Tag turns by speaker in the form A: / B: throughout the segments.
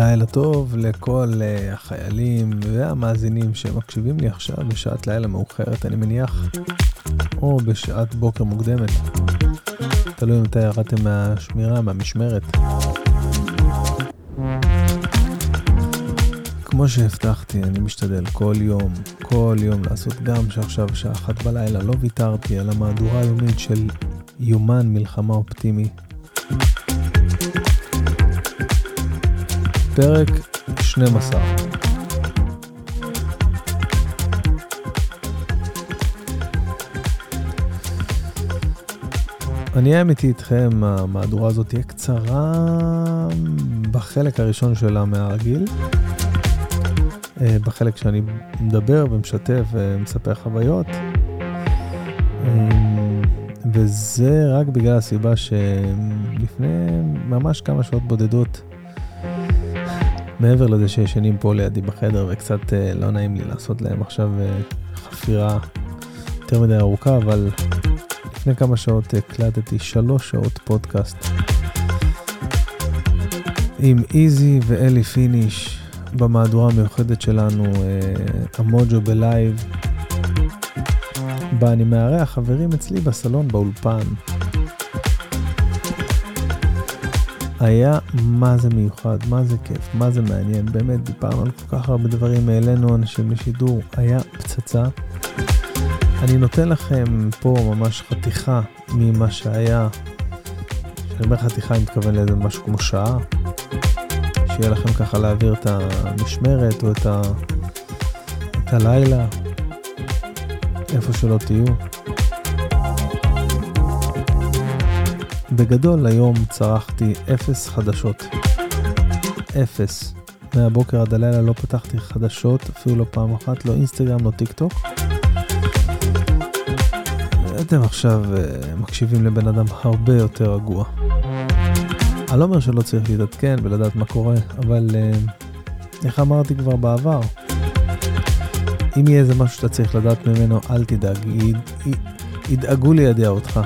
A: לילה טוב לכל uh, החיילים והמאזינים שמקשיבים לי עכשיו בשעת לילה מאוחרת, אני מניח, או בשעת בוקר מוקדמת. תלוי מתי ירדתם מהשמירה, מהמשמרת. כמו שהבטחתי, אני משתדל כל יום, כל יום לעשות גם שעכשיו שעה אחת בלילה לא ויתרתי על המהדורה היומית של יומן מלחמה אופטימי. פרק 12. אני אמיתי איתכם, המהדורה הזאת תהיה קצרה בחלק הראשון שלה מהרגיל. אה, בחלק שאני מדבר ומשתף ומספר חוויות. אה, וזה רק בגלל הסיבה שלפני ממש כמה שעות בודדות, מעבר לזה שישנים פה לידי בחדר וקצת אה, לא נעים לי לעשות להם עכשיו חפירה יותר מדי ארוכה, אבל לפני כמה שעות הקלטתי שלוש שעות פודקאסט עם איזי ואלי פיניש. במהדורה המיוחדת שלנו, אה, המוג'ו ב live, בה אני מארח חברים אצלי בסלון באולפן. היה מה זה מיוחד, מה זה כיף, מה זה מעניין, באמת דיברנו על כל כך הרבה דברים, העלינו אנשים לשידור, היה פצצה. אני נותן לכם פה ממש חתיכה ממה שהיה, כשאני אומר חתיכה אני מתכוון לאיזה משהו כמו שעה. שיהיה לכם ככה להעביר את המשמרת או את, ה... את הלילה, איפה שלא תהיו. בגדול היום צרכתי אפס חדשות. אפס. מהבוקר עד הלילה לא פתחתי חדשות, אפילו לא פעם אחת, לא אינסטגרם, לא טיק טוק. אתם עכשיו אה, מקשיבים לבן אדם הרבה יותר רגוע. אני לא אומר שלא צריך להתעדכן ולדעת מה קורה, אבל uh, איך אמרתי כבר בעבר, אם יהיה איזה משהו שאתה צריך לדעת ממנו, אל תדאג, יד, ידאגו לידע אותך.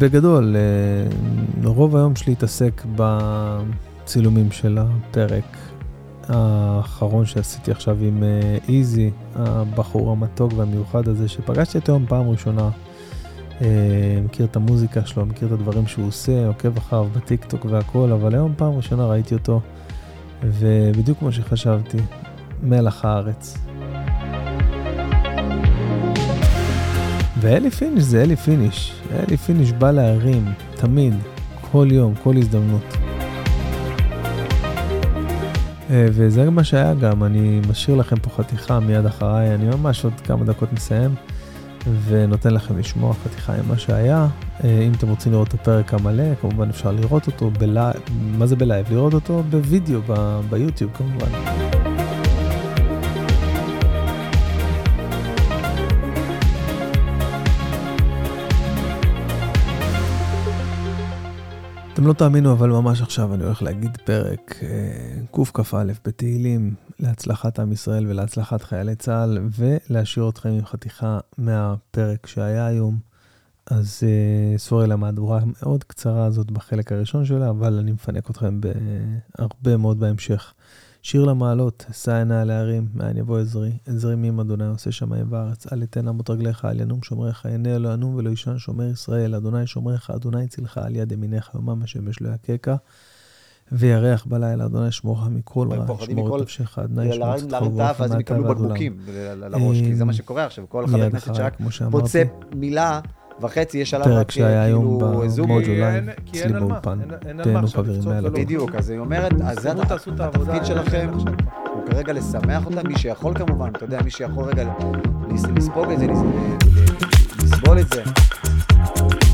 A: בגדול, אה, רוב היום שלי התעסק בצילומים של הפרק, האחרון שעשיתי עכשיו עם איזי, uh, הבחור המתוק והמיוחד הזה, שפגשתי אותו היום פעם ראשונה. Uh, מכיר את המוזיקה שלו, מכיר את הדברים שהוא עושה, עוקב אחריו בטיקטוק והכל, אבל היום פעם ראשונה ראיתי אותו, ובדיוק כמו שחשבתי, מלח הארץ. ואלי פיניש זה אלי פיניש. אלי פיניש בא להרים, תמיד, כל יום, כל הזדמנות. אה, וזה מה שהיה גם, אני משאיר לכם פה חתיכה מיד אחריי, אני ממש עוד כמה דקות מסיים, ונותן לכם לשמוע חתיכה עם מה שהיה. אה, אם אתם רוצים לראות את הפרק המלא, כמובן אפשר לראות אותו ב live, מה זה ב live? לראות אותו בווידאו, ביוטיוב כמובן. אתם לא תאמינו, אבל ממש עכשיו אני הולך להגיד פרק אה, קכ"א בתהילים להצלחת עם ישראל ולהצלחת חיילי צה"ל, ולהשאיר אתכם עם חתיכה מהפרק שהיה היום. אז אה, סורי למהדורה המאוד קצרה הזאת בחלק הראשון שלה, אבל אני מפנק אתכם בהרבה מאוד בהמשך. שיר למעלות, שא עיני על ההרים, מאין יבוא עזרי, עזרי מים אדוני עושה שמיים וארץ, אל יתן אמות רגליך, אל ינום שומריך, עיני לא ינום ולא ישן שומר ישראל, אדוני שומריך, אדוני צילך על יד ימיניך, יומם השמש לא יככה. וירח בלילה, אדוני שמורך מכל רע, שמור את נפשך, אדוני ישמור את חובו,
B: אז הם יקבלו בקבוקים לראש, כי זה מה שקורה עכשיו, כל חבר כנסת שרק פוצה מילה וחצי, יש עליו
A: רק כאילו זום. פרק שהיה היום במוג'ו אצלי באולפן. תהנו חברים, מהלב.
B: בדיוק, אז היא אומרת, אז זה התפקיד שלכם, הוא כרגע לשמח אותם, מי שיכול כמובן, אתה יודע, מי שיכול רגע לספוג את זה, לסבול את זה.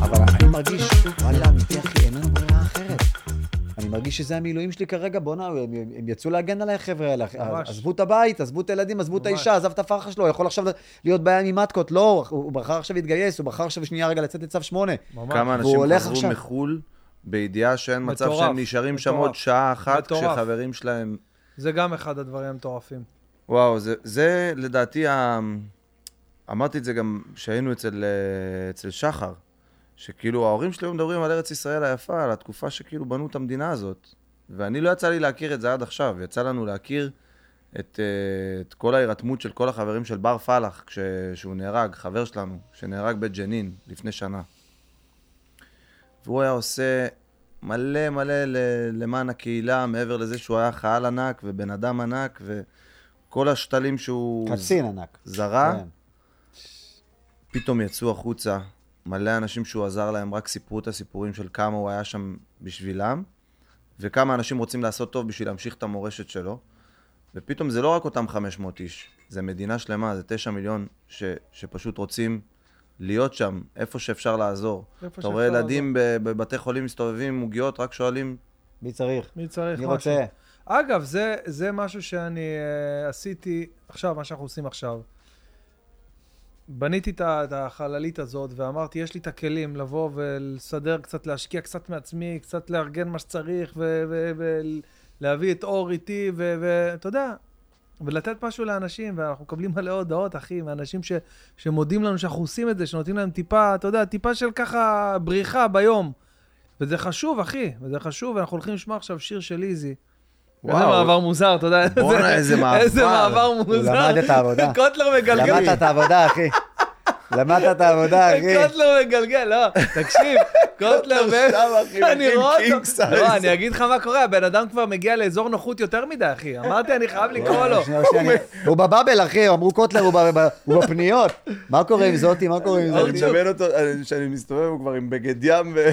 B: אבל אני מרגיש, וואלה, אמיתי אחי, אין לנו. אני מרגיש שזה המילואים שלי כרגע, בואנה, הם, הם יצאו להגן עליי, חבר'ה האלה. עזבו את הבית, עזבו את הילדים, עזבו את האישה, עזב את הפרחה שלו, יכול עכשיו להיות בעיה עם מתקות. לא, הוא בחר עכשיו להתגייס, הוא בחר עכשיו שנייה רגע לצאת לצו שמונה.
C: כמה אנשים חזרו עכשיו... מחו"ל בידיעה שאין מצב מטורף, שהם נשארים מטורף, שם עוד שעה אחת, מטורף. כשחברים שלהם...
D: זה גם אחד הדברים המטורפים.
C: וואו, זה, זה לדעתי, ה... אמרתי את זה גם כשהיינו אצל, אה, אצל שחר, שכאילו ההורים שלי היו מדברים על ארץ ישראל היפה, על התקופה שכאילו בנו את המדינה הזאת. ואני לא יצא לי להכיר את זה עד עכשיו, יצא לנו להכיר את, אה, את כל ההירתמות של כל החברים של בר פלח, כשהוא נהרג, חבר שלנו, שנהרג בג'נין לפני שנה. והוא היה עושה מלא מלא למען הקהילה, מעבר לזה שהוא היה חייל ענק ובן אדם ענק, וכל השתלים שהוא...
B: קצין ענק.
C: זרה, כן. פתאום יצאו החוצה. מלא אנשים שהוא עזר להם, רק סיפרו את הסיפורים של כמה הוא היה שם בשבילם, וכמה אנשים רוצים לעשות טוב בשביל להמשיך את המורשת שלו. ופתאום זה לא רק אותם 500 איש, זה מדינה שלמה, זה 9 מיליון ש, שפשוט רוצים להיות שם, איפה שאפשר לעזור. אתה רואה ילדים בבתי חולים מסתובבים עם עוגיות, רק שואלים...
B: מי צריך?
D: מי צריך
B: מי משהו. רוצה?
D: אגב, זה, זה משהו שאני uh, עשיתי עכשיו, מה שאנחנו עושים עכשיו. בניתי את החללית הזאת ואמרתי, יש לי את הכלים לבוא ולסדר קצת, להשקיע קצת מעצמי, קצת לארגן מה שצריך ולהביא את אור איתי, ואתה יודע, ולתת משהו לאנשים, ואנחנו מקבלים מלא הודעות, אחי, מאנשים ש, שמודים לנו שאנחנו עושים את זה, שנותנים להם טיפה, אתה יודע, טיפה של ככה בריחה ביום. וזה חשוב, אחי, וזה חשוב, ואנחנו הולכים לשמוע עכשיו שיר של איזי. וואו. איזה מעבר מוזר, אתה יודע.
C: בואנה, איזה מעבר.
D: איזה מעבר מוזר.
B: הוא למד את העבודה.
D: קוטלר מגלגל.
B: למדת את העבודה, אחי. למדת את העבודה, אחי.
D: קוטלר מגלגל, לא, תקשיב, קוטלר,
C: אני רואה אותו.
D: לא, אני אגיד לך מה קורה, הבן אדם כבר מגיע לאזור נוחות יותר מדי, אחי. אמרתי, אני חייב לקרוא לו.
B: הוא בבאבל, אחי, אמרו קוטלר, הוא בפניות. מה קורה עם זאתי? מה קורה עם זאתי?
C: אני מדמיין אותו, כשאני מסתובב, הוא כבר עם בגד ים ו...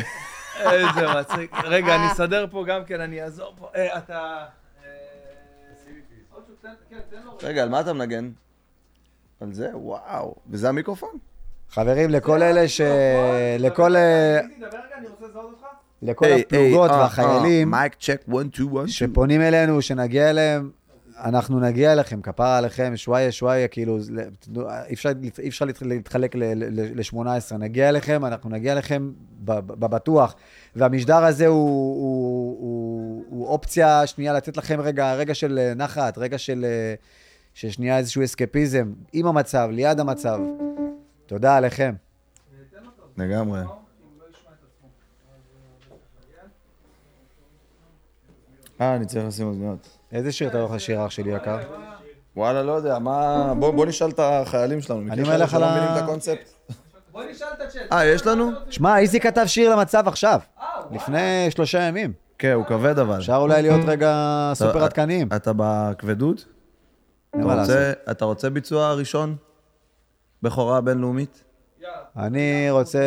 D: איזה מצחיק. רגע, אני אסדר פה גם כן, אני אעזור פה. אה, אתה...
C: רגע, על מה אתה מנגן? על זה? וואו. וזה המיקרופון?
B: חברים, לכל אלה ש... לכל... לכל הפלוגות והחיילים,
C: מייק צ'ק 1, 2, 1,
B: שפונים אלינו, שנגיע אליהם, אנחנו נגיע אליכם, כפרה עליכם, שוואיה שוואיה, כאילו, אי אפשר, אפשר להתחלק ל-18, נגיע אליכם, אנחנו נגיע אליכם בבטוח. והמשדר הזה הוא, הוא, הוא, הוא אופציה שנייה לתת לכם רגע, רגע של נחת, רגע של... ששנייה איזשהו אסקפיזם, עם המצב, ליד המצב. תודה עליכם.
C: לגמרי. אה, אני צריך לשים אוזניות.
B: איזה שיר אתה הולך לשיר אח שלי יקר?
C: וואלה, לא יודע, מה... בוא נשאל את החיילים שלנו.
B: אני אומר לך על
C: ה...
D: בוא נשאל את הצ'אט.
C: אה, יש לנו?
B: שמע, איזי כתב שיר למצב עכשיו. לפני שלושה ימים.
C: כן, הוא כבד אבל.
B: אפשר אולי להיות רגע סופר עדכניים.
C: אתה בכבדות? אתה רוצה ביצוע ראשון? בכורה בינלאומית?
B: אני רוצה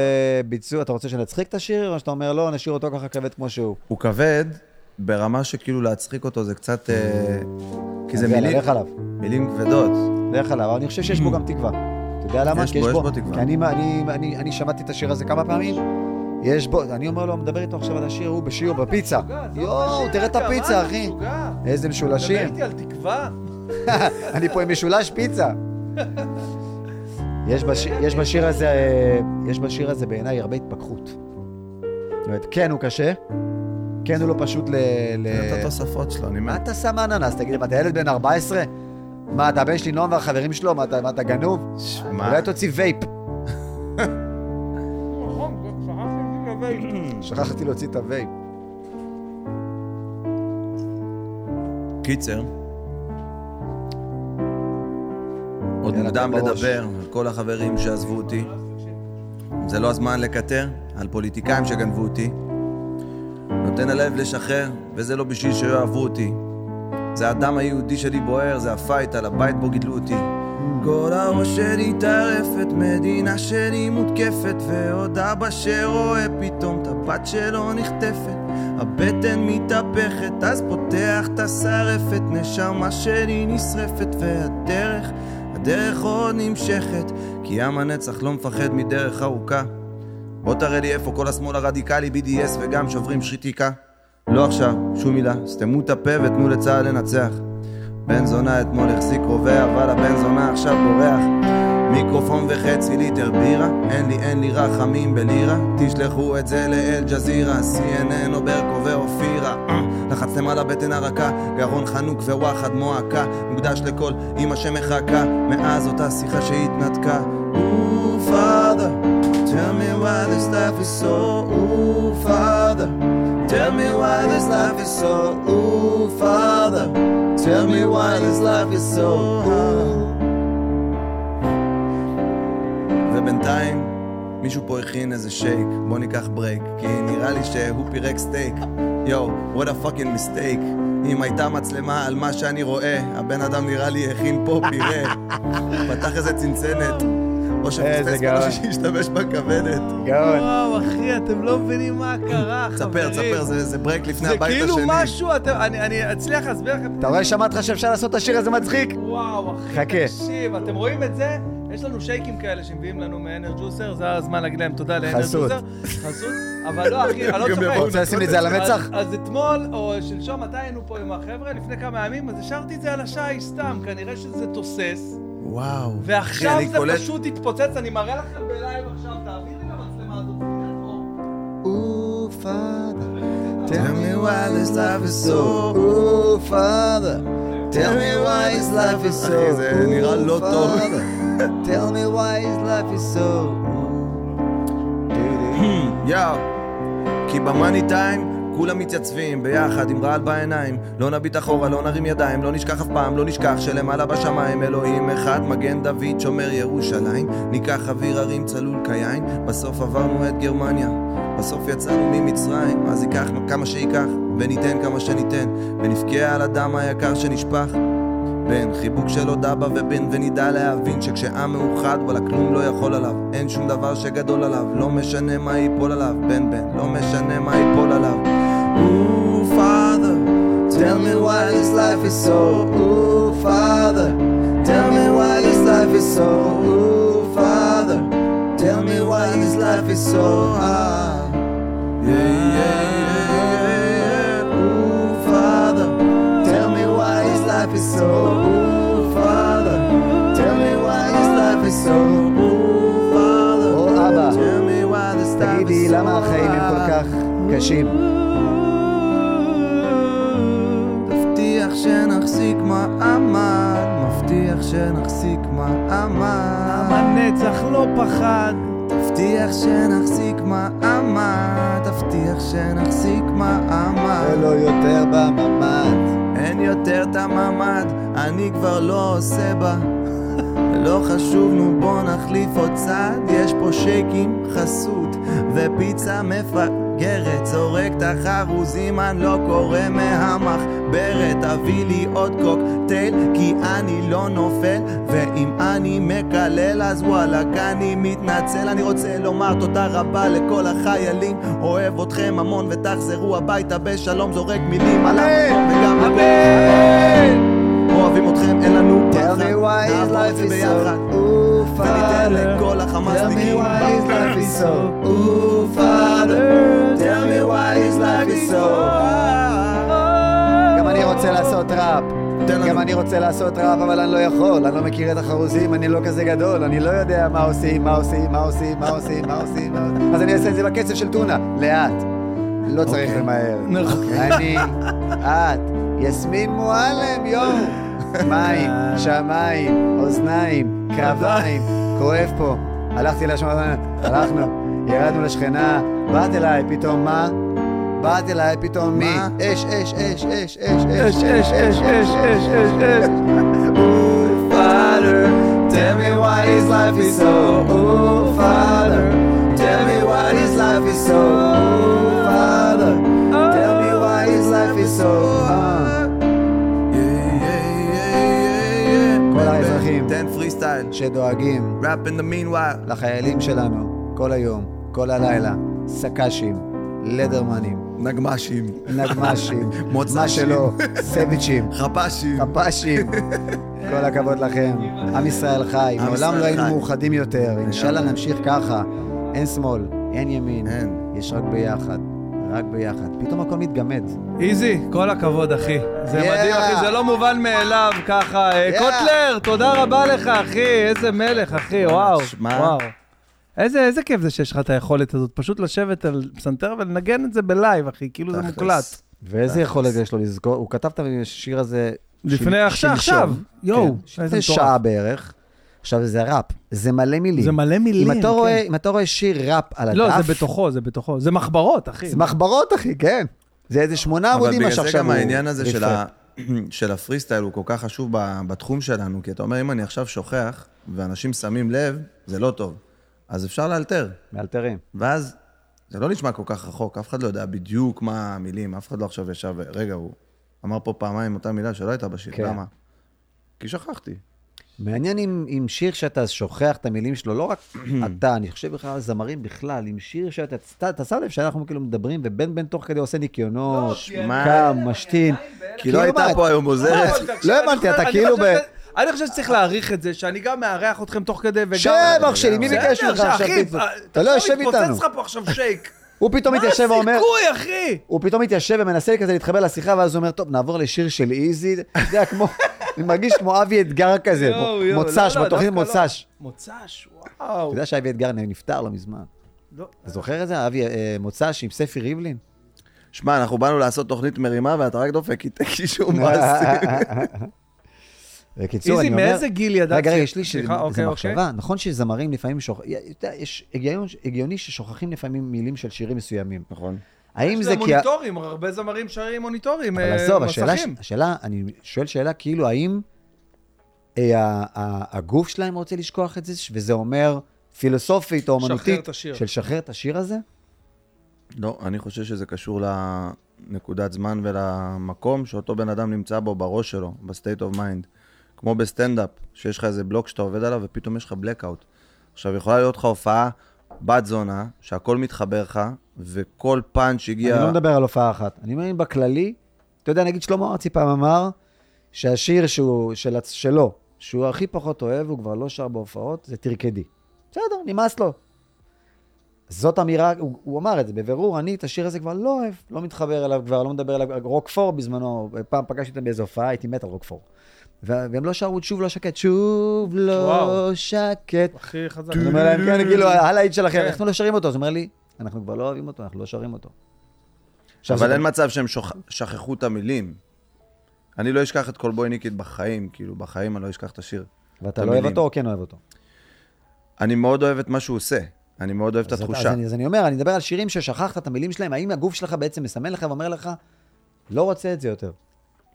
B: ביצוע, אתה רוצה שנצחיק את השיר, או שאתה אומר לא, נשאיר אותו ככה כבד כמו שהוא?
C: הוא כבד ברמה שכאילו להצחיק אותו זה קצת... אה, כי זה מילים...
B: לך עליו.
C: מילים כבדות.
B: לך עליו, אבל אני חושב שיש בו גם תקווה. אתה יודע למה?
C: יש בו, יש בו תקווה.
B: כי אני, אני, אני, אני שמעתי את השיר הזה כמה פעמים, יש בו, אני אומר לו, מדבר איתו עכשיו על השיר, הוא בשיר, בפיצה. יואו, תראה את הפיצה, אחי. איזה משולשים.
D: מדבר איתי על תקווה.
B: אני פה עם משולש פיצה. יש, בש... יש בשיר הזה, יש בשיר הזה בעיניי הרבה התפכחות. זאת אומרת, כן הוא קשה, כן הוא לא פשוט ל...
C: תראה את התוספות שלו, אני מת.
B: מה אתה שם אננס? תגיד לי, מה, אתה ילד בן 14? מה, אתה הבן שלי נועם והחברים שלו? מה, אתה, מה, אתה גנוב? שמע... אולי תוציא וייפ. שכחתי להוציא את ה vape.
C: קיצר, עוד מוקדם לדבר על כל החברים שעזבו אותי. זה לא הזמן לקטר על פוליטיקאים שגנבו אותי. נותן הלב לשחרר, וזה לא בשביל שיאהבו אותי. זה הדם היהודי שלי בוער, זה ה fight על הבית בו גידלו אותי. כל הראש שלי טרפת, מדינה שלי מותקפת, ועוד אבא שרואה פתאום את הבת שלו נחטפת. הבטן מתהפכת, אז פותח את השרפת, נשמה שלי נשרפת, והדרך הדרך עוד נמשכת, כי ים הנצח לא מפחד מדרך ארוכה. בוא תראה לי איפה כל השמאל הרדיקלי, BDS וגם שוברים שחיתיקה. לא עכשיו, שום מילה, סתמו את הפה ותנו לצה"ל לנצח. בן זונה אתמול החזיק רובה, אבל הבן זונה עכשיו בורח. מיקרופון וחצי ליטר בירה. אין לי אין לי רחמים בלירה. תשלחו את זה לאל ג'זירה. CNN או ברקו ואופירה לחצתם על הבטן הרכה. גרון חנוק וואחד מועקה. מוקדש לכל אמא שמחכה. מאז אותה שיחה שהתנתקה. Father, why this life is so. Ooh, Father, tell me why this life is so. Ooh, Father, tell me why this life is so. ובינתיים מישהו פה הכין איזה שייק, בוא ניקח break, כי נראה לי שהוא פירק סטייק. יואו, what a fucking mistake. אם הייתה מצלמה על מה שאני רואה, הבן אדם נראה לי הכין פה פירה. פתח איזה צנצנת. או שפספס כל מה שהשתמש בכוונת.
B: גאון.
D: וואו, אחי, אתם לא מבינים מה קרה, חברים.
C: תספר, תספר, זה זה ברייק לפני
D: זה
C: הבית השני.
D: כאילו משהו, אני אצליח להסביר לכם.
B: אתה רואה, שמעת לך שאפשר לעשות את השיר הזה מצחיק?
D: וואו, אחי. תקשיב, אתם רואים את זה? יש לנו שייקים כאלה שמביאים לנו מאנרג'וסר, זה הזמן להגיד להם תודה. לאנרג'וסר. חסות. אבל לא, אחי, אני לא צוחק.
B: רוצה לשים לי את זה על המצח?
D: אז אתמול, או שלשום, מתי היינו פה עם החבר'ה? לפני כמה ימים, אז השארתי את זה על השי סתם, כנראה שזה תוסס.
C: וואו.
D: ועכשיו זה
C: קולט-
D: פשוט התפוצץ, אני מראה לכם בלייב עכשיו, תעבירי למצלמה הזאת.
B: Ooh, Father,
C: Tell me why this life is so.
B: Ooh, Father, tell me why his life is so.
C: אחי, זה נראה לא
B: Ooh,
C: טוב.
B: Father, tell me why his life is so.
C: יאו. כי במאני טיים כולם מתייצבים ביחד עם רעל בעיניים. לא נביט אחורה, לא נרים ידיים, לא נשכח אף פעם, לא נשכח שלמעלה בשמיים. אלוהים אחד, מגן דוד, שומר ירושלים. ניקח אוויר הרים צלול כיין. בסוף עברנו את גרמניה בסוף יצאנו ממצרים, אז ייקח כמה שייקח וניתן כמה שניתן. ונבכה על הדם היקר שנשפך. בין חיבוק של עוד אבא ובן ונדע להבין שכשעם מאוחד וואלה כלום לא יכול עליו. אין שום דבר שגדול עליו. לא משנה מה ייפול עליו. בן בן לא משנה מה ייפול עליו Ooh, Father, tell me why this life is so. Ooh, Father, tell me why this life is so. Ooh, Father, tell me why this life is so hard. Yeah, yeah, yeah, yeah. Ooh, Father, tell me why this life is so. Ooh, Father, tell me why this life is so. Ooh, Father,
B: או אבא,
C: tell me why this life is so.
B: תגידי, למה החיים הם כל כך קשים?
C: מעמד, מבטיח שנחזיק מעמד.
D: המנצח לא פחד.
C: תבטיח שנחזיק מעמד, תבטיח שנחזיק מעמד.
B: ולא יותר בממ"ד.
C: אין יותר את הממ"ד, אני כבר לא עושה בה. לא חשוב, נו בוא נחליף עוד צד, יש פה שייקים חסות, ופיצה מפגרת, זורק את החרוזים, אני לא קורא מהמחברת, תביא לי עוד קוקטייל, כי אני לא נופל, ואם אני מקלל אז וואלכ אני מתנצל, אני רוצה לומר תודה רבה לכל החיילים, אוהב אתכם המון ותחזרו הביתה בשלום, זורק מילים על המקום וגם על אוהבים אתכם, אין לנו פחד, נעבור את זה ביחד. וניתן
B: Father.
C: לכל
B: Tell me
C: החמאסניקים
B: why his life is so. Ooh, Father. Tell me why his life is so. גם אני רוצה לעשות ראפ. גם אני רוצה לעשות ראפ, אבל אני לא יכול. אני לא מכיר את החרוזים, אני לא כזה גדול. אני לא יודע מה עושים, מה עושים, מה עושים, מה עושים, מה עושים. אז אני אעשה את זה בקצב של טונה, לאט. לא צריך
C: אוקיי.
B: למהר.
D: נכון.
B: אני, את, יסמין מועלם, יואו. מים, שמיים, אוזניים, קרביים, כואב פה. הלכתי לשמונה, הלכנו, ירדנו לשכנה, באת אליי, פתאום מה? באת אליי, פתאום מי?
C: מה?
B: אש, אש, אש, אש, אש,
D: אש, אש, אש, אש, אש, אש, אש.
B: Ooh, Father, tell me why his life is so. Ooh, Father, tell me why his life is so. Ooh, Father, tell me why his life is so.
C: סטייל.
B: שדואגים
C: in the meanwhile.
B: לחיילים שלנו כל היום, כל הלילה, סק"שים, לדרמנים,
C: נגמ"שים.
B: נגמ"שים,
C: מוצ"שים.
B: מה שלא, סביצ'ים,
C: חפ"שים.
B: חפ"שים. כל הכבוד לכם. עם ישראל חי, מעולם לא היינו. מאוחדים יותר. אינשאללה נמשיך ככה. אין שמאל, אין ימין,
C: אין.
B: יש רק ביחד. רק ביחד. פתאום הכל מתגמד.
D: איזי, כל הכבוד, אחי. זה yeah. מדהים, אחי, זה לא מובן מאליו ככה. Yeah. קוטלר, תודה רבה לך, אחי, איזה מלך, אחי, וואו, שמה? וואו. איזה, איזה כיף זה שיש לך את היכולת הזאת, פשוט לשבת על פסנתר ולנגן את זה בלייב, אחי, כאילו זה מוקלט.
B: ואיזה יכולת יש לו לזכור, הוא כתב את השיר הזה...
D: לפני עכשיו, עכשיו, יואו,
B: כן, שעה בערך. עכשיו, זה ראפ, זה מלא מילים.
D: זה מלא מילים,
B: אם אתה, כן. רואה, אם אתה רואה שיר ראפ על הדף...
D: לא, זה בתוכו, זה בתוכו. זה מחברות, אחי.
B: זה מחברות, אחי, כן. זה איזה שמונה עמודים
C: מה שעכשיו הוא... אבל בגלל זה גם העניין הזה של, ה... של הפרי סטייל הוא כל כך חשוב בתחום שלנו, כי אתה אומר, אם אני עכשיו שוכח, ואנשים שמים לב, זה לא טוב. אז אפשר לאלתר.
B: מאלתרים.
C: ואז זה לא נשמע כל כך רחוק, אף אחד לא יודע בדיוק מה המילים, אף אחד לא עכשיו ישב, רגע, הוא אמר פה פעמיים אותה מילה שלא הייתה בשיר, כן. למה? כי שכחתי.
B: מעניין אם, אם שיר שאתה שוכח את המילים שלו, לא רק אתה, אני חושב בכלל על זמרים בכלל, עם שיר שאתה, אתה שם לב שאנחנו כאילו מדברים, ובן בן תוך כדי עושה ניקיונות, לא, קם, משתין.
C: כי לא הייתה פה היום עוזרת.
B: לא הבנתי, אתה כאילו ב...
D: אני חושב שצריך להעריך את זה, שאני גם מארח אתכם תוך כדי וגם...
B: שב, אח שלי, מי ביקש ממך עכשיו פיצה? אתה לא יושב איתנו.
D: מתפוצץ לך פה עכשיו שייק.
B: הוא פתאום מתיישב ואומר...
D: מה הסיכוי, אחי?
B: הוא פתאום מתיישב ומנסה כזה להתחבר לשיחה, ואז הוא אומר, טוב, נעבור לשיר של איזי. אתה יודע, כמו... אני מרגיש כמו אבי אתגר כזה, מוצ"ש, בתוכנית מוצ"ש.
D: מוצ"ש, וואו.
B: אתה יודע שאבי אתגר נפטר לא מזמן. לא. אתה זוכר את זה? אבי אה, מוצ"ש עם ספי ריבלין?
C: שמע, אנחנו באנו לעשות תוכנית מרימה, ואתה רק דופק איתי קישור מעשי.
B: בקיצור, אני אומר...
D: איזי, מאיזה גיל ידעת?
B: רגע, רגע, יש לי איזה אוקיי, מחשבה. אוקיי. נכון שזמרים לפעמים שוכחים, יש הגיוני ששוכחים לפעמים מילים של שירים מסוימים.
C: נכון.
D: האם זה כי... יש מוניטורים, הרבה זמרים שרים מוניטורים,
B: אבל עזוב, השאלה, השאלה, אני שואל שאלה כאילו, האם אה, הגוף שלהם רוצה לשכוח את זה, וזה אומר פילוסופית או אומנותית, של לשחרר את השיר הזה?
C: לא, אני חושב שזה קשור לנקודת זמן ולמקום שאותו בן אדם נמצא בו, בראש שלו, ב state of mind. כמו בסטנדאפ, שיש לך איזה בלוק שאתה עובד עליו ופתאום יש לך blackout. עכשיו, יכולה להיות לך הופעה בת זונה, שהכל מתחבר לך, וכל פאנץ' הגיע...
B: אני לא מדבר על הופעה אחת. אני אומר בכללי, אתה יודע, נגיד שלמה ארצי פעם אמר, שהשיר שהוא, של, שלו, שהוא הכי פחות אוהב, הוא כבר לא שר בהופעות, זה תרקדי. בסדר, נמאס לו. זאת אמירה, הוא, הוא אמר את זה בבירור, אני את השיר הזה כבר לא אוהב, לא מתחבר אליו כבר, לא מדבר אליו, רוקפור בזמנו, פעם פגשתי אותם באיזו הופעה, הייתי מת על רוקפור. והם לא שרו שוב לא שקט, שוב לא שקט.
D: הכי חזק.
B: אני אומר להם, כן, כאילו, הלהיט שלכם, כן. אנחנו לא שרים אותו. אז הוא אומר לי, אנחנו כבר לא אוהבים אותו, אנחנו לא שרים אותו.
C: אבל אין מצב שהם שכחו את המילים. אני לא אשכח את כל בואי ניקית בחיים, כאילו, בחיים אני לא אשכח את השיר.
B: ואתה לא אוהב אותו או כן אוהב אותו?
C: אני מאוד אוהב את מה שהוא עושה. אני מאוד אוהב את התחושה.
B: אז אני אומר, אני מדבר על שירים ששכחת את המילים שלהם, האם הגוף שלך בעצם מסמן לך ואומר לך, לא רוצה את זה יותר.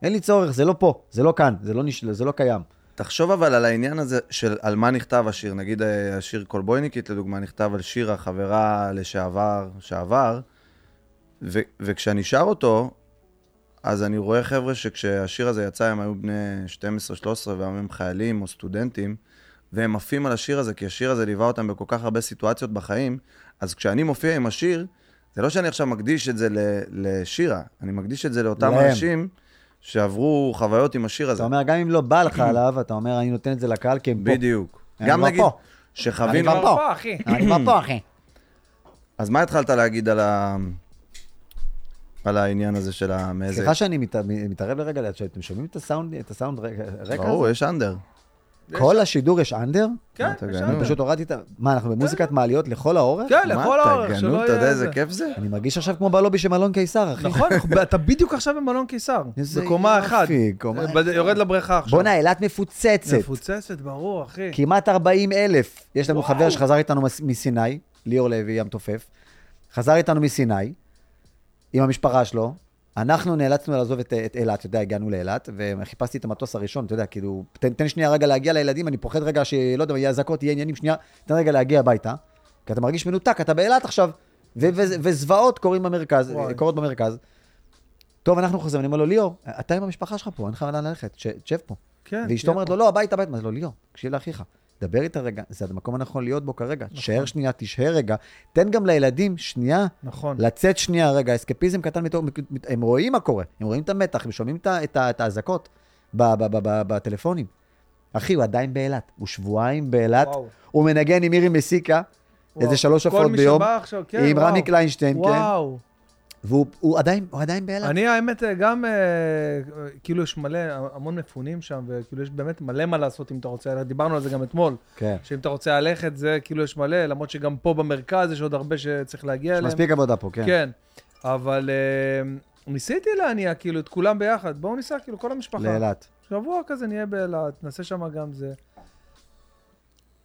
B: אין לי צורך, זה לא פה, זה לא כאן, זה לא, נש... זה לא קיים.
C: תחשוב אבל על העניין הזה של על מה נכתב השיר. נגיד אה, השיר קולבויניקית, לדוגמה, נכתב על שיר החברה לשעבר, שעבר, ו- וכשאני שר אותו, אז אני רואה חבר'ה שכשהשיר הזה יצא, הם היו בני 12-13 והיום הם חיילים או סטודנטים, והם עפים על השיר הזה, כי השיר הזה ליווה אותם בכל כך הרבה סיטואציות בחיים, אז כשאני מופיע עם השיר, זה לא שאני עכשיו מקדיש את זה לשירה, אני מקדיש את זה לאותם להם. אנשים שעברו חוויות עם השיר הזה.
B: אתה אומר, גם אם לא בא לך עליו, אתה אומר, אני נותן את זה לקהל כי הם
C: פה. בדיוק. גם נגיד,
B: שחווינו... אני כבר פה, אחי. אני כבר פה, אחי.
C: אז מה התחלת להגיד על ה... על העניין הזה של המאיזה...
B: סליחה שאני מתערב לרגע, אתם שומעים את הסאונד, את הסאונד רקע הזה?
C: ברור, יש אנדר.
B: כל השידור יש אנדר?
D: כן, יש אנדר.
B: אני פשוט הורדתי את ה... מה, אנחנו במוזיקת כן. מעליות לכל האורך?
D: כן, לכל האורך,
C: שלא יהיה... אתה יודע איזה כיף זה?
B: אני מרגיש עכשיו כמו בלובי של מלון קיסר, אחי.
D: נכון, אתה בדיוק עכשיו במלון קיסר. בקומה אחת. יורד לבריכה עכשיו.
B: בואנה, אילת מפוצצת.
D: מפוצצת, ברור, אחי.
B: כמעט 40 אלף. יש לנו חבר שחזר איתנו מסיני, ליאור לוי, ים תופף. חזר איתנו מסיני, עם המשפחה שלו, אנחנו נאלצנו לעזוב את, את אילת, אתה יודע, הגענו לאילת, וחיפשתי את המטוס הראשון, אתה יודע, כאילו, תן, תן שנייה רגע להגיע לילדים, אני פוחד רגע שלא יודע, יהיה אזעקות, יהיה עניינים, שנייה, תן רגע להגיע הביתה, כי אתה מרגיש מנותק, אתה באילת עכשיו, וזוועות קורים במרכז, קורות במרכז. טוב, אנחנו חוזרים, אני אומר לו, ליאור, אתה עם המשפחה שלך פה, אין לך לאן ללכת, שב פה. כן. ואשתו אומרת לו, לא, הביתה, הביתה. אז לו, ליאור, תקשיב לאחיך. דבר איתה רגע, זה המקום הנכון להיות בו כרגע. נכון. תשאר שנייה, תשהה רגע. תן גם לילדים שנייה, נכון. לצאת שנייה רגע, אסקפיזם קטן, מתוך, הם רואים מה קורה, הם רואים את המתח, הם שומעים את האזעקות בטלפונים. אחי, הוא עדיין באילת, הוא שבועיים באילת, הוא מנגן עם מירי מסיקה, איזה שלוש הופעות ביום, עכשיו, כן, עם וואו. רמי קליינשטיין, וואו. כן. והוא הוא עדיין, הוא עדיין באילת.
D: אני האמת גם, אה, כאילו יש מלא, המון מפונים שם, וכאילו יש באמת מלא מה לעשות אם אתה רוצה, דיברנו על זה גם אתמול.
B: כן.
D: שאם אתה רוצה ללכת, זה כאילו יש מלא, למרות שגם פה במרכז יש עוד הרבה שצריך להגיע
B: יש
D: אליהם.
B: מספיק עבודה פה, כן.
D: כן, אבל אה, ניסיתי להניע כאילו את כולם ביחד, בואו ניסע כאילו כל המשפחה.
B: לאילת.
D: שבוע כזה נהיה באילת, נעשה שם גם זה.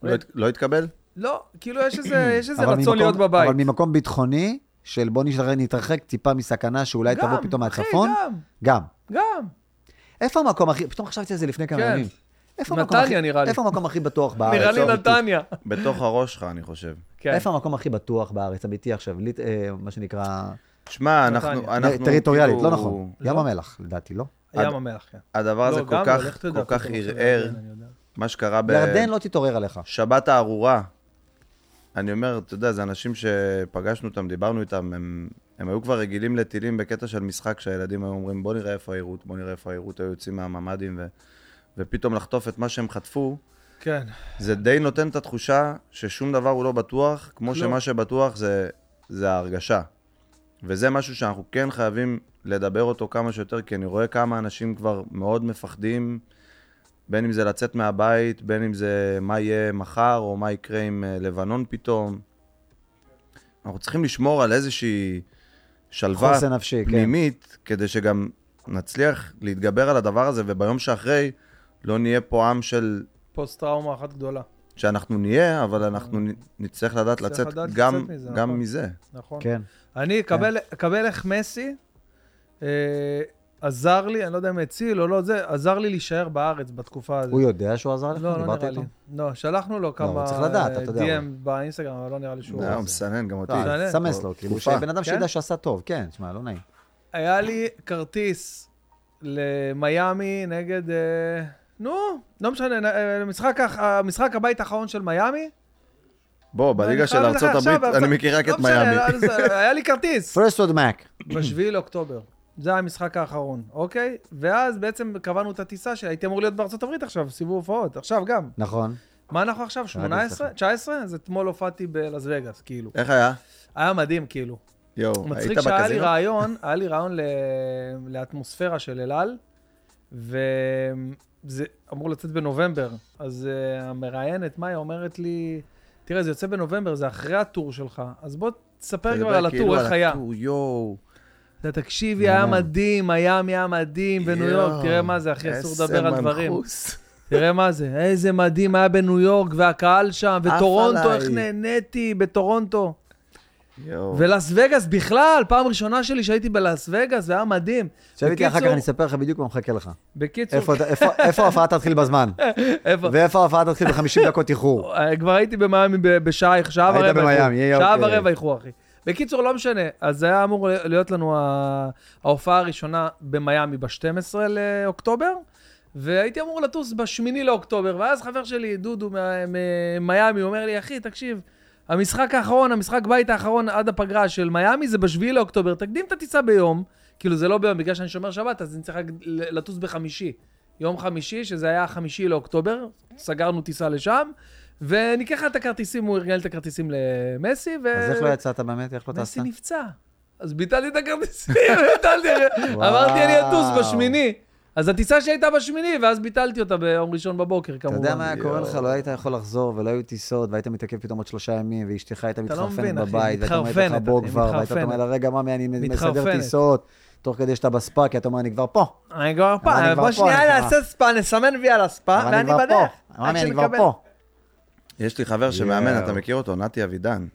C: לא לא התקבל?
D: לא, כאילו יש איזה, יש רצון להיות בבית.
B: אבל ממקום ביטחוני, של בוא נתרחק טיפה מסכנה שאולי
D: גם,
B: תבוא פתאום מהצפון.
D: גם,
B: גם.
D: גם.
B: איפה המקום הכי, פתאום חשבתי על זה לפני כמה
D: כן.
B: ימים. איפה המקום
D: נתניה
B: הכי-
D: נראה לי.
B: איפה המקום הכי בטוח בארץ?
D: נראה לי
B: לא,
D: נתניה.
C: בתוך הראש שלך, אני חושב.
D: כן.
B: איפה המקום הכי בטוח בארץ, אמיתי עכשיו? ליט- אה, מה שנקרא...
C: שמע. אנחנו... אנחנו
B: טריטוריאלית,
C: כאילו-
B: לא נכון. ים
D: לא.
B: המלך, לדעתי, לא?
D: ים המלח, כן.
C: הדבר הזה
D: לא,
C: כל כך,
D: תדע,
C: כל כך ערער. מה שקרה
B: ירדן לא תתעורר עליך.
C: בשבת הארורה. אני אומר, אתה יודע, זה אנשים שפגשנו אותם, דיברנו איתם, הם, הם היו כבר רגילים לטילים בקטע של משחק, שהילדים היו אומרים, בוא נראה איפה העירות, בוא נראה איפה העירות, היו יוצאים מהממ"דים, ו, ופתאום לחטוף את מה שהם חטפו,
D: כן.
C: זה די נותן את התחושה ששום דבר הוא לא בטוח, כמו
D: כלום.
C: שמה שבטוח זה, זה ההרגשה. וזה משהו שאנחנו כן חייבים לדבר אותו כמה שיותר, כי אני רואה כמה אנשים כבר מאוד מפחדים, בין אם זה לצאת מהבית, בין אם זה מה יהיה מחר, או מה יקרה עם אה, לבנון פתאום. אנחנו צריכים לשמור על איזושהי שלווה
B: נפשי, כן.
C: פנימית, כדי שגם נצליח להתגבר על הדבר הזה, וביום שאחרי לא נהיה פה עם של
D: פוסט-טראומה אחת גדולה.
C: שאנחנו נהיה, אבל אנחנו נצטרך לדעת לצאת
D: לדעת
C: גם,
D: לצאת מזה,
C: גם
D: נכון.
C: מזה.
D: נכון.
B: כן.
D: אני אקבל, אקבל איך מסי אה, עזר לי, אני לא יודע אם הציל או לא זה, עזר לי להישאר בארץ בתקופה הזאת.
B: הוא יודע שהוא עזר לך?
D: לא, לא נראה לי. לא, שלחנו לו
B: הוא
D: כמה
B: צריך לדעת, אתה יודע,
D: DM
B: אבל.
D: באינסטגרם, אבל לא נראה לי שהוא...
C: לא, הוא מסנן גם אותי.
B: לא,
D: משנה.
B: סמס לו, כאילו. שבן אדם
D: כן?
B: שידע שעשה טוב, כן, תשמע, לא נעים.
D: היה לי כרטיס למיאמי נגד... אה, נו, לא משנה, אה, משחק הבית האחרון של מיאמי.
C: בוא, בליגה של ארצות הברית, אני מכיר רק
D: לא
C: את מיאמי.
D: לא, היה לי כרטיס.
B: פרסט עוד מק.
D: בשביעי לאוקטובר. זה היה המשחק האחרון, אוקיי? ואז בעצם קבענו את הטיסה שהייתי אמור להיות בארצות הברית עכשיו, סיבוב הופעות, עכשיו גם.
B: נכון.
D: מה אנחנו עכשיו, 18?
B: אצלך.
D: 19? אז אתמול הופעתי בלאס וגאס, כאילו.
C: איך היה?
D: היה מדהים, כאילו.
C: יואו, היית
D: מצחיק שהיה לי
C: בקזינו?
D: רעיון, היה לי רעיון ל... לאטמוספירה של אל על, וזה אמור לצאת בנובמבר. אז uh, המראיינת, מאיה, אומרת לי, תראה, זה יוצא בנובמבר, זה אחרי הטור שלך, אז בוא תספר כבר על
C: כאילו
D: הטור, איך היה.
C: הטור, יואו.
D: אתה תקשיבי, היה מדהים, מיאמי היה מדהים בניו יורק, תראה מה זה, אחי, אסור לדבר על דברים. תראה מה זה, איזה מדהים היה בניו יורק, והקהל שם, וטורונטו. איך נהניתי בטורונטו. ולאס וגאס בכלל, פעם ראשונה שלי שהייתי בלאס וגאס, זה היה מדהים.
B: שב איתי אחר כך, אני אספר לך בדיוק מה מחכה לך.
D: בקיצור,
B: איפה- ההופעה תתחיל בזמן?
D: איפה?
B: ואיפה ההופעה תתחיל ב-50 דקות איחור?
D: אה, כבר הייתי במיאמי בשעה, שעה
B: היית
D: ורבע איחור.
B: במיאמי,
D: שעה. ורבע איחור, אחי. בקיצור, לא משנה. אז זה היה אמור להיות לנו ההופעה הראשונה במיאמי ב-12 לאוקטובר, והייתי אמור לטוס ב-8 לאוקטובר, ואז חבר שלי, דודו ממיאמי, אומר לי, אחי, תקשיב, המשחק האחרון, המשחק בית האחרון עד הפגרה של מיאמי זה ב-7 לאוקטובר, תקדים את הטיסה ביום, כאילו זה לא ביום, בגלל שאני שומר שבת, אז אני צריך לטוס בחמישי. יום חמישי, שזה היה חמישי לאוקטובר, סגרנו טיסה לשם, וניקח את הכרטיסים, הוא ארגן את הכרטיסים למסי, ו...
B: אז איך לא יצאת באמת? איך לא טסת?
D: מסי נפצע. אז ביטלתי את הכרטיסים, ביטלתי. אמרתי אני אטוס בשמיני. אז הטיסה שהייתה בשמיני, ואז ביטלתי אותה ביום ראשון בבוקר,
B: אתה
D: כמובן.
B: יודע מה היה קורה לך? לא היית יכול לחזור, ולא היו טיסות, והיית מתעכב פתאום עוד שלושה ימים, ואשתך הייתה
D: אתה לא
B: מתחרפנת בבית, והיית אומרת לך בוא כבר, והיית אומר
D: מתחרפנת.
B: לה, רגע, ממי, אני מסדר. טיסות, תוך כדי שאתה בספא, כי אתה אומר, אני כבר פה.
D: אני כבר פה, בוא שנייה נעשה ספא, נסמן וי על
B: אני
D: ואני בדרך.
B: אני כבר. פה.
C: יש לי חבר שמאמן. אתה מכיר אותו? נתי אבידן.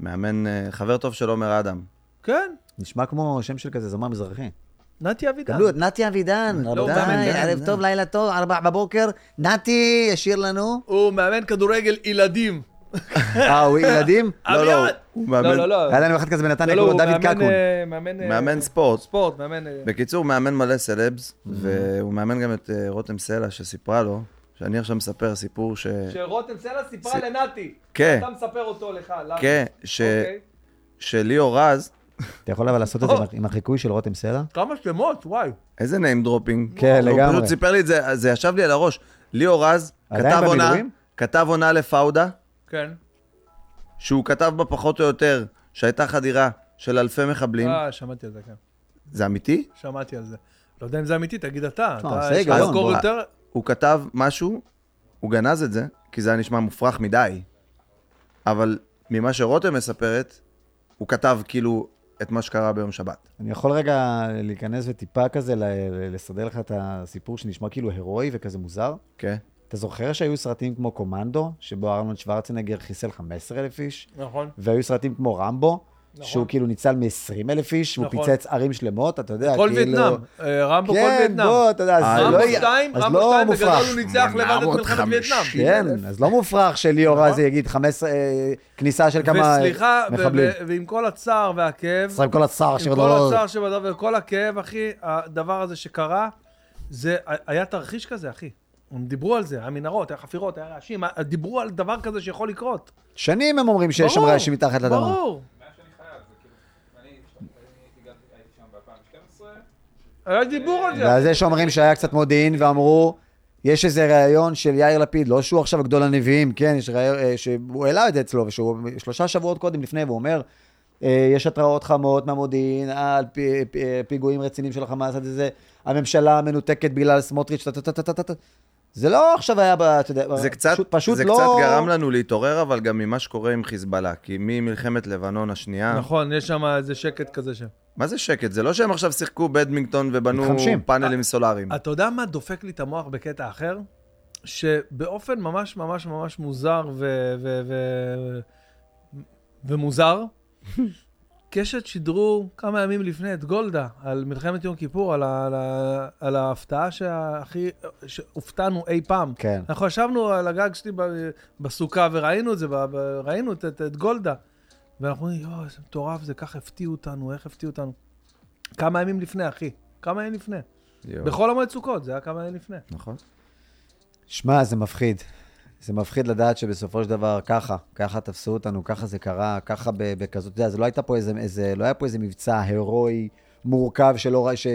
C: מאמן, אה, חבר טוב של עומר אדם.
D: כן,
B: נשמע כמו שם של כזה זמר מזרחי.
D: נתי אבידן.
B: קבלו את נתי אבידן,
D: לא,
B: רבותיי, ערב טוב. לילה טוב, ארבע בבוקר, נתי ישיר לנו.
D: הוא מאמן כדורגל ילדים.
B: אה, הוא ילדים?
C: לא, לא. הוא
D: לא,
C: מאמן-
D: לא, לא.
B: היה לנו אחד כזה בנתניה,
D: לא,
B: קוראים לו
D: הוא
B: דוד קקון.
D: אה, מאמן... אה,
C: מאמן ספורט.
D: ספורט, מאמן... אה,
C: בקיצור, הוא מאמן מלא סלבס, והוא מאמן גם את אה, רותם סלע, שסיפרה לו, שאני עכשיו מספר סיפור ש...
D: שרותם סלע סיפרה
C: ס-
D: לנתי.
C: כן.
D: אתה מספר אותו לך, למה?
C: כן, ש-
D: אוקיי.
C: שליאור רז,
B: אתה יכול אבל לעשות את זה. עם- החיקוי של רותם סלע?
D: כמה שמות, וואי.
C: איזה name dropping.
B: כן,
C: הוא
B: לגמרי.
C: פשוט סיפר לי את זה, זה ישב לי על הראש. ליאור רז, כתב עונה? כתב עונה לפאודה,
D: כן.
C: שהוא כתב בה פחות או יותר שהייתה חדירה של אלפי מחבלים.
D: אה, שמעתי על זה, כן.
C: זה אמיתי?
D: שמעתי על זה. לא יודע אם זה אמיתי, תגיד אתה. אתה- יש לך מקור. יותר...
C: הוא כתב משהו, הוא גנז את זה, כי זה היה נשמע מופרך מדי, אבל ממה שרותם מספרת, הוא כתב כאילו את מה שקרה ביום שבת.
B: אני יכול רגע להיכנס וטיפה כזה לסדר לך את הסיפור שנשמע כאילו הירואי וכזה מוזר?
C: כן?
B: אתה זוכר שהיו סרטים כמו קומנדו, שבו ארנולד שוורצנגר חיסל 15,000 איש?
D: נכון.
B: והיו סרטים כמו רמבו,
D: נכון.
B: שהוא כאילו ניצל מ-20 אלף איש, והוא
D: נכון.
B: פיצץ ערים שלמות, אתה יודע,
D: כל
B: כאילו...
D: וייטנאם. אה, רמבו כל
B: כן,
D: וייטנאם.
B: בוא, אתה יודע, אז
C: אה,
B: זה
D: רמבו
B: לא... יהיה-
D: 2,
B: אז
D: רמבו
B: לא
D: 2 בגדול
B: מופרך.
D: הוא ניצח לבד את מלחמת וייטנאם.
B: כן, אז לא מופרך שליאור
D: נכון.
B: אז יגיד 15, אה, כניסה של כמה
D: וסליחה,
B: מחבלים.
D: ו- ועם כל הצער והכאב,
B: עם כל הצער
D: עם
B: שעוד
D: כל
B: לא...
D: הצער שבדבר וכל הכאב, אחי, הדבר הזה שקרה, זה היה תרחיש כזה, אחי. הם דיברו על זה, המנהרות, החפירות, היה רעשים, דיברו על דבר כזה שיכול לקרות.
B: שנים הם אומרים שיש שם רעשים מתחת לאדמה.
D: ברור.
E: מאז שאני חייב, זה כאילו, אני אני הגעתי- הייתי שם ב-2012,
D: היה דיבור על זה.
B: ועל זה שאומרים שהיה קצת מודיעין, ואמרו, יש איזה ראיון של יאיר לפיד, לא שהוא עכשיו גדול הנביאים, כן, יש ראיון, אה, שהוא העלה את זה אצלו, ושהוא שלושה שבועות קודם לפני, והוא אומר, אה, יש התראות חמות מהמודיעין על פי- פי- פיגועים רציניים של החמאס, זה, הממשלה מנותקת בגלל סמוטריץ', זה לא עכשיו היה, ב- אתה יודע,
C: זה קצת,
B: פשוט, פשוט
C: זה
B: לא...
C: קצת גרם לנו להתעורר, אבל גם ממה שקורה עם חיזבאללה. כי ממלחמת לבנון השנייה...
D: נכון, יש שם איזה שקט כזה שם.
C: מה זה שקט? זה לא שהם עכשיו שיחקו בדמינגטון ובנו
B: מתחמשים.
C: פאנלים סולאריים.
D: אתה יודע מה דופק לי את המוח בקטע אחר? שבאופן ממש ממש ממש מוזר ו... ו... ו... ומוזר, קשת שידרו כמה ימים לפני את גולדה על מלחמת יום כיפור, על, ה... על, ה... על ההפתעה שהכי... שהופתענו אי פעם.
B: כן.
D: אנחנו ישבנו על הגג שלי בסוכה וראינו את זה, ראינו את, את, את גולדה. ואנחנו אומרים, יואו, איזה מטורף זה, ככה הפתיעו אותנו, איך הפתיעו אותנו. כמה ימים לפני, אחי. כמה ימים לפני.
C: יואו.
D: בכל המועד סוכות, זה היה כמה ימים לפני.
C: נכון.
B: שמע, זה מפחיד. זה מפחיד לדעת שבסופו של דבר ככה, ככה תפסו אותנו, ככה זה קרה, ככה ב- בכזאת, אתה יודע, זה לא הייתה פה איזה, איזה, לא היה פה איזה מבצע הירואי, מורכב שלא, ש...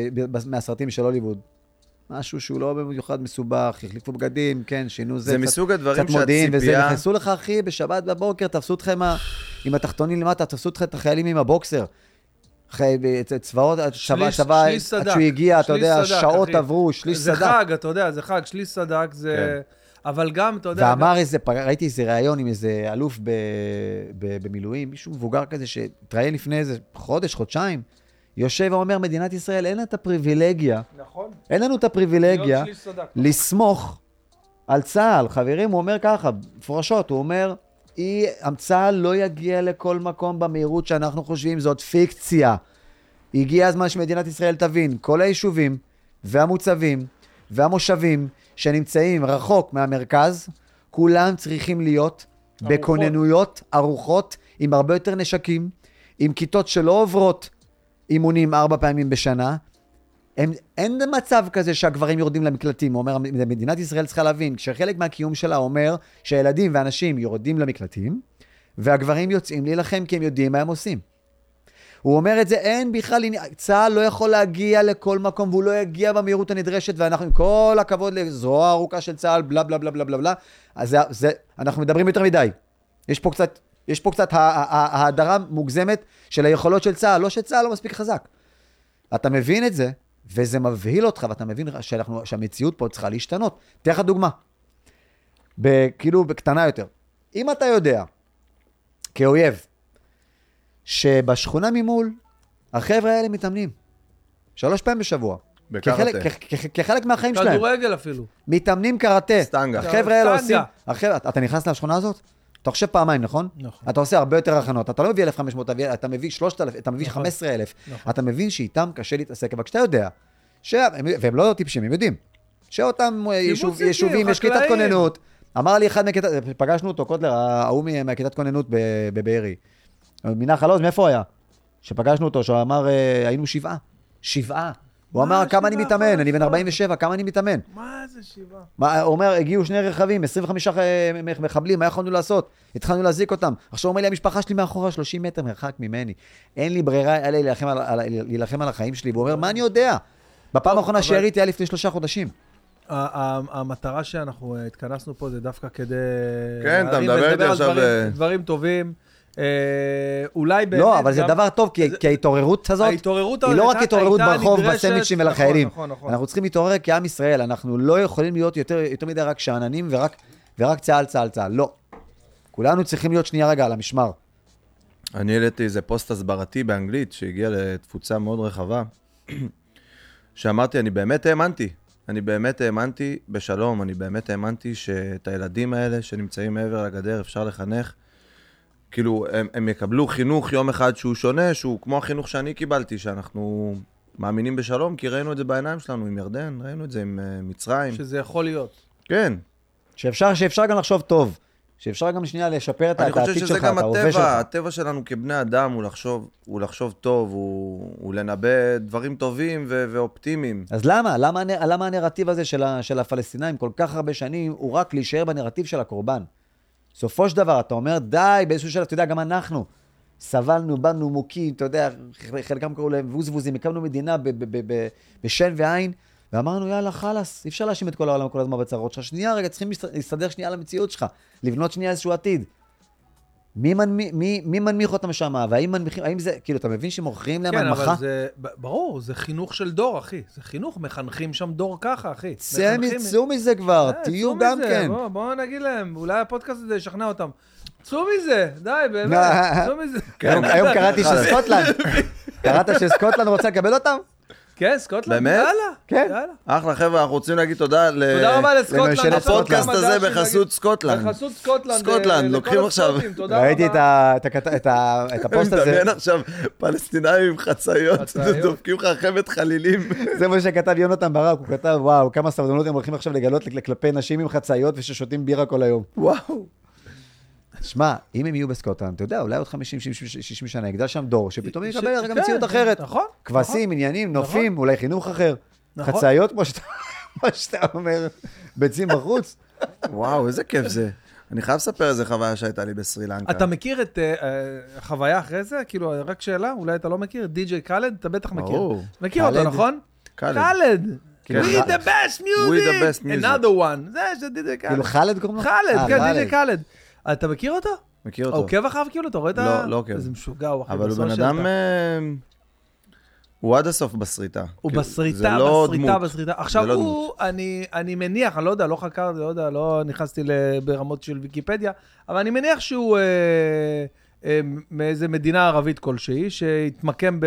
B: מהסרטים של הוליווד. משהו שהוא לא במיוחד מסובך, החליפו בגדים, כן, שינו זה,
C: זה
B: קצת,
C: מסוג הדברים
B: קצת מודיעין, וזה,
C: שהציפייה...
B: נכנסו לך, אחי, בשבת בבוקר, תפסו אותך עם, ה... עם התחתונים למטה, תפסו אותך את החיילים עם הבוקסר. אחרי צבאות,
D: שליש סדק.
B: עד שהוא הגיע, אתה יודע,
D: סדק,
B: שעות
D: אחי.
B: עברו, שליש
D: זה
B: סדק.
D: חג, אתה יודע, זה חג, שליש סדק, זה... אבל גם, אתה יודע...
B: ואמר איזה, פ- ראיתי איזה ראיון עם איזה אלוף ב, ב, במילואים, מישהו מבוגר כזה שהתראיין לפני איזה חודש, חודשיים, יושב ואומר, מדינת ישראל, אין לה את הפריבילגיה,
D: נכון.
B: אין לנו את הפריבילגיה
D: סדק.
B: לסמוך על צה"ל. חברים, הוא אומר ככה, מפורשות, הוא אומר, צה"ל לא יגיע לכל מקום במהירות שאנחנו חושבים, זאת פיקציה. הגיע הזמן שמדינת ישראל תבין, כל היישובים והמוצבים והמושבים שנמצאים רחוק מהמרכז, כולם צריכים להיות
D: ערוכות.
B: בכוננויות ערוכות, עם הרבה יותר נשקים, עם כיתות שלא עוברות אימונים ארבע פעמים בשנה. הם, אין מצב כזה שהגברים יורדים למקלטים. הוא אומר, מדינת ישראל צריכה להבין, שחלק מהקיום שלה אומר שהילדים ואנשים יורדים למקלטים, והגברים יוצאים להילחם כי הם יודעים מה הם עושים. הוא אומר את זה, אין בכלל עניין, צה"ל לא יכול להגיע לכל מקום, והוא לא יגיע במהירות הנדרשת, ואנחנו עם כל הכבוד לזרוע ארוכה של צה"ל, בלה בלה בלה בלה בלה בלה, אז זה, זה, אנחנו מדברים יותר מדי. יש פה קצת, יש פה קצת ההדרה מוגזמת של היכולות של צה"ל, לא שצה"ל לא מספיק חזק. אתה מבין את זה, וזה מבהיל אותך, ואתה מבין שאנחנו, שהמציאות פה צריכה להשתנות. אתן לך דוגמה, כאילו בקטנה יותר. אם אתה יודע, כאויב, שבשכונה ממול, החבר'ה האלה מתאמנים. שלוש פעמים בשבוע.
C: בקראטה.
B: כחלק, מהחיים שלהם.
D: כדורגל אפילו.
B: מתאמנים קראטה.
C: סטנגה.
B: החבר'ה האלה. עושים... החבר'ה, אתה נכנס לשכונה הזאת? אתה חושב פעמיים, נכון?
D: נכון.
B: אתה עושה הרבה יותר הכנות. אתה לא מביא 1,500, אתה מביא- אתה מביא 3,000, אתה מביא
D: נכון.
B: 15,000.
D: נכון.
B: אתה מבין שאיתם קשה להתעסק, אבל כשאתה יודע. והם לא טיפשים, הם יודעים, שאותם אה, יישובים, יש כיתת. כוננות. אמר לי אחד מכיתת, פגשנו אותו, קוטלר, ההוא מה- מהכיתת כוננות ב- בבארי. מנחל עוז, מאיפה הוא היה? שפגשנו אותו, שהוא אמר, אה, היינו שבעה. שבעה. הוא אמר, כמה אני מתאמן? אני בן
D: חודש?
B: 47, כמה אני מתאמן?
D: מה זה שבעה?
B: מה, הוא אומר, הגיעו שני רכבים, 25 אה, מח- מחבלים, מה יכולנו לעשות? התחלנו להזיק אותם. עכשיו הוא אומר לי, המשפחה שלי מאחורה 30 מטר מרחק ממני. אין לי ברירה, לי להילחם על, החיים שלי. והוא אומר, מה אני יודע? בפעם האחרונה שיריתי היה לפני שלושה חודשים.
D: המטרה שאנחנו אה, התכנסנו פה זה דווקא כדי...
C: כן, אתה מדבר איתי עכשיו,
D: דברים טובים. אה, אולי באמת...
B: לא, אבל זה
D: גם-
B: דבר טוב, כי
D: זה-
B: כי ההתעוררות הזאת,
D: ההתעוררות
B: היא לא רק
D: הייתה-
B: התעוררות
D: הייתה
B: ברחוב,
D: נדרשת-
B: בסנדוויצ'ים
D: נכון,
B: ולחיילים.
D: נכון, נכון.
B: אנחנו צריכים להתעורר כעם ישראל, אנחנו לא יכולים להיות יותר יותר מדי רק שאננים ורק- ורק צה"ל, צה"ל, צה"ל. לא. כולנו צריכים להיות שנייה רגע על המשמר.
C: אני העליתי איזה פוסט הסברתי באנגלית שהגיע לתפוצה מאוד רחבה, שאמרתי, אני באמת האמנתי, אני באמת האמנתי בשלום, אני באמת האמנתי שאת הילדים האלה שנמצאים מעבר לגדר אפשר לחנך. כאילו, הם, הם יקבלו חינוך יום אחד שהוא שונה, שהוא כמו החינוך שאני קיבלתי, שאנחנו מאמינים בשלום, כי ראינו את זה בעיניים שלנו עם ירדן, ראינו את זה עם uh, מצרים.
D: שזה יכול להיות.
C: כן,
B: שאפשר, שאפשר גם לחשוב טוב. שאפשר גם שנייה לשפר את
C: אני
B: את
C: חושב
B: העתיד
C: שזה
B: שלך,
C: גם
B: את ההווה שלך.
C: הטבע, הטבע שלנו כבני אדם הוא לחשוב, הוא לחשוב טוב, הוא, הוא לנבא דברים טובים ו- ואופטימיים.
B: אז למה? למה, למה הנרטיב הזה של, ה, של הפלסטינאים כל כך הרבה שנים הוא רק להישאר בנרטיב של הקורבן? בסופו של דבר, אתה אומר, די, באיזשהו שלב, אתה יודע, גם אנחנו סבלנו, באנו מוכים, אתה יודע, חלקם קראו להם ווזווזים, הקמנו מדינה בשן ועין, ואמרנו, יאללה, חלאס, אי אפשר להאשים את כל העולם כל הזמן בצרות שלך. שנייה, רגע, צריכים להסת- להסתדר שנייה על המציאות שלך, לבנות שנייה איזשהו עתיד. מי, מנמי, מי, מי מנמיך אותם שם? והאם מנמיכים, האם זה, כאילו, אתה מבין שמוכרים להם
D: כן,
B: הנמכה?
D: אבל זה, ברור, זה חינוך של דור, אחי. זה חינוך, מחנכים שם דור ככה, אחי.
B: צא, צאו מזה כבר,
D: אה,
B: תהיו גם
D: מזה,
B: כן.
D: בוא- בואו נגיד להם, אולי הפודקאסט הזה ישכנע אותם. צאו מזה, די, באמת, צאו מזה.
B: היום קראתי שסקוטלנד, קראת שסקוטלנד רוצה לקבל אותם?
D: כן, סקוטלנד,
C: באמת?
D: יאללה.
B: כן.
D: יאללה.
C: אחלה חבר'ה, אנחנו רוצים להגיד תודה ל...
D: תודה רבה לסקוטלנד.
C: הפודקאסט הזה בחסות. סקוטלנד.
D: בחסות סקוטלנד.
C: סקוטלנד,
D: אה,
C: לוקחים עכשיו-.
B: ראיתי את ה- את הקט- את ה- את הפוסט
C: אני
B: הזה,
C: מדמיין עכשיו פלסטינאים עם חצאיות. דופקים לך חמת חלילים.
B: זה מה שכתב יונתן ברק, הוא כתב, וואו, כמה סבלנות הם הולכים עכשיו לגלות כל- כלפי נשים עם חצאיות וששותים בירה כל היום.
C: וואו.
B: שמע, אם הם יהיו בסקוטלנד, אתה יודע, אולי עוד 50, 60, 60 שנה יגדל שם דור, שפתאום יקבל רגע
D: כן,
B: מציאות אחרת.
D: נכון.
B: כבשים, עניינים, נופים, אולי חינוך אחר.
D: נכון.
B: חצאיות, כמו שאתה- אומר, ביצים בחוץ.
C: וואו, איזה כיף זה. אני חייב לספר איזה חוויה שהייתה לי בסרילנקה.
D: אתה מכיר את אה, אה, החוויה אחרי זה? כאילו, רק שאלה, אולי אתה לא מכיר? די.ג'יי קאלד? אתה בטח מכיר.
C: ברור.
D: מכיר אותו? נכון?
C: קאלד.
D: קאלד.
C: כן.
D: We the best music.
C: We the best music.
D: Another one. זה של די.ג'יי
B: כאילו
D: קאלד.
B: חאלד קוראים לו?
D: חאלד,
B: אה,
D: כן. די.ג'יי קאלד. אתה מכיר אותו?
C: מכיר אותו.
D: עוקב אחריו כאילו? אתה רואה את ה...
C: לא, לא עוקב.
D: איזה משוגע הוא, אחי.
C: אבל הוא בן. אדם... אה, הוא עד הסוף בסריטה.
D: הוא
C: כאילו,
D: בסריטה,
C: לא
D: בסריטה,
C: דמות.
D: בסריטה. עכשיו
C: לא
D: הוא, אני, אני מניח, אני לא יודע, לא חקרתי, לא יודע, לא נכנסתי ברמות של ויקיפדיה, אבל אני מניח שהוא אה, אה, מאיזה מדינה ערבית כלשהי, שהתמקם ב,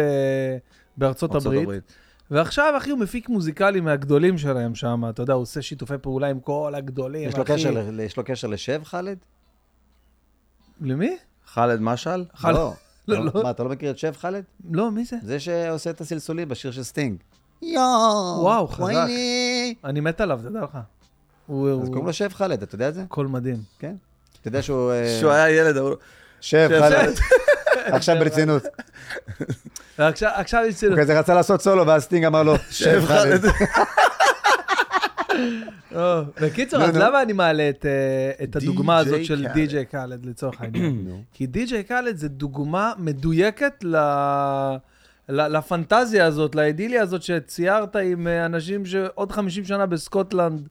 D: בארצות
C: ארצות
D: הברית.
C: הברית.
D: ועכשיו, אחי, הוא מפיק מוזיקלי מהגדולים שלהם שם, אתה יודע, הוא עושה שיתופי פעולה עם כל הגדולים,
B: יש לו
D: אחי.
B: קשר ל- יש לו קשר לשב, חאלד?
D: למי?
C: חאלד משעל?
D: חאלד-
B: לא.
D: לא, לא.
B: מה, אתה לא מכיר את שב, חאלד?
D: לא, מי זה?
B: זה שעושה את הסלסולים בשיר של סטינג. יואו,
D: וואו, חזק. אני מת עליו, תדע לך. הוא...
B: אז קוראים לו שב חאלד, אתה יודע את זה?
D: קול מדהים.
B: כן. אתה יודע שהוא... אה,
C: כשהוא היה ילד, אמרו
B: שב, חאלד. עכשיו ברצינות.
D: עכשיו, יצאנו.
B: הוא כזה רצה לעשות סולו, ואז סטינג אמר לו, שב חאלד.
D: אה, בקיצור,
B: נו,
D: אז
B: נו.
D: למה אני מעלה את, אה, הדוגמה הזאת של. די.ג'יי קאלד לצורך העניין? כי די.ג'יי קאלד זה דוגמה מדויקת לפנטזיה הזאת, לאידיליה הזאת שציירת עם אה, אנשים שעוד 50 שנה בסקוטלנד,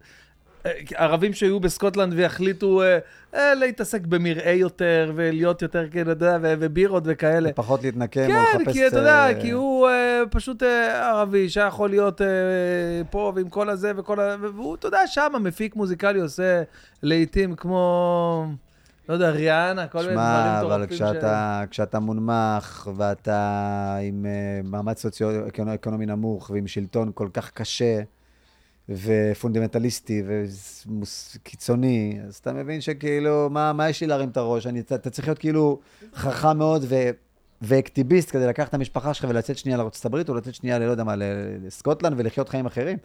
D: ערבים שהיו בסקוטלנד ויחליטו אה, אה, להתעסק במרעה יותר ולהיות יותר, כאילו, אתה יודע, ובירות וכאלה.
B: פחות להתנקם או
D: כן,
B: לחפש...
D: כי אתה יודע,
B: אה,
D: כי הוא אה, פשוט אה, ערבי שהיה יכול להיות אה, פה ועם כל הזה וכל ה... והוא, אתה יודע, שם מפיק מוזיקלי עושה לעיתים כמו, לא יודע, ריאנה, כל מיני דברים
B: שמע,
D: מטורפים.
B: אבל כשאתה, כשאתה מונמך ואתה עם uh, מעמד סוציו-אקונומי נמוך ועם שלטון כל כך קשה ופונדמנטליסטי וקיצוני, אז אתה מבין שכאילו, מה, מה יש לי להרים את הראש? אני, אתה, אתה צריך להיות כאילו חכם מאוד ו, ואקטיביסט כדי לקחת את המשפחה שלך ולצאת שנייה לארצות הברית או לצאת שנייה, לא יודע מה, לסקוטלנד ולחיות חיים אחרים.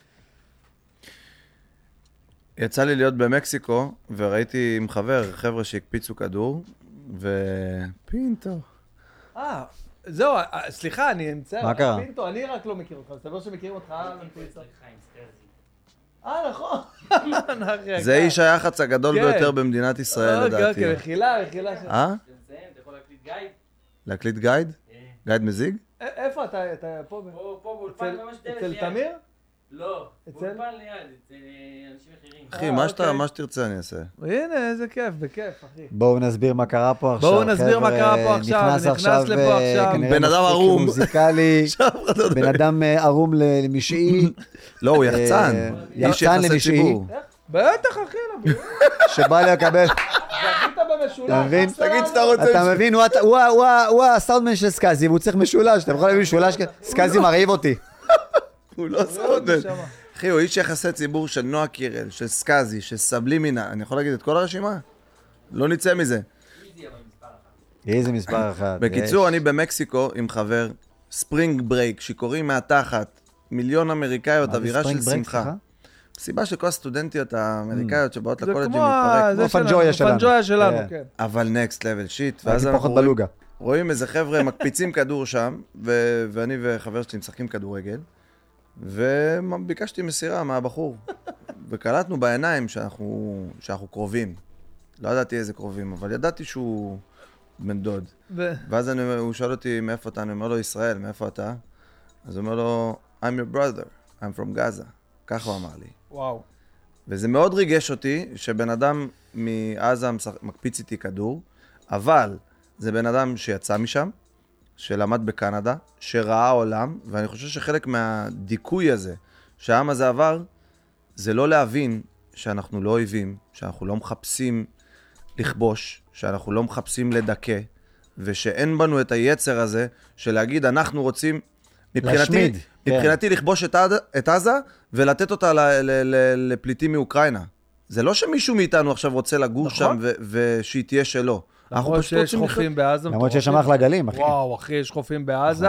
C: יצא לי להיות במקסיקו, וראיתי עם חבר, חבר'ה שהקפיצו כדור, ופינטו.
D: אה, זהו, אה, סליחה, אני מצטער.
B: מה קרה?
D: פינטו, אני רק לא מכיר אותך, מסתבר שמכירים אותך. אה, נכון.
C: זה
D: יקר.
C: איש היח"צ הגדול
D: כן.
C: ביותר במדינת ישראל,
D: אוקיי,
C: לדעתי.
D: אוקיי, מחילה, מחילה. ש-
C: אה?
F: אתה יכול להקליט גייד?
C: להקליט גייד? גייד מזיג?
D: איפה אתה? אתה פה?
F: פה, פה באולפן ממש דלת
D: אצל. תמיר?
F: לא,
D: אצל?
F: באולפן ליד, אצל אה, אנשים אחרים.
C: אחי,
D: אה,
C: מה שאתה-
D: אוקיי.
C: מה שתרצה אני אעשה.
D: הנה, איזה כיף, בכיף, אחי.
B: בואו נסביר מה קרה פה עכשיו.
D: בואו נסביר מה. קרה פה עכשיו,
B: נכנס
D: נכנס
B: עכשיו,
D: לפה
B: אה,
D: עכשיו.
C: בן אדם ערום.
B: מוזיקלי, בן אדם ערום ל- למשעי,
C: לא, הוא יחצן.
B: יחצן למשעי.
C: ציבור.
D: בטח, אחי, לא,
B: שבא לקבל,
D: זכית במשולש.
B: אתה מבין?
C: תגיד שאתה רוצה...
B: אתה מבין, הוא הסאונדמן של סקאזי, והוא צריך משולש, אתה יכול להביא משולש? סקאזי מרעיב אותי.
C: הוא לא סאונדמן. אחי, הוא איש יחסי ציבור של נועה קירל, של סקאזי, של סאבלימינל. אני יכול להגיד את כל הרשימה? לא נצא מזה.
B: איזה מספר אחד.
C: בקיצור. אני במקסיקו עם חבר, spring break, שיכורים מהתחת, מיליון אמריקאיות, אווירה של שמחה.
B: סליחה?
C: מסיבה של כל הסטודנטיות האמריקאיות שבאות
D: זה
C: לקולג'ים להתפרק.
D: זה
B: כמו פנג'ויה שלנו.
D: פנג'ויה שלנו,
B: כן.
C: אבל נקסט לבל שיט. ואז אנחנו רואים- איזה חבר'ה מקפיצים כדור שם, ו- ואני וחבר שלי משחקים כדורגל, וביקשתי מסירה מהבחור. וקלטנו בעיניים שאנחנו, שאנחנו קרובים. לא ידעתי איזה קרובים, אבל ידעתי שהוא בן דוד.
D: ו-
C: ואז אני, הוא שואל אותי מאיפה אתה, אני אומר לו ישראל, מאיפה אתה? אז הוא אומר לו, I'm your brother, I'm from Gaza. ככה הוא אמר לי.
D: וואו.
C: וזה מאוד ריגש אותי שבן אדם מעזה מקפיץ איתי כדור, אבל זה בן אדם שיצא משם, שלמד בקנדה, שראה עולם, ואני חושב שחלק מהדיכוי הזה שהעם הזה עבר, זה לא להבין שאנחנו לא אויבים, שאנחנו לא מחפשים לכבוש, שאנחנו לא מחפשים לדכא, ושאין בנו את היצר הזה של להגיד, אנחנו רוצים, מבחינתי,
B: להשמיד, כן.
C: מבחינתי לכבוש את, את עזה ולתת אותה ל, ל, ל, לפליטים מאוקראינה. זה לא שמישהו מאיתנו עכשיו רוצה לגור
D: נכון.
C: שם ושהיא תהיה שלו.
D: למרות שיש חופים בעזה
B: למרות שיש שם. אחלה גלים, אחי.
D: וואו, אחי, יש חופים בעזה.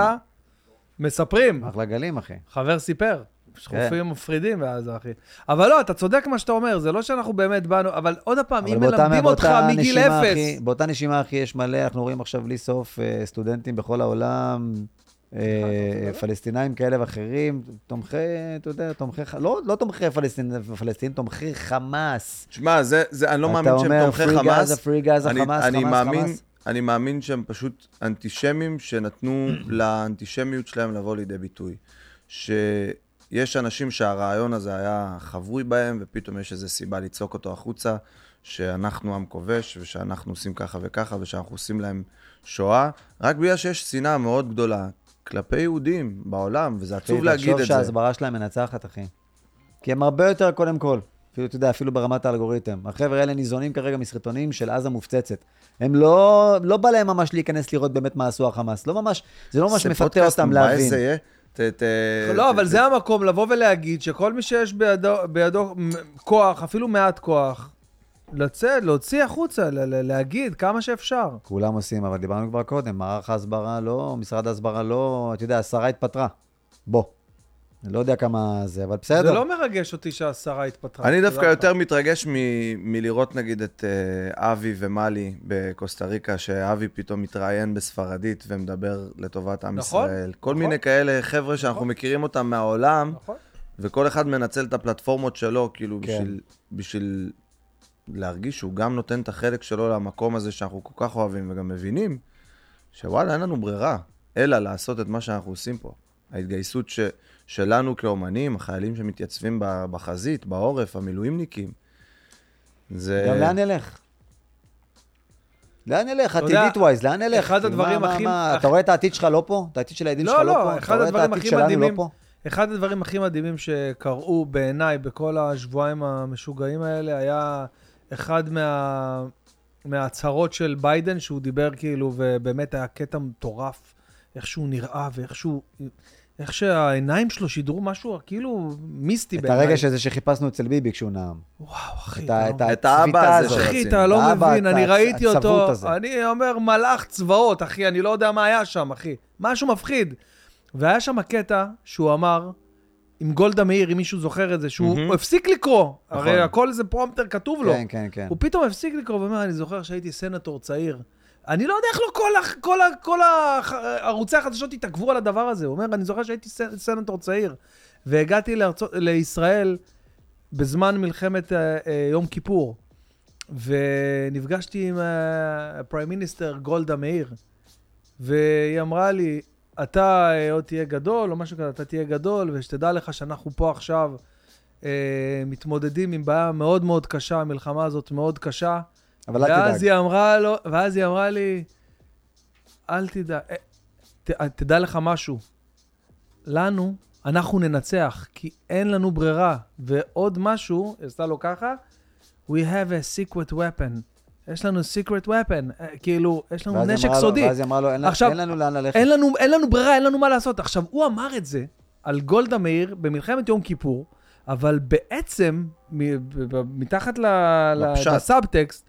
D: מספרים,
B: אחלה גלים, אחי.
D: חבר סיפר. יש
B: כן.
D: חופים מפרידים בעזה, אחי. אבל לא, אתה צודק מה שאתה אומר, זה לא שאנחנו באמת באנו, אבל עוד פעם, אם מלמדים אותך מגיל אפס,
B: אחי, באותה נשימה, אחי, יש מלא, אנחנו רואים עכשיו בלי סוף אה, סטודנטים בכל העולם, פלסטינאים כאלה ואחרים, תומכי, אתה יודע, תומכי, לא לא תומכי פלסטין, תומכי חמאס.
C: שמע, זה, זה, אני לא מאמין שהם תומכי
B: אתה אומר,
C: חמאס.
B: פרי גזה, פרי
C: אני,
B: חמאס,
C: אני
B: חמאס,
C: מאמין,
B: חמאס.
C: אני מאמין שהם פשוט אנטישמים שנתנו לאנטישמיות שלהם לבוא לידי ביטוי. שיש אנשים שהרעיון הזה היה חבוי בהם, ופתאום יש איזו סיבה לצעוק אותו החוצה, שאנחנו עם כובש, ושאנחנו עושים ככה וככה, ושאנחנו עושים להם שואה, רק בגלל שיש שנאה מאוד גדולה כלפי יהודים בעולם, וזה עצוב להגיד את
B: תחשוב
C: זה.
B: שההסברה שלהם מנצחת, אחי. כי הם הרבה יותר, קודם כל, אפילו, אתה יודע, אפילו ברמת האלגוריתם. החבר'ה האלה ניזונים כרגע מסרטונים של עזה מופצצת. הם לא, לא בא להם ממש להיכנס לראות באמת מה עשו החמאס. לא ממש, זה לא ממש
C: זה
B: מפתה
C: פודקאסט
B: אותם להבין.
C: זה יהיה. ת- ת-
D: לא,
C: ת-
D: אבל
C: ת-
D: זה המקום לבוא ולהגיד שכל מי שיש בידו, כוח, אפילו מעט כוח, לצאת, להוציא החוצה, ל- ל- להגיד כמה שאפשר.
B: כולם עושים, אבל דיברנו כבר קודם, מערך ההסברה לא, משרד ההסברה לא, אתה יודע, השרה התפטרה. בוא. אני לא יודע כמה זה, אבל בסדר.
D: זה לא מרגש אותי שהשרה התפטרה.
C: אני דווקא
D: לך.
C: יותר מתרגש מ- מלראות נגיד את אה, אבי ומלי בקוסטה ריקה, שאבי פתאום מתראיין בספרדית ומדבר לטובת עם
D: נכון,
C: ישראל. כל
D: נכון.
C: מיני כאלה חבר'ה שאנחנו
D: נכון.
C: מכירים אותם מהעולם,
D: נכון.
C: וכל אחד מנצל את הפלטפורמות שלו, כאילו
B: כן.
C: בשביל, בשביל להרגיש שהוא גם נותן את החלק שלו למקום הזה שאנחנו כל כך אוהבים וגם מבינים, שוואלה, אין לנו ברירה, אלא לעשות את מה שאנחנו עושים פה. ההתגייסות ש, שלנו כאומנים, החיילים שמתייצבים בחזית, בעורף, המילואימניקים. זה...
B: גם לאן נלך? לאן נלך? עתידית ווייז, לאן נלך?
D: אחד
B: כאילו,
D: הדברים
B: מה- מה-
D: הכי-
B: מה,
D: הכי-
B: אתה רואה את העתיד שלך לא פה? את העתיד של הילדים
D: לא,
B: שלך לא
D: לא,
B: פה?
D: אחד
B: אתה רואה את
D: הדברים
B: העתיד שלנו לא
D: מדהימים-
B: פה?
D: אחד הדברים הכי מדהימים שקרו בעיניי בכל השבועיים המשוגעים האלה היה אחד מה... מההצהרות של ביידן, שהוא דיבר כאילו, ובאמת היה קטע מטורף, איך שהוא נראה ואיך שהוא... איך שהעיניים שלו שידרו משהו כאילו מיסטי
B: את
D: בעיניי.
B: הרגש הזה שחיפשנו אצל ביבי כשהוא נאם.
D: וואו, אחי.
B: את
D: אתה
B: את
D: לא-
C: את האבא הזה. של-
D: אחי, אתה לא מבין, אני ראיתי אותו,
B: הזה.
D: אני אומר מלאך צבאות, אחי, אני לא יודע מה היה שם, אחי. משהו מפחיד. והיה שם קטע שהוא אמר, עם גולדה מאיר, אם מישהו זוכר את זה, שהוא. הוא הפסיק לקרוא, הרי
C: נכון.
D: הכל זה פרומפטר כתוב לו.
B: כן, כן, כן.
D: הוא פתאום הפסיק לקרוא ואומר, אני זוכר שהייתי סנטור צעיר. אני לא יודע איך לא כל, כל, כל הח- ערוצי החדשות התעכבו על הדבר הזה. הוא אומר, אני זוכר שהייתי ס- סנטור צעיר. והגעתי לארצות, לישראל בזמן מלחמת אה, אה, יום כיפור, ונפגשתי עם ה prime minister גולדה מאיר, והיא אמרה לי, אתה אה, עוד תהיה גדול, או משהו כזה, אתה תהיה גדול, ושתדע לך שאנחנו פה עכשיו אה, מתמודדים עם בעיה מאוד מאוד קשה, המלחמה הזאת מאוד קשה.
B: אבל אל
D: ואז
B: תדאג.
D: היא אמרה לו, ואז היא אמרה לי, אל תדאג, אה, ת, תדע לך משהו, לנו, אנחנו ננצח, כי אין לנו ברירה. ועוד משהו, היא עשתה לו ככה, we have a secret weapon. יש לנו secret weapon, אה, כאילו, יש לנו נשק סודי.
B: ואז היא אמרה לו, "אין
D: עכשיו,
B: אין לנו לאן ללכת.
D: אין לנו, אין לנו ברירה, אין לנו מה לעשות. עכשיו, הוא אמר את זה על גולדה מאיר במלחמת יום כיפור, אבל בעצם, מתחת ל- ל-
C: בפשט.
D: לסאבטקסט,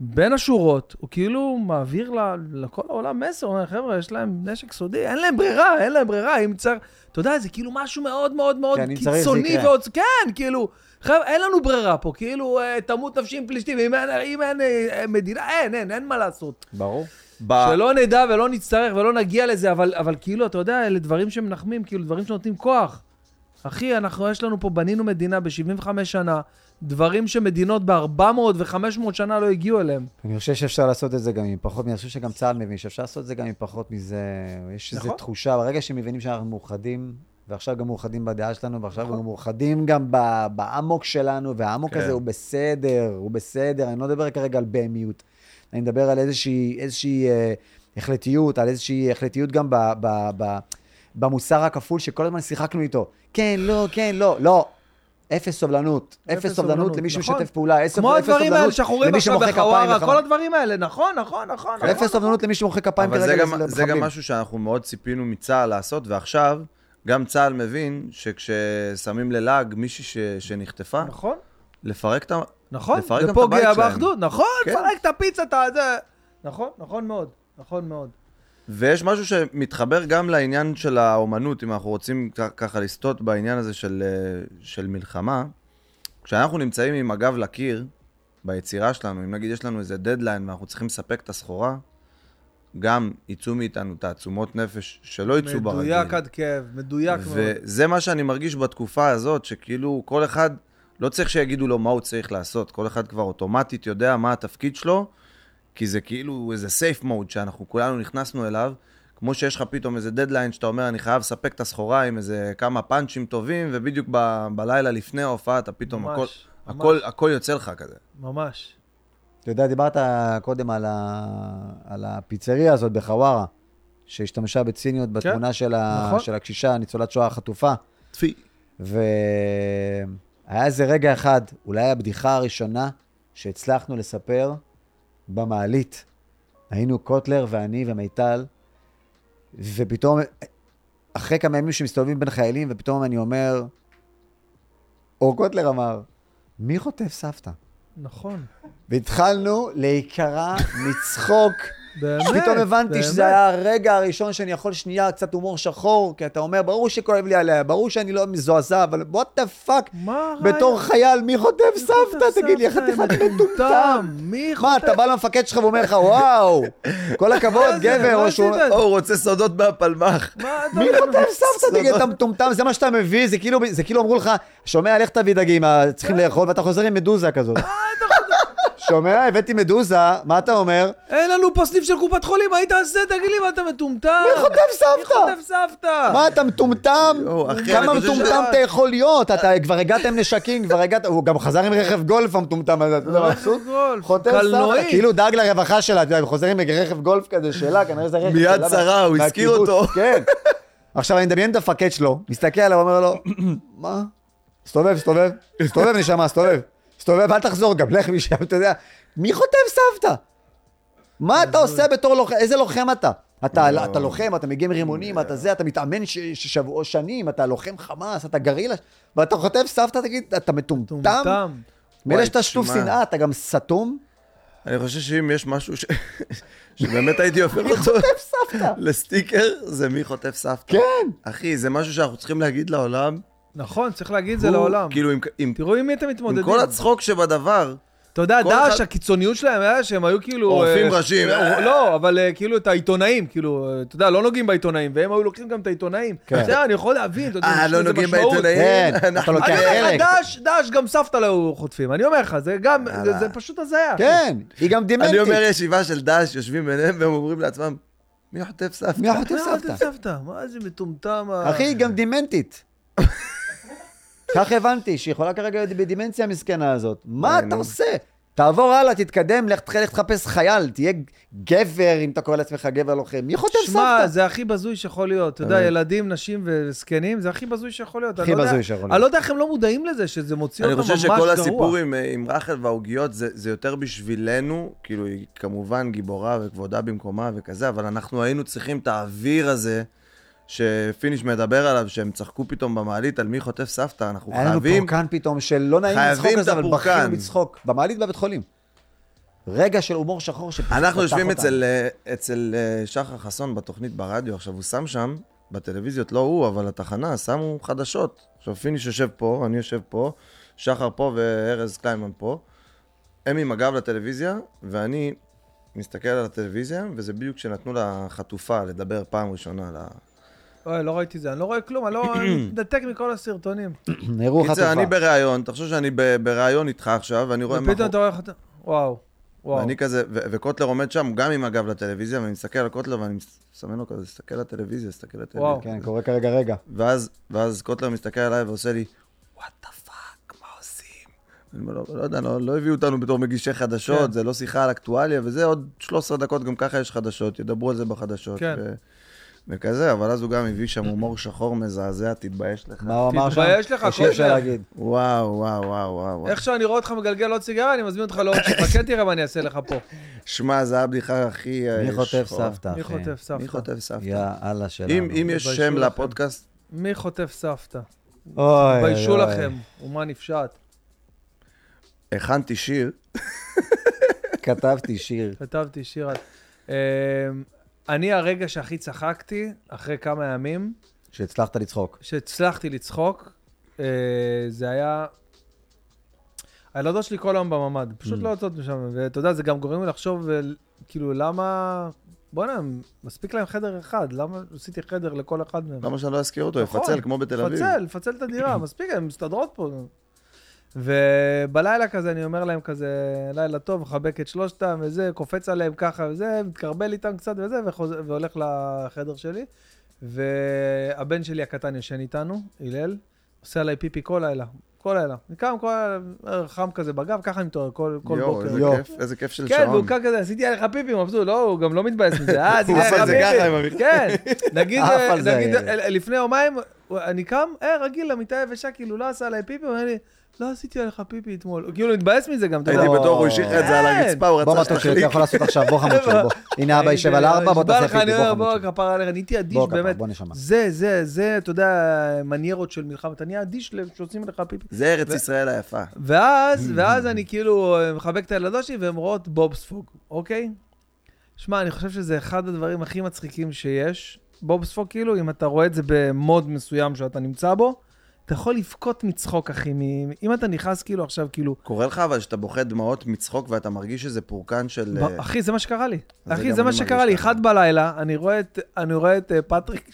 D: בין השורות, הוא כאילו מעביר ל- לכל העולם מסר, הוא אומר, חבר'ה, יש להם נשק סודי, אין להם ברירה, אין להם ברירה, אם צריך... אתה יודע, זה כאילו משהו מאוד מאוד מאוד
B: כן,
D: קיצוני. ועוד... כן, כאילו, חבר'ה, אין לנו ברירה פה, כאילו, אה, תמות נפשי עם פלישתים, אם אין, אם אין אה, מדינה, אין, אין, אין מה לעשות.
B: ברור.
C: ב-
D: שלא נדע ולא נצטרך ולא נגיע לזה, אבל, אבל כאילו, אתה יודע, אלה דברים שמנחמים, כאילו, דברים שנותנים כוח. אחי, אנחנו, יש לנו פה, בנינו מדינה ב-75 שנה, דברים שמדינות ב-400 ו-500 שנה לא הגיעו אליהם.
B: אני חושב שאפשר לעשות את זה גם עם פחות, אני חושב שגם צה"ל מבין שאפשר לעשות את זה גם עם פחות מזה. יש איזו
D: נכון.
B: תחושה, ברגע שמבינים שאנחנו מאוחדים, ועכשיו גם מאוחדים בדעה שלנו, ועכשיו
D: נכון.
B: גם מאוחדים גם ב- באמוק שלנו, והאמוק
C: כן.
B: הזה הוא בסדר, הוא בסדר, אני לא מדבר כרגע על בהמיות. אני מדבר על איזושהי, איזושהי אה, החלטיות, על איזושהי החלטיות גם ב, ב, ב, במוסר הכפול שכל הזמן שיחקנו איתו. כן, לא, כן, לא, לא. אפס סובלנות.
D: אפס
B: אפס סובלנות
D: סובלנות,
B: למי
D: נכון.
B: שמשתף פעולה. אפס
D: כמו
B: אפס
D: הדברים האלה
B: סובלנות
D: שאנחנו רואים
B: למי
D: עכשיו
B: שמוחא כפיים
D: בחווארה. כל הדברים האלה, נכון, נכון, נכון. נכון.
B: אפס סובלנות למי שמוחא כפיים
C: אבל זה
B: כרגע
C: גם,
B: למחבלים.
C: זה גם משהו שאנחנו מאוד ציפינו מצה"ל לעשות, ועכשיו גם צה"ל מבין שכששמים ללעג מישהי ש, שנחטפה,
D: נכון,
C: לפרק את ה...
D: נכון.
C: לפרק
D: זה פוגע. באחדות, נכון,
C: כן.
D: פרק את הפיצה, את הזה. נכון, נכון מאוד, נכון מאוד.
C: ויש משהו שמתחבר גם לעניין של האומנות, אם אנחנו רוצים ככה לסטות בעניין הזה של, אה, של מלחמה. כשאנחנו נמצאים עם הגב לקיר ביצירה שלנו, אם נגיד יש לנו איזה דדליין ואנחנו צריכים לספק את הסחורה, גם יצאו מאיתנו תעצומות נפש שלא יצאו ברגיל.
D: מדויק עד כאב, מדויק מאוד.
C: וזה מה שאני מרגיש בתקופה הזאת, שכאילו כל אחד, לא צריך שיגידו לו מה הוא צריך לעשות, כל אחד כבר אוטומטית יודע מה התפקיד שלו, כי זה כאילו איזה סייף מוד שאנחנו כולנו נכנסנו אליו, כמו שיש לך פתאום איזה דדליין שאתה אומר, אני חייב לספק את הסחורה עם איזה כמה פאנצ'ים טובים, ובדיוק ב- בלילה לפני ההופעה אתה פתאום,
D: ממש,
C: הכל,
D: ממש.
C: הכל, הכל יוצא לך כזה.
D: ממש.
B: אתה יודע, דיברת קודם על, ה... על הפיצריה הזאת בחווארה, שהשתמשה בציניות בתמונה של, ה...
D: נכון.
B: של הקשישה, ניצולת שואה החטופה.
C: טפי.
B: והיה איזה רגע אחד, אולי הבדיחה הראשונה שהצלחנו לספר במעלית. היינו קוטלר ואני ומיטל, ופתאום, אחרי כמה ימים שמסתובבים בין חיילים, ופתאום אני אומר, או קוטלר אמר, מי חוטף סבתא?
D: נכון.
B: והתחלנו להיקרע מצחוק.
D: באמת,
B: פתאום הבנתי
D: באמת.
B: שזה היה הרגע הראשון שאני יכול שנייה קצת הומור שחור, כי אתה אומר, ברור שכואב לי עליה, ברור שאני לא מזועזע, אבל what the fuck,
D: מה?
B: בתור חייל, מי חוטף סבתא? תגיד לי, חתיכת מטומטם.
D: מי
B: מה,
D: חוטף?
B: אתה בא למפקד שלך ואומר לך, וואו, כל הכבוד,
D: מה?
B: גבר,
D: מה
B: או שהוא...
D: עשית?
C: או, הוא רוצה סודות מהפלמ"ח.
D: מה אתה
B: מי? חוטף סבתא? תגיד, אתה מטומטם, זה מה שאתה מביא, זה כאילו, זה כאילו אמרו לך, שומע, לך תביא דגים, אה, צריכים לאכול, ואתה חוזר עם מדוזה כזאת. שומע, הבאתי מדוזה, מה אתה אומר?
D: אין לנו פה סניף של קופת חולים, היית עושה, תגיד לי, מה אתה מטומטם?
B: מי חוטף
D: מי
B: סבתא?
D: חוטף סבתא?
B: מה, אתה מטומטם? כמה מטומטם אתה יכול להיות? אתה כבר הגעת עם נשקים, כבר הגעת, הוא גם חזר עם רכב גולף המטומטם הזה, אתה יודע מה עשו? חוטף. סבתא, כאילו דאג לרווחה שלה, אתה יודע, הם חוזרים עם רכב גולף כזה שלה, כנראה זה רכב
C: מיד שרה, הוא הזכיר אותו.
B: כן. עכשיו אני מדמיין את המפקד שלו, מסתכל עליו, אומר לו, מה? סתובב, סתובב, סתובב נשמה, סתובב. סתובב, אל תחזור, גם לך משם, אתה יודע. מי חוטף סבתא? מה אתה עושה בתור לוחם? איזה לוחם אתה? אתה,
C: לא.
B: אתה לוחם, אתה מגיע עם רימונים, אתה זה, אתה מתאמן ש- ש- שבוע, שנים, אתה לוחם חמאס, אתה גרילה, ואתה חוטף סבתא, תגיד, אתה מטומטם? מילא שאתה שטוף. שנאה, אתה גם סתום?
C: אני חושב שאם יש משהו ש... שבאמת הייתי הופך אותו? לסטיקר, זה מי חוטף סבתא.
B: כן.
C: אחי, זה משהו שאנחנו צריכים להגיד לעולם.
D: נכון, צריך להגיד את זה לעולם.
C: כאילו, עם, עם,
D: תראו עם מי אתם
C: עם
D: מתמודדים.
C: כל הצחוק שבדבר,
D: אתה יודע, דאעש,
C: אחד-
D: הקיצוניות שלהם היה שהם היו כאילו...
C: עורפים
D: אה,
C: ראשים.
D: אה, לא, אבל אה, כאילו את העיתונאים, כאילו, אה, אתה יודע, לא נוגעים בעיתונאים, והם היו לוקחים גם את העיתונאים.
B: כן.
D: בסדר, אני יכול להבין, אתה יודע,
C: אה, לא נוגעים
D: משמעות.
C: בעיתונאים?
B: כן, אתה לוקח
D: אני אומר לך,
B: חלק.
D: דאעש, דאעש גם סבתא לא חוטפים. אני אומר לך, זה גם, זה- זה פשוט הזיה.
B: כן, היא גם
C: אני
B: דימנטית.
C: אומר ישיבה של דאעש, יושבים ביניהם והם אומרים לעצמם, מי חוטף סבתא?
B: מי חוטף סבתא?
D: מה זה מטומטם?
B: אחי, היא גם דימנטית. כך הבנתי, שהיא יכולה כרגע להיות בדימנציה המסכנה הזאת. מה
C: נו.
B: אתה עושה? תעבור הלאה, תתקדם, לך לחפש חייל, תהיה גבר, אם אתה קורא לעצמך גבר לוחם. מי חוטף
D: שמע,
B: סבתא?
D: זה הכי בזוי שיכול להיות. אתה יודע. ילדים, נשים וזקנים, זה הכי בזוי שיכול להיות.
B: הכי
D: אני לא
B: בזוי שיכול להיות.
D: אני לא יודע איך הם לא מודעים לזה, שזה מוציא
C: אני
D: אותם ממש
C: חושב
D: גרוע.
C: שכל הסיפור עם, אה, עם רחל והעוגיות זה, זה יותר בשבילנו, כאילו היא כמובן גיבורה וכבודה במקומה וכזה, אבל אנחנו היינו צריכים את האוויר הזה שפיניש מדבר עליו, שהם צחקו פתאום במעלית על מי חוטף סבתא, אנחנו
B: היה לנו
C: חייבים,
B: פורקן פתאום של לא נעים
C: חייבים
B: לצחוק על זה, אבל. בכינו מצחוק. במעלית בבית חולים. רגע של הומור שחור שפתאום
C: אנחנו
B: פתח
C: יושבים
B: אותנו.
C: אצל, אה, אצל אה, שחר חסון בתוכנית ברדיו, עכשיו הוא שם שם, בטלוויזיות, לא הוא, אבל התחנה, שמו חדשות. עכשיו פיניש יושב פה, אני יושב פה, שחר פה וארז קליימן פה. הם עם הגב לטלוויזיה, ואני מסתכל על הטלוויזיה, וזה בדיוק כשנתנו לחטופה לדבר פעם ראשונה.
D: אוי, לא ראיתי זה, אני לא רואה כלום, אני לא... אני מתנתק מכל הסרטונים.
B: נראו
C: קיצר,
B: חטופה.
C: אני בראיון, תחשוב שאני ב- בראיון איתך עכשיו, ואני רואה...
D: ופתאום אתה רואה איך אתה... וואו, וואו.
C: ואני כזה, ו- וקוטלר עומד שם, גם עם הגב לטלוויזיה, ואני מסתכל על קוטלר, ואני מסמן לו כזה, תסתכל לטלוויזיה, תסתכל לטלוויזיה.
D: וואו.
B: כן, קורה כרגע רגע.
C: ואז, ואז קוטלר מסתכל עליי ועושה לי, what the fuck, מה עושים? אני אומר לו, לא יודע, לא, לא הביאו אותנו בתור מגישי חדשות,
D: כן.
C: זה לא שיחה על אקטואליה, וזה עוד 13 דקות, גם ככה יש חדשות, ידברו על זה בחדשות.
D: כן.
C: ו... וכזה, אבל אז הוא גם הביא שם הומור שחור מזעזע, תתבייש לך.
B: מה הוא אמר שם?
D: תתבייש לך,
B: לי אפשר. להגיד.
C: וואו, וואו, וואו, וואו.
D: איך שאני רואה אותך מגלגל עוד סיגריה, אני מזמין אותך לעוד שלך, כן תראה מה אני אעשה לך פה.
C: שמע, זה הבדיחה הכי... אה,
B: מי חוטף. סבתא,
D: מי
B: אחי?
D: חוטף סבתא?
C: מי חוטף סבתא?
B: יא אללה שלנו.
C: אם אם יש
D: תתביישו
C: שם. לפודקאסט,
D: מי חוטף סבתא?
B: אוי,
D: תתביישו
B: אוי.
D: לכם, אומה נפשעת.
C: הכנתי שיר,
B: כתבתי שיר.
D: כתבתי שיר. אמ, אני הרגע שהכי צחקתי, אחרי כמה ימים,
B: שהצלחת לצחוק.
D: שהצלחתי לצחוק, אה, זה היה... הילדות שלי כל היום בממ"ד, פשוט לא יוצאות משם, ואתה יודע, זה גם גורם לי לחשוב, כאילו, למה... בוא'נה, מספיק להם חדר אחד, למה עשיתי חדר לכל אחד מהם?
C: למה שאני לא אזכיר אותו?
D: נכון.
C: יפצל כמו בתל אביב.
D: לפצל, לפצל את הדירה, מספיק, הן מסתדרות פה. ובלילה כזה, אני אומר להם כזה, לילה טוב, מחבק את שלושתם וזה, קופץ עליהם ככה וזה, מתקרבל איתם קצת וזה, וחוזר, והולך לחדר שלי. והבן שלי הקטן ישן איתנו, הלל, עושה עליי פיפי כל לילה, כל לילה. אני קם כל לילה, חם כזה בגב, ככה אני מתעורר כל, כל
C: יואו,
D: בוקר.
C: איזה
B: יואו.
C: כיף, איזה כיף של
D: כן,
C: שעון.
D: והוא קם כזה, עשיתי עליך פיפי, מבסוט, לא, הוא גם לא מתבאס מזה, אה, עשיתי
C: הוא
D: עליך
C: עשה את זה
D: פיפי.
C: ככה עם
D: כן, נגיד, נגיד,
B: הילד.
D: אה, לפני יומיים, אני קם, אה, רגיל, למיטה יבשה, כאילו, לא עשה עליי פיפי, הוא אומר לי, לא עשיתי עליך פיפי אתמול. הוא כאילו התבאס מזה גם, אתה יודע.
C: הייתי בטוח, הוא השאיר לך את זה על. הרצפה, הוא
B: בוא
C: רצה
B: מתוק שלי, אתה
C: שתחליק.
B: יכול לעשות עכשיו, בוא חמוד שלי, בוא. הנה אבא יושב על ארבע, בוא תעשה
D: לך,
B: פיפי, בוא חמוד
D: בוא,
B: שלי.
D: כפרה עליך, נהייתי אדיש,
B: בוא
D: באמת.
B: בוא נשמה.
D: זה, זה, זה, אתה יודע, מניירות של מלחמה, אתה נהיה אדיש לב שעושים עליך פיפי.
C: זה ארץ ישראל היפה.
D: ואז, ואז אני כאילו מחבק את הילדות שלי והן רואות בובספוג, אוקיי? שמע, אני חושב שזה אחד הדברים הכי מצחיקים שיש. בובספוג, כאילו, אם אתה רואה את זה במוד מסוים שאתה נמצא בו, אתה יכול לבכות מצחוק, אחי. מ- אם אתה נכנס כאילו עכשיו, כאילו...
C: קורה לך אבל שאתה בוכה דמעות מצחוק ואתה מרגיש שזה פורקן של...
D: ב- אחי, זה מה שקרה לי. אחי, זה מה שקרה לי. אחד בלילה, אני רואה את, אני רואה את אה, פטריק.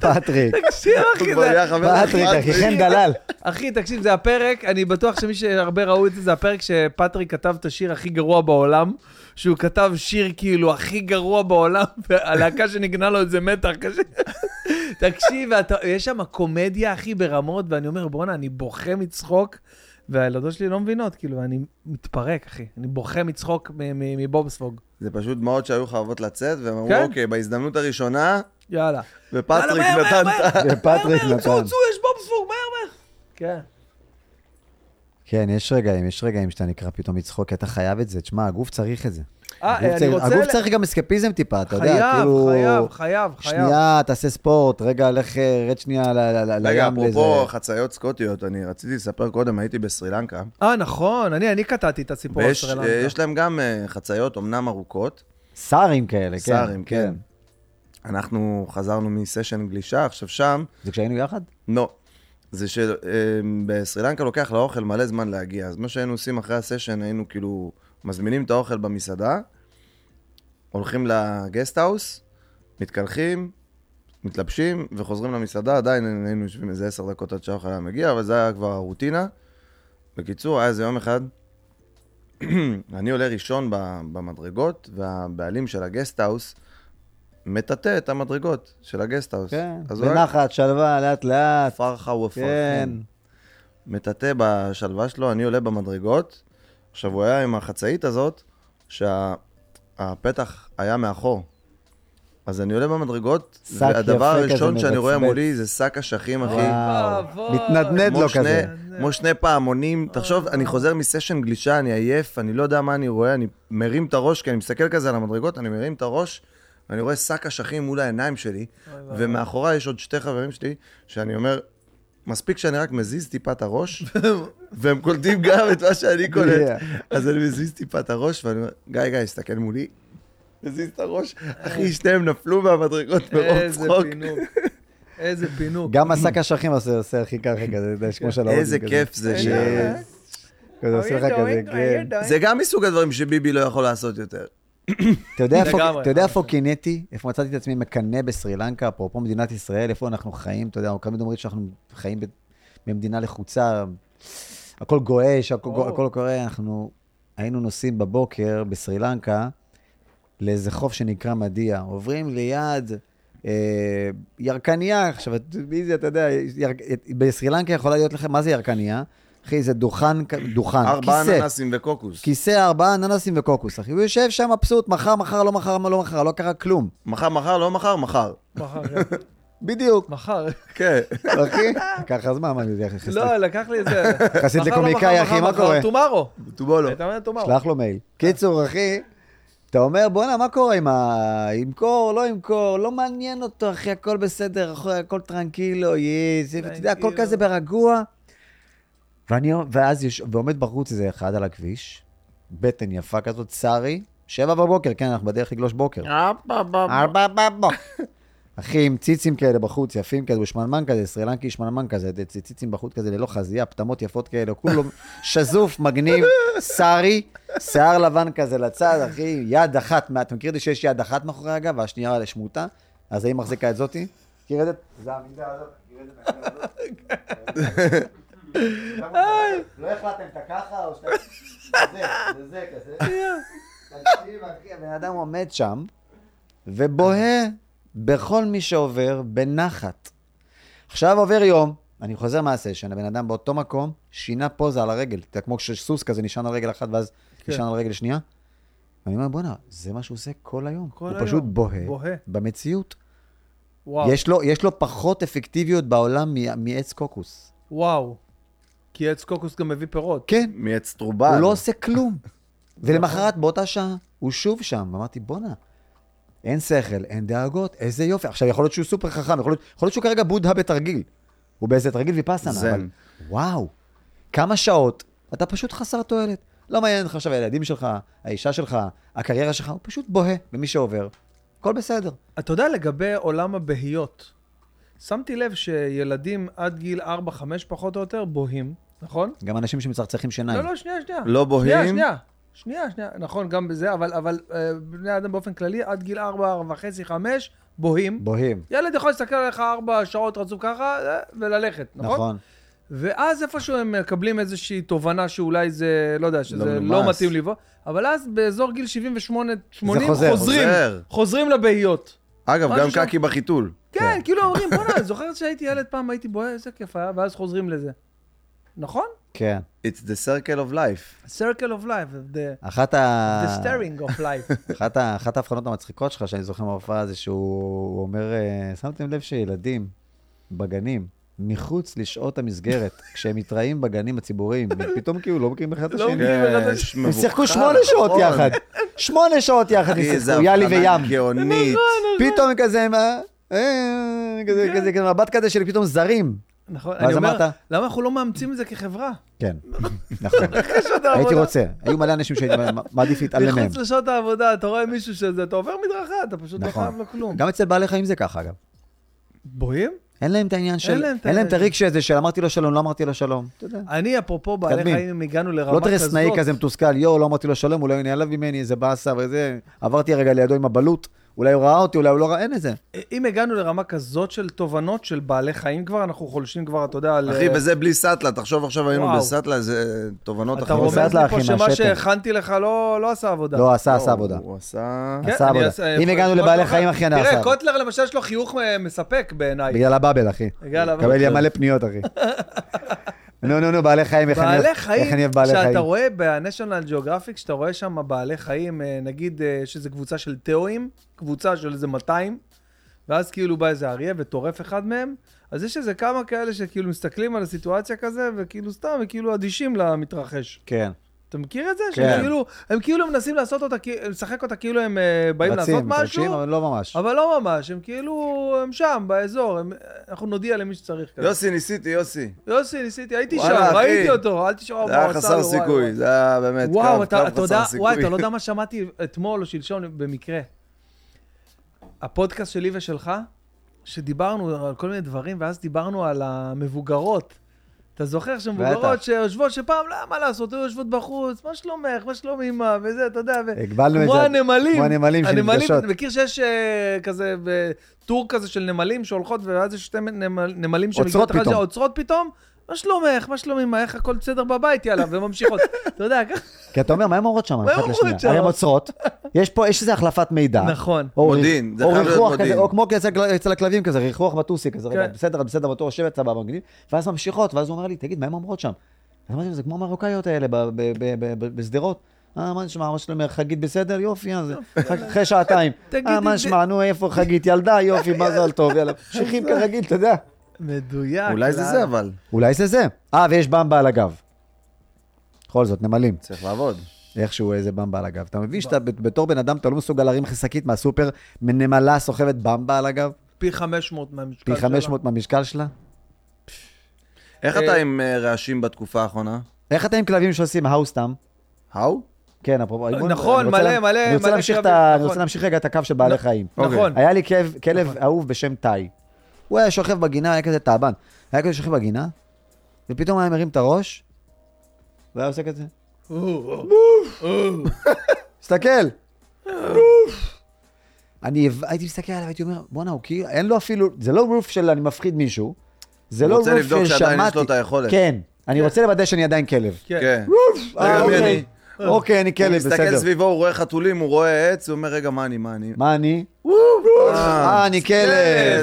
B: פטריק,
D: תקשיב, אחי,
B: פטריק. אחי, חן דלל.
D: אחי, תקשיב, זה הפרק, אני בטוח שמי שהרבה ראו את זה, זה הפרק שפטריק כתב את השיר הכי גרוע בעולם, שהוא כתב שיר כאילו הכי גרוע בעולם, והלהקה שנגנה לו את זה מתח קשה. תקשיב, יש שם קומדיה, אחי, ברמות, ואני אומר, בואנה, אני בוכה מצחוק, והילדות שלי לא מבינות, כאילו, אני מתפרק, אחי. אני בוכה מצחוק מ- מ- מבובספוג.
C: זה פשוט דמעות שהיו חייבות לצאת, והם אמרו,
D: כן.
C: אוקיי, בהזדמנות הראשונה,
D: יאללה.
C: ופטריק נתן
D: מהר,
C: את ה...
B: ופטריק נתן.
D: צאו, צאו, יש בובספוג, מהר, מהר. כן.
B: כן, יש רגעים, יש רגעים שאתה נקרא פתאום לצחוק, כי אתה חייב את זה. תשמע, הגוף צריך את זה.
D: אה,
B: הגוף צריך- גם אסקפיזם טיפה, אתה יודע, כאילו...
D: חייב, חייב, חייב.
B: שנייה, תעשה ספורט, רגע, לך, רד שנייה ל- ל- ל-
C: רגע,
B: לים.
C: אפרופו חציות סקוטיות, אני רציתי לספר קודם, הייתי בסרילנקה,
D: אה, נכון, אני, קטעתי את הסיפור על סרילנקה.
C: אה, יש להם גם אה, חציות, אמנם ארוכות,
B: סארים כאלה, כן.
C: סארים, כן. אנחנו חזרנו מסשן גלישה, עכשיו שם,
B: זה כשהיינו יחד?
C: לא. זה שבסרילנקה לוקח לאוכל מלא זמן להגיע, אז מה שהיינו עושים אחרי הסשן, היינו כאילו מזמינים את האוכל במסעדה, הולכים לגסטהאוס, מתקלחים, מתלבשים וחוזרים למסעדה, עדיין היינו יושבים איזה עשר דקות עד שהאוכל היה מגיע, אבל זה היה כבר הרוטינה. בקיצור, היה איזה יום אחד, אני עולה ראשון במדרגות, והבעלים של הגסטהאוס מטאטא את המדרגות של הגסטהאוס.
B: כן.
C: הוא רק
B: בנחת, שלווה, לאט לאט.
C: פרחה ופרחה.
B: כן.
C: מטאטא בשלווה שלו, אני עולה במדרגות. עכשיו, הוא היה עם החצאית הזאת, שהפתח היה מאחור. אז אני עולה במדרגות, והדבר הראשון שאני רואה. מולי זה שק אשכים, אחי.
B: מתנדנד לו כזה.
C: כמו שני פעמונים. תחשוב, אני חוזר מסשן גלישה, אני עייף, אני לא יודע מה אני רואה, אני מרים את הראש, כי אני מסתכל כזה על המדרגות, אני מרים את הראש, ואני רואה שק אשכים מול העיניים שלי, ומאחוריי יש עוד שתי חברים שלי, שאני אומר, מספיק שאני רק מזיז טיפה את הראש, והם קולטים גם את מה שאני קולט.
B: Yeah.
C: אז אני מזיז טיפה את הראש, ואני אומר, גיא, גיא, הסתכל מולי. מזיז את הראש, אחי, שניהם נפלו מהמדרגות מרוב
D: איזה
C: צחוק.
D: פינוק. איזה פינוק.
B: גם השק אשכים עושה עושה הכי ככה כזה, אתה יודע, כמו של ההודים
C: איזה. כיף זה ש...
B: כזה עושה לך כזה, כן.
C: זה גם מסוג הדברים שביבי לא יכול לעשות יותר.
B: אתה יודע איפה- קינאתי? איפה מצאתי את עצמי מקנא בסרילנקה, אפרופו מדינת ישראל, איפה אנחנו חיים, אתה יודע, אנחנו תמיד אומרים שאנחנו חיים במדינה לחוצה, הכל גועש, הכל קורה, אנחנו היינו נוסעים בבוקר בסרילנקה לאיזה חוף שנקרא מדיה, עוברים ליד אה, ירקניה, עכשיו, מי זה, אתה יודע, יר- בסרילנקה יכולה להיות לכם, מה זה ירקניה? אחי, זה דוכן, דוכן,
C: ארבעה
B: כיסא.
C: אננסים וקוקוס.
B: כיסא, ארבעה אננסים וקוקוס, אחי. הוא יושב שם מבסוט, מחר, מחר, לא מחר, לא מחר, לא קרה כלום.
C: מחר, מחר, לא מחר, מחר.
D: מחר,
B: בדיוק,
D: מחר.
C: כן.
B: אחי. ככה זמן, מה זה, יחסית
D: לא, לקח לי איזה... מחר, לא
B: לקומיקאי,
D: מחר,
B: אחי,
D: מחר,
B: מה
D: מחר,
B: קורה?
D: טומארו.
C: טובולו.
D: אתה אומר טומארו.
B: שלח לו מייל. קיצור, אחי, אתה אומר, בואנה, מה קורה עם ה... ימכור, לא ימכור, לא מעניין אותו, אחי, הכל בסדר, אחי, הכל טרנקילו, יס, אתה יודע, הכל. כזה ברגוע. ואני, ואז יש, ועומד בחוץ איזה אחד על הכביש, בטן יפה כזאת, סארי, שבע בבוקר, כן, אנחנו בדרך לגלוש בוקר. ארבע בבוקר. אחי, עם ציצים כאלה בחוץ, יפים כאלה, הוא שמנמן כזה, סרילנקי שמנמן כזה, ציצים בחוץ כזה, ללא חזייה, פטמות יפות כאלה, כולו שזוף, מגניב, סארי, שיער לבן כזה לצד, אחי, יד אחת, אתה מכיר את זה שיש יד אחת מאחורי הגב, והשנייה על השמוטה? אז היא מחזיקה את זאתי? מכיר את זה? זה העמידה הזאת, מכיר את זה? לא החלטתם את הככה או שאתה... זה, זה זה כזה. תקשיב, אחי, הבן אדם עומד שם ובוהה בכל מי שעובר בנחת. עכשיו עובר יום, אני חוזר מהסשן, הבן אדם באותו מקום שינה פוזה על הרגל. אתה כמו כשסוס כזה נשען על רגל אחת ואז
D: כן.
B: נשען על רגל שנייה. ואני אומר, בואנה, זה מה שהוא עושה כל היום.
D: כל
B: הוא
D: היום.
B: פשוט בוהה
D: בוהה.
B: במציאות.
D: וואו.
B: יש לו, יש לו פחות אפקטיביות בעולם מ- מעץ קוקוס.
D: וואו. כי עץ קוקוס גם מביא פירות.
B: כן,
C: מעץ טרובל.
B: הוא לא עושה כלום. ולמחרת, באותה שעה, הוא שוב שם. אמרתי, בואנה, אין שכל, אין דאגות, איזה יופי. עכשיו, יכול להיות שהוא סופר חכם, יכול להיות, יכול להיות שהוא כרגע בודהה בתרגיל. הוא באיזה תרגיל ויפאסנה,
C: זן.
B: אבל וואו, כמה שעות, אתה פשוט חסר תועלת. לא מעניין אותך עכשיו הילדים שלך, האישה שלך, הקריירה שלך, הוא פשוט בוהה במי שעובר. הכל בסדר.
D: אתה יודע, לגבי עולם הבהיות, שמתי לב שילדים עד גיל 4-5 פחות או יותר בוהים, נכון?
B: גם אנשים שמצחצחים שיניים.
D: לא, לא, שנייה, שנייה.
C: לא בוהים.
D: שנייה, שנייה. שנייה, שנייה, נכון, גם בזה, אבל, אבל אה, בני אדם באופן כללי, עד גיל 4, 4 וחצי, 5, בוהים.
B: בוהים.
D: ילד יכול להסתכל עליך 4 שעות רצוף ככה, אה, וללכת, נכון?
B: נכון.
D: ואז איפשהו הם מקבלים איזושהי תובנה שאולי זה, לא יודע, שזה
C: לא
D: לא. מתאים לבוא, אבל אז באזור גיל 78, 80,
B: חוזר.
D: חוזרים,
C: חוזר.
D: חוזרים לבהיות.
C: אגב, גם
D: שם-
C: קקי בחיתול.
D: כן, כאילו אומרים, בוא'נה, זוכרת שהייתי ילד פעם, הייתי בוהה, איזה כיף היה, ואז חוזרים לזה. נכון?
B: כן.
C: It's the circle of life.
D: Circle of life, the,
B: אחת ה...
D: the staring of life.
B: אחת, ה- אחת ההבחנות המצחיקות שלך, שאני זוכר מההופעה, זה שהוא הוא אומר, אה, שמתם לב שילדים בגנים, מחוץ לשעות המסגרת, כשהם מתראים בגנים הציבוריים, פתאום כאילו לא מכירים אחד את
D: לא
B: השני.
D: מכירים אחד את
C: כן,
B: הם שיחקו שמונה שעות
C: נכון.
B: יחד. שמונה שעות יחד הם שיחקו, יאלי וים.
C: גאונית.
B: פתאום כזה, מה? אה, כזה, כזה, כזה, מבט כזה של פתאום זרים.
D: נכון, אני אומר,
B: אמרת?
D: למה אנחנו לא מאמצים את זה כחברה?
B: כן, נכון. הייתי רוצה. היו מלא אנשים שהייתי מעדיף להתעלם מהם.
D: מחוץ לשעות העבודה, אתה רואה מישהו שזה, אתה עובר מדרכה, אתה פשוט לא
B: נכון.
D: חייב לו כלום.
B: גם אצל בעלי חיים זה ככה, אגב.
D: בוהים?
B: אין להם את העניין של... אין להם את
D: ה-
B: הריק הזה של אמרתי לו שלום, לא אמרתי לו שלום. אתה יודע.
D: אני, אפרופו בעלי. חיים, אם הגענו לרמה
B: לא
D: כזאת...
B: תראה סנאי כזה מתוסכל, יואו, לא אמרתי לו שלום, אולי הוא נעלב ממני, איזה באסה וזה. עברתי רגע לידו עם הבלוט, אולי הוא ראה אותי, אולי הוא לא ראה, אין את זה.
D: אם הגענו לרמה כזאת של תובנות של בעלי חיים כבר, אנחנו חולשים כבר, אתה יודע, על...
C: אחי, וזה בלי סאטלה, תחשוב עכשיו היינו. בסאטלה, זה תובנות
D: אתה
C: אחרות.
D: רומז
B: סטלה,
D: לי פה שמה. שהכנתי לך לא לא עשה עבודה.
B: לא, עשה,
C: לא,
B: עשה עבודה.
C: הוא עשה...
D: כן,
B: עשה
D: אני
B: עבודה. אם הגענו לבעלי
D: אחר.
B: חיים, אחי, אני עשה
D: תראה. קוטלר למשל יש לו חיוך אה, מספק בעיניי.
B: בגלל הבאבל, אחי.
D: בגלל הבאבל.
B: קבל לי מלא פניות, אחי. נו, נו, נו, בעלי חיים, איך אני אוהב
D: בעלי חיים,
B: איך אני אוהב בעלי
D: כשאתה
B: חיים.
D: רואה ב-National Geographic, כשאתה רואה שם בעלי חיים, אה, נגיד אה, שזה קבוצה של תיאואים, קבוצה של איזה 200, ואז כאילו בא איזה אריה וטורף אחד מהם, אז יש איזה כמה כאלה שכאילו מסתכלים על הסיטואציה כזה, וכאילו סתם, וכאילו אדישים למתרחש.
B: כן.
D: אתה מכיר את זה?
B: כן.
D: שהם כאילו, הם כאילו מנסים לעשות אותה, לשחק אותה כאילו הם אה, באים לעשות
B: רצים,
D: משהו,
B: מתרגשים, אבל לא ממש.
D: אבל לא ממש, הם כאילו, הם שם, באזור, הם, אנחנו נודיע למי שצריך כזה.
C: יוסי, ניסיתי, יוסי.
D: יוסי, ניסיתי, הייתי
C: וואלה,
D: שם,
C: אחי.
D: ראיתי אותו, אל תשמע
C: זה
D: מה
C: היה
D: הוא עשה
C: חסר
D: לו, וואי,
C: סיכוי,
D: וואי.
C: זה היה באמת
D: וואו,
C: קו,
D: אתה,
C: קו
D: אתה
C: חסר
D: יודע,
C: סיכוי.
D: וואי, אתה לא יודע מה שמעתי אתמול או שלשום במקרה. הפודקאסט שלי ושלך, שדיברנו על כל מיני דברים, ואז דיברנו על המבוגרות. אתה זוכר שמבוגרות. שיושבות, שפעם, לא, מה לעשות, היו יושבות בחוץ, מה שלומך, מה שלום אמא, וזה, אתה יודע, ו...
B: הגבלנו את
D: כמו
B: זה.
D: הנמלים.
B: כמו הנמלים שנפגשות.
D: אתה מכיר שיש אה, כזה טור כזה של נמלים שהולכות, ואז יש שתי נמל- נמלים
B: עוצרות
D: שמגיעות אחד
B: פתאום.
D: עוצרות פתאום? מה שלומך, מה שלום אמא, איך הכל בסדר בבית, יאללה, וממשיכות. אתה יודע, ככה.
B: כי אתה אומר, מה הן אומרות שם?
D: מה הן אומרות? שם?
B: הרי הן עוצרות, יש פה, יש איזה החלפת מידע.
D: נכון.
C: מודיעין, זה
B: או
C: חייב להיות
B: ריחוח
C: מודיעין.
B: כזה, או כמו אצל- הכלבים כזה, ריחוח מטוסי כזה, רגע,
D: כן.
B: בסדר, בסדר, בתור יושבת סבבה, מגניב, ואז ממשיכות, ואז הוא אומר לי, תגיד, מה הן אומרות שם? אז אמרתי זה כמו המרוקאיות האלה ב- ב- ב- ב- ב- בשדרות. אה, מה נשמע, מה שלומך, חגית בסדר? יופי, אז אחרי שעתיים. אה, מה נשמע, נו, איפה חגית? ילדה, יופי, מזל טוב, יאללה. ממשיכים כרגיל, אתה יודע.
D: מדויק.
C: אולי זה. זה, אבל.
B: אולי זה זה. אה, ויש במבה על הגב. בכל זאת, נמלים.
C: צריך לעבוד.
B: איכשהו איזה במבה על הגב. אתה מבין שאתה בתור בן אדם, אתה לא מסוגל להרים חסקית מהסופר, נמלה סוחבת במבה על הגב?
D: פי 500 מהמשקל
B: פי
D: שלה.
B: 500 מהמשקל שלה?
C: איך
D: אה,
C: אתה עם אה, רעשים בתקופה האחרונה?
B: איך אתה עם כלבים שעושים האוסטאם?
C: האו?
B: כן, אפרופו...
D: נכון, מלא, מלא,
B: אני רוצה להמשיך
D: נכון.
B: רוצה להמשיך רגע את הקו של בעלי
D: נ-
B: חיים.
D: נכון.
B: היה לי כלב- כלב אהוב בשם טאי. הוא היה שוכב בגינה, היה כזה תאבן. היה כזה שוכב בגינה, ופתאום היה מרים את הראש, והיה עושה כזה. תסתכל. אני הייתי מסתכל עליו, הייתי אומר, בואנה, הוא כאילו, אין לו אפילו, זה לא רוף של אני מפחיד מישהו, זה לא רוף
C: רוצה
B: של שמעתי.
C: לבדוק שעדיין יש לו את היכולת.
B: כן, אני רוצה לוודא שאני עדיין כלב.
D: כן.
C: כן.
B: אה,
C: רגע, מי
B: אוקיי.
C: אני?
B: אוקיי, אני
C: הוא
B: כלב,
C: מסתכל
B: בסדר.
C: סביבו, הוא רואה חתולים, הוא רואה עץ, הוא אומר, רגע, מה אני, מה אני?
B: מה אני?
C: אה,
B: אה, אני כלב.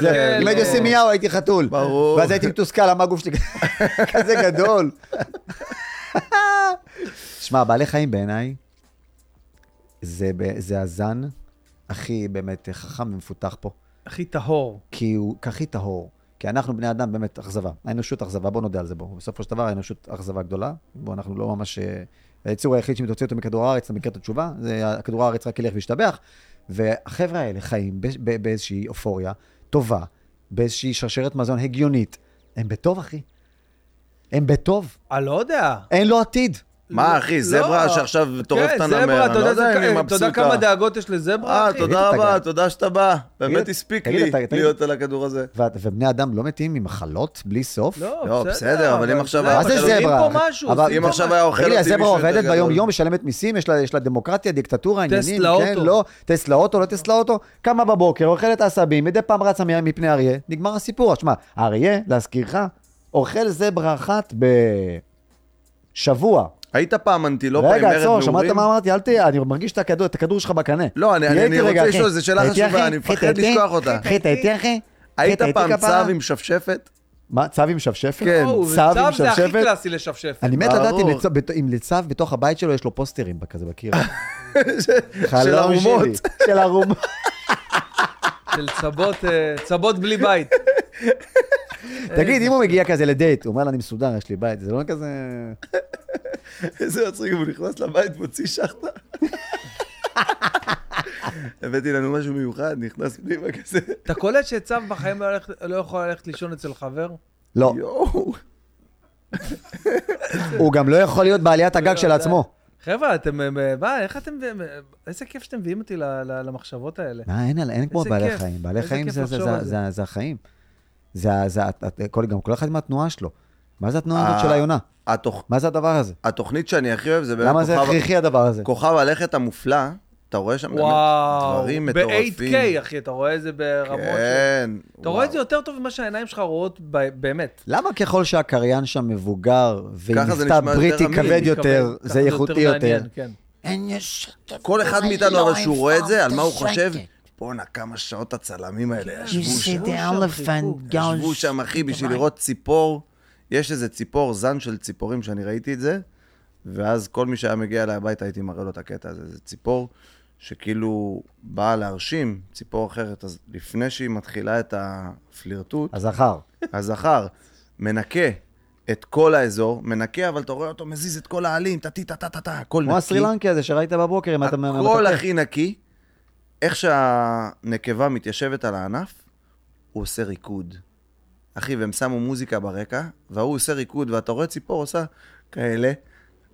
D: כלב, כלב.
B: אם הייתי עושה מיהו, הייתי חתול.
C: ברור.
B: ואז הייתי מתוסכל, למה הגוף שלי כזה גדול? שמע, בעלי חיים בעיניי, זה ב- זה הזן הכי באמת חכם ומפותח פה.
D: הכי טהור.
B: כי הוא הכי טהור. כי אנחנו בני אדם באמת אכזבה. האנושות אכזבה, בוא נודה על זה בואו. בסופו של דבר האנושות אכזבה גדולה. בואו, אנחנו לא ממש... היצור היחיד שמתוציא אותו מכדור הארץ, אתה מכיר את התשובה? זה כדור הארץ רק ילך וישתבח. והחבר'ה האלה חיים באיזושהי אופוריה טובה, באיזושהי שרשרת מזון הגיונית. הם בטוב, אחי. הם בטוב.
D: אני לא יודע.
B: אין לו עתיד.
C: מה, אחי,
D: לא.
C: זברה שעכשיו טורף את
D: כן,
C: הנמר,
D: זברה,
C: אני
D: אתה
C: לא
D: יודע
C: אם היא
D: זה- אתה יודע
C: מבסוטה.
D: כמה דאגות יש לזברה,
C: אה,
D: אחי?
C: תודה
B: תגיד,
C: רבה, תודה שאתה בא. באמת
B: תגיד,
C: הספיק
B: תגיד,
C: לי. להיות על הכדור הזה.
B: ו- ובני אדם לא מתים ממחלות בלי סוף?
D: לא,
C: לא, בסדר, אבל אם עכשיו היה
B: מה זה זברה?
C: אם עכשיו. היה אוכל
B: תגיד לי,
C: אותי
B: הזברה
C: מישהו יותר
B: עובדת. ביום-יום, משלמת מיסים, יש לה, דמוקרטיה, דיקטטורה, עניינים, כן. לא, טסלה אוטו, לא טסלה אוטו, קמה בבוקר, אוכלת עשבים, מדי פעם רצה מפני אריה, נגמר הסיפור. שמע, האריה, להזכירך, אוכל זברה אחת בשבוע.
C: היית פעם אנטילופה עם
B: רגע,
C: מרד
B: עצור, שמעת
C: נעורים?
B: מה אמרתי? אל תהיה, אני מרגיש את הכדור, את הכדור שלך בקנה.
C: לא, אני- אני
B: רגע,
C: רוצה. לשאול, זו שאלה חשובה? אני מפחד? לשכוח אותה.
B: חיטה איתי, אחי?
C: היית פעם? צב עם שפשפת?
B: מה, צב עם שפשפת?
C: כן.
B: צב עם
D: צב זה הכי
B: שפשפת?
D: קלאסי לשפשפת.
B: אני מת לדעת אם לצב בתוך הבית שלו יש לו פוסטרים כזה בקיר.
C: של ערומות.
B: של ערומות.
D: של צבות, אה, צבות בלי בית.
B: תגיד, אם הוא מגיע כזה לדייט, הוא אומר לה, אני מסודר, יש לי בית, זה לא כזה...
C: איזה מצחיק, הוא נכנס לבית, מוציא שחטה. הבאתי לנו משהו מיוחד, נכנס פנימה כזה.
D: אתה קולט שצב בחיים לא לא יכול ללכת לישון אצל חבר?
B: לא. הוא גם לא יכול להיות בעליית הגג של עצמו.
D: חבר'ה, אתם, אה, מה, איך אתם, אה, איזה כיף שאתם מביאים אותי ל- ל- למחשבות האלה.
B: מה, אין, אין כמו בעלי. חיים. בעלי חיים זה החיים. זה זה כל- גם כל אחד מהתנועה שלו. מה זה התנועה הזאת של היונה?
C: התוכ-
B: מה זה הדבר הזה?
C: התוכנית שאני הכי אוהב זה באמת
B: למה זה
C: כוכב-
B: הכרחי הדבר הזה?
C: כוכב הלכת המופלא. אתה רואה שם באמת
D: וואו,
C: דברים מטורפים.
D: ב-8K, אחי, אתה רואה את זה ברמות של...
C: כן.
D: אתה רואה את זה יותר טוב ממה שהעיניים שלך רואות ב- באמת.
B: למה ככל שהקריין שם מבוגר, ועם
C: זה
B: מבטא
C: יותר
B: בריטי כבד יותר, זה איכותי יותר?
D: מעניין, כן.
C: כל אחד מאיתנו, אבל שהוא רואה את זה, על מה הוא חושב? בואנה, כמה שעות הצלמים האלה
F: You
C: ישבו שם. ישבו שם, אחי, בשביל לראות ציפור יש איזה ציפור, זן של ציפורים שאני ראיתי את זה, ואז כל מי שהיה מגיע אליי הביתה הייתי מראה לו את הקטע הזה. זה ציפור שכאילו באה להרשים ציפור אחרת, אז לפני שהיא מתחילה את הפלירטוט,
B: הזכר.
C: הזכר מנקה את כל האזור, מנקה, אבל אתה רואה אותו מזיז את כל העלים, טה-טי, טה-טה-טה, הכל נקי.
B: כמו הסרילנקי הזה שראית בבוקר, אם אתה...
C: הכל הכי נקי. איך שהנקבה מתיישבת על הענף, הוא עושה ריקוד. אחי, והם שמו מוזיקה ברקע, והוא עושה ריקוד, ואתה רואה ציפור עושה כאלה,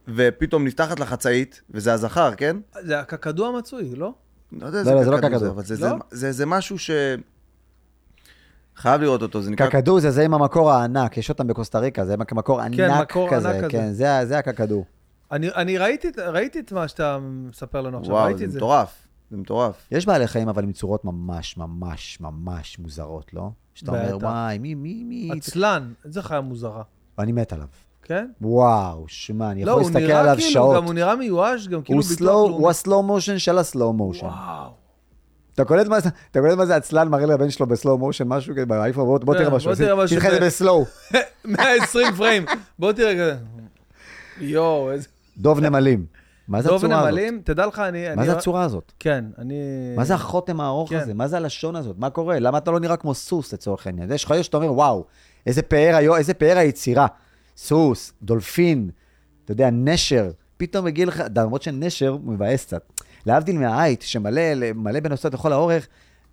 C: ופתאום נפתחת לה חצאית, וזה הזכר, כן?
D: זה הקקדו המצוי, לא?
C: לא יודע
B: לא, לא, זה לא
C: קקדו
B: קקדו.
C: זה, אבל זה,
D: לא?
C: זה, זה, זה משהו ש... חייב לראות אותו, זה נקרא...
B: קקדו זה זה עם המקור הענק, יש אותם בקוסטה ריקה, זה מקור ענק
D: מקור
B: כזה,
D: ענק כזה.
B: כן, זה זה הקקדו.
D: אני, אני ראיתי, את- ראיתי את מה שאתה מספר לנו עכשיו,
C: וואו,
D: ראיתי
C: זה
D: את זה.
C: מטורף, זה מטורף.
B: יש בעלי חיים, אבל עם צורות ממש ממש ממש מוזרות, לא? שאתה אומר. וואי, מי, מי, מי...
D: עצלן, איזה חיה מוזרה,
B: אני מת עליו.
D: כן?
B: וואו, שמע, אני
D: לא,
B: יכול
D: הוא
B: להסתכל
D: נראה
B: עליו
D: כאילו,
B: שעות.
D: גם הוא נראה מיואש, גם כאילו
B: הוא
D: ביטוח לאומי.
B: הוא ה slow motion של ה slow motion.
D: וואו.
B: אתה קולט מה זה, אתה קולט מה זה עצלן מראה לבן שלו ב slow motion משהו כזה באייפון, בוא- בוא
D: כן,
B: תראה
D: בוא
B: משהו,
D: תראה משהו
B: תתחיל את זה ב slow.
D: 120 פריים. בוא תראה כזה. יואו, איזה...
B: דוב נמלים. מה זה הצורה הזאת?
D: נמלים, תדע לך, אני...
B: מה
D: אני-
B: זה הצורה הזאת?
D: כן, אני...
B: מה זה החותם הארוך
D: כן.
B: הזה? מה זה הלשון הזאת? מה קורה? למה אתה לא נראה כמו סוס לצורך העניין? יש לך יש שאתה אומר, וואו, איזה פאר איזה פאר היצירה. סוס, דולפין, אתה יודע, נשר. פתאום מגיע לך, למרות שנשר מבאס קצת. להבדיל מהאייט, שמלא מלא בנוסעות לכל האורך,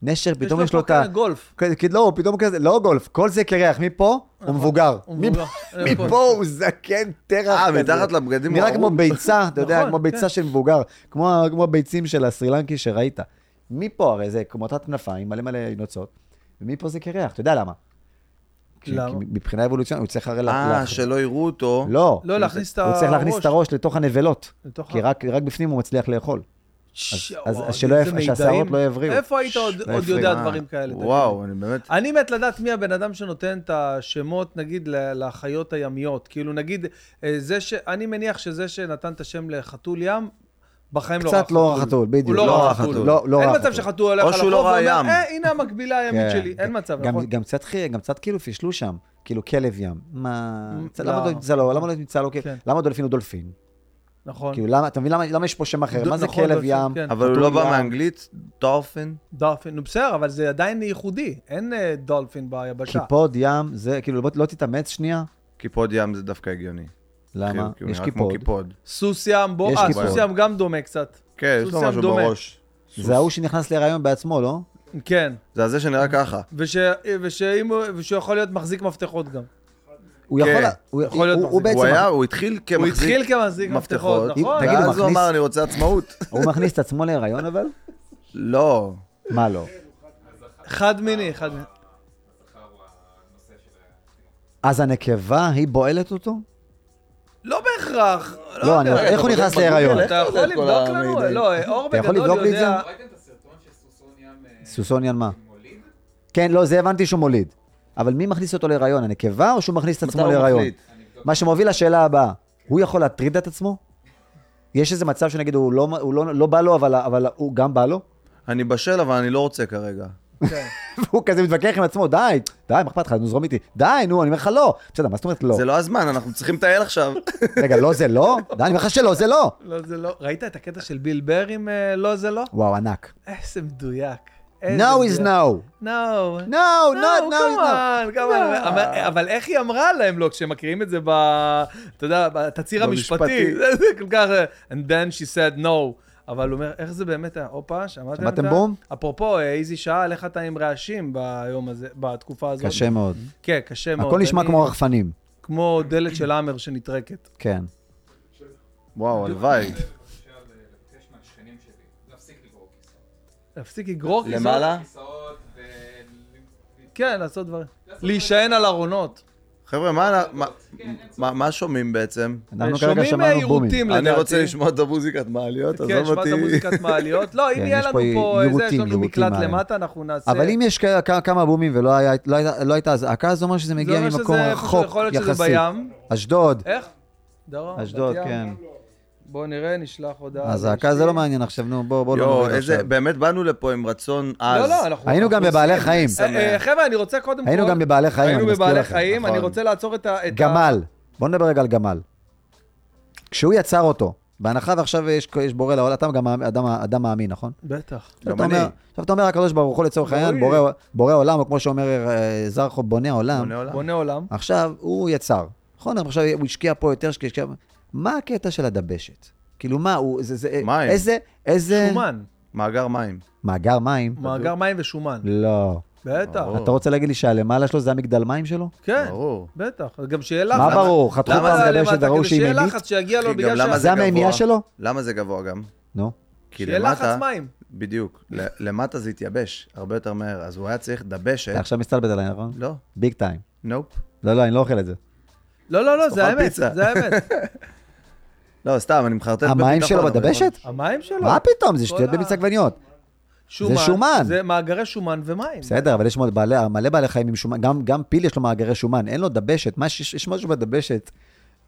B: נשר פתאום יש לו את ה...
D: פה גולף.
B: לא, פתאום כזה, לא גולף, כל זה קרח, מפה הוא מבוגר.
D: הוא מבוגר.
B: מפ- מפה הוא זקן טרח
C: אה. מתחת לבגדים הוא
B: נראה. כמו ביצה, אתה יודע,
D: נכון,
B: כמו
D: כן.
B: ביצה של מבוגר, כמו הביצים של הסרילנקי שראית. מפה הרי זה כמו תת כנפיים, מלא מלא נוצות, ומפה זה קרח, אתה יודע למה? כי-
D: למה?
B: מבחינה אבולוציונית הוא צריך הרי... לה-
C: אה, שלא יראו אותו.
B: לא,
D: לא, להכניס את
B: הוא צריך להכניס את הראש לתוך הנבלות,
D: לתוך
B: כי רק בפנים הוא מצליח לאכול. אז-. שהשערות לא יבריאו.
D: איפה היית עוד
B: לא.
D: יודע דברים כאלה?
C: וואו? אני באמת...
D: אני מת לדעת מי הבן אדם שנותן את השמות, נגיד, לחיות הימיות. כאילו, נגיד, אה, זה ש... אני מניח שזה שנתן את השם לחתול ים, בחיים לא ראה חתול.
B: קצת לא ראה חתול, בדיוק.
D: הוא לא
C: לא
D: ראה חתול.
B: לא- לא
D: אין מצב
B: חתול.
D: שחתול הולך על
C: לא ראה
D: ואומר. אה, הנה המקבילה הימית
B: כן.
D: שלי. אין מצב,
B: גם-
D: נכון?
B: גם קצת כאילו פישלו שם, כאילו כלב ים. מה...
D: לא.
B: למה לא לא נמצא לו?
D: כן.
B: למה דולפין הוא דולפין?
D: נכון.
B: כאילו, למה, אתה מבין למה, למה יש פה שם אחר? מה זה
D: נכון,
B: כלב ים?
D: כן.
C: אבל הוא לא בא. מאנגלית? דולפין?
D: דולפין, נו בסדר, אבל זה עדיין ייחודי. אין אה, דולפין ביבשה.
B: קיפוד ים, זה כאילו, בוא לא תתאמץ שנייה.
C: קיפוד ים זה דווקא הגיוני.
B: למה?
C: כי הוא
B: יש קיפוד.
D: סוס ים, בוא,
B: יש
D: אה,
B: קיפוד.
D: סוס ים גם דומה קצת.
C: כן, יש לו
D: ים
C: משהו
D: דומה.
C: בראש.
B: זה ההוא שנכנס להיריון בעצמו, לא?
D: כן.
C: זה הזה שנראה ככה.
D: ושהוא יכול להיות מחזיק מפתחות גם.
B: הוא
C: כן.
B: יכול... הוא-
D: יכול להיות
B: הוא- הוא
D: מחזיק.
B: בעצם...
C: הוא היה, הוא התחיל
D: הוא
C: כמחזיק
D: התחיל כמחזיק מפתחות,
C: מפתחות,
D: נכון?
B: תגיד, הוא
C: ואז הוא
B: מכניס-
C: אמר, אני רוצה עצמאות.
B: הוא מכניס את עצמו להיריון אבל?
C: לא.
B: מה לא?
D: חד מיני, חד מיני.
E: הוא.
B: אז הנקבה, היא בועלת אותו?
D: לא בהכרח.
B: לא, אני-
D: יודע.
B: איך הוא נכנס להיריון?
C: איך
D: אתה יכול
C: יודע את כל
D: לבדוק לנו? לא, אור
B: אתה יכול
D: בגדול
B: לבדוק לי את זה?
D: יודע...
E: ראיתם את הסרטון שסוסון ים אה,
B: סוסוניאן מה?
E: מוליד?
B: כן, לא, זה הבנתי שהוא מוליד. אבל מי מכניס אותו להיריון? הנקבה או שהוא מכניס את עצמו להיריון? מה שמוביל לשאלה הבאה, הוא יכול להטריד את עצמו? יש איזה מצב שנגיד הוא לא, הוא לא, לא בא לו, אבל, אבל הוא גם בא לו?
C: אני בשל, אבל אני לא רוצה כרגע.
D: כן.
B: והוא כזה מתווכח עם עצמו, די, די, מה אכפת לך, נו, זרום איתי. די, נו, אני אומר לך לא. בסדר, מה זאת אומרת לא?
C: זה לא הזמן, אנחנו צריכים לטייל עכשיו.
B: רגע, לא זה לא? די, אני אומר לך שלא, זה לא.
D: לא, זה לא. ראית את הקטע של ביל בר עם אה, לא זה לא?
B: וואו, ענק.
D: איזה מדויק.
B: No is no.
D: No.
B: No, not no is no.
D: come on, come on. אבל- איך היא אמרה להם לא, כשהם מקריאים את זה ב... אתה יודע, בתצהיר המשפטי. זה כל כך... אה, And then she said no. אבל הוא אומר, איך זה באמת היה? הופה, שמעתם?
B: שמעתם בום?
D: אפרופו, אה, איזי שאל, איך אתה עם רעשים ביום הזה, בתקופה הזאת?
B: קשה מאוד.
D: כן, קשה מאוד.
B: הכל נשמע כמו רחפנים.
D: כמו דלת של האמר שנטרקת.
B: כן.
C: וואו, הלוואי.
E: להפסיק לגרור כיסאות.
C: למעלה?
D: כן, לעשות דברים. להישען על ארונות.
C: חבר'ה, מה- מה-
E: כן, אין
C: מה- שומעים בעצם?
B: אנחנו כרגע
D: שומעים
B: שמענו בומים.
D: יירוטים לדעתי.
C: אני רוצה לשמוע את המוזיקת מעליות,
D: כן,
C: עזוב אותי.
D: מוזיקת מעליות. לא, אם
B: כן,
D: יהיה לנו
B: פה
D: פה, אה, זה, יש לנו מקלט. למטה, אנחנו נעשה...
B: אבל אם יש כמה בומים ולא לא הייתה- לא הייתה אזעקה, זה אומר שזה
D: זה
B: מגיע ממקום רחוק
D: יכול להיות שזה
B: יחסית.
D: בים.
B: אשדוד,
D: איך? דרום?
B: אשדוד? כן.
D: בוא נראה, נשלח הודעה.
B: הזעקה זה לא מעניין עכשיו, נו, בוא, בוא לא
C: יואו,
B: נוריד
C: איזה,
B: עכשיו.
C: באמת באנו לפה עם רצון עז.
D: לא, לא, אנחנו...
B: היינו גם בבעלי. חיים.
D: אה, אה, חבר'ה, אני רוצה קודם כל...
B: היינו גם בבעלי חיים, אני
D: היינו
B: מזכיר
D: בבעלי
B: לכם.
D: חיים, אני
C: נכון.
D: רוצה לעצור את ה...
B: גמל, בוא נדבר רגע על גמל. כשהוא יצר אותו, בהנחה ועכשיו יש, יש בורא לעולם, אתה גם אדם, אדם מאמין, נכון?
D: בטח.
B: עכשיו
C: גם
B: אתה
C: אני.
B: אומר, עכשיו אתה אומר, הקדוש ברוך הוא לצורך העניין. בורא, בורא עולם, או כמו שאומר אה, זרחו, בונה עולם.
C: בונה עולם.
B: עכשיו, הוא יצר, נכון? עכשיו הוא השקיע פה יותר, השקיע... מה הקטע של הדבשת? כאילו, מה, הוא, זה, זה,
C: מים.
B: איזה, איזה...
D: שומן.
C: מאגר מים.
B: מאגר מים?
D: מאגר מים ושומן.
B: לא.
D: בטח.
B: אתה רוצה להגיד לי שהלמעלה שלו זה המגדל מים שלו?
D: כן,
C: ברור.
D: בטח. גם שיהיה לחץ.
B: מה ברור? חתכו פעם
C: זה
B: דבשת
D: למטה?
B: וראו
D: כדי
B: שהיא
D: שיהיה? לחץ שיגיע לו בגלל שה...
C: זה?
B: המימייה שלו?
C: למה זה גבוה גם?
B: נו.
C: כי
D: שיהיה
C: למטה,
D: לחץ מים.
C: בדיוק, ל- למטה זה התייבש הרבה יותר מהר, אז הוא היה צריך דבשת.
B: אתה עכשיו מסתלבט עליי, נכון?
C: לא,
B: ביג טיים.
C: נופ.
B: לא, לא, אני לא אוכל את זה.
D: לא, לא, לא, זה האמת. זה האמת.
C: לא, סתם, אני מחרטט בביטחון.
B: המים שלו בדבשת?
D: המים שלו.
B: מה פתאום? זה שטויות במיץ עגבניות.
D: שומן.
B: שומן.
D: זה מאגרי שומן ומים.
B: בסדר, אבל יש מאוד בעלי, מלא בעלי חיים עם שומן, גם, גם פיל יש לו מאגרי שומן, אין לו דבשת, מה, יש, יש משהו בדבשת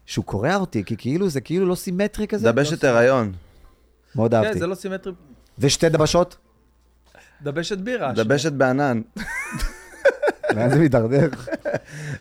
B: שהוא קורע אותי, כי כאילו זה כאילו לא סימטרי כזה.
C: דבשת הריון.
B: מאוד
D: כן,
B: אהבתי.
D: זה לא סימטרי.
B: ושתי דבשות?
D: דבשת בירה.
C: דבשת בענן.
B: לאן זה מידרדר?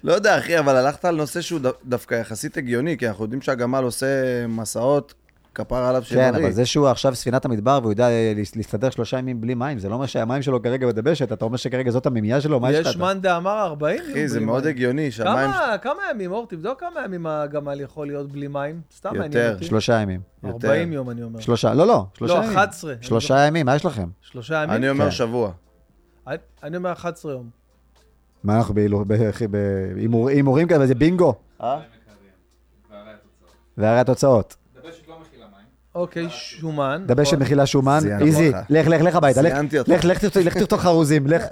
C: לא יודע, אחי, אבל הלכת על נושא שהוא דווקא יחסית הגיוני, כי אנחנו יודעים שהגמל עושה מסעות, כפר עליו שבריא.
B: כן, אבל זה שהוא עכשיו ספינת המדבר והוא יודע להס- להסתדר שלושה ימים בלי מים, זה לא אומר שהמים שלו כרגע בדבשת, אתה אומר שכרגע זאת המימייה שלו? מה יש לך?
D: יש מאן דאמר 40 יום
C: אחי, זה מאוד. הגיוני שהמים...
D: כמה, כמה ימים, אור, תבדוק כמה ימים הגמל יכול להיות בלי מים. סתם
C: יותר.
D: מעניין אותי.
B: שלושה ימים.
C: יותר.
D: 40 יום, אני אומר.
B: שלושה, לא, לא, שלושה
D: לא,
B: ימים.
D: 11.
B: שלושה ימים, מה יש לכם?
D: שלושה ימים?
C: אני אומר
B: כן.
C: שבוע.
D: אני- אני אומר 11 יום.
B: מה אנחנו בהילוך- ב- בהימור- הימורים כאלה, זה בינגו.
C: אה?
E: והרי התוצאות.
B: והרי התוצאות.
E: דבשת לא מכילה מים.
D: אוקיי, שומן.
B: דבשת. מכילה שומן, איזי,
C: אותך.
B: לך, לך, לך הביתה, לך. לך, לך, תרצה- לך תרצות חרוזים, לך.
E: רק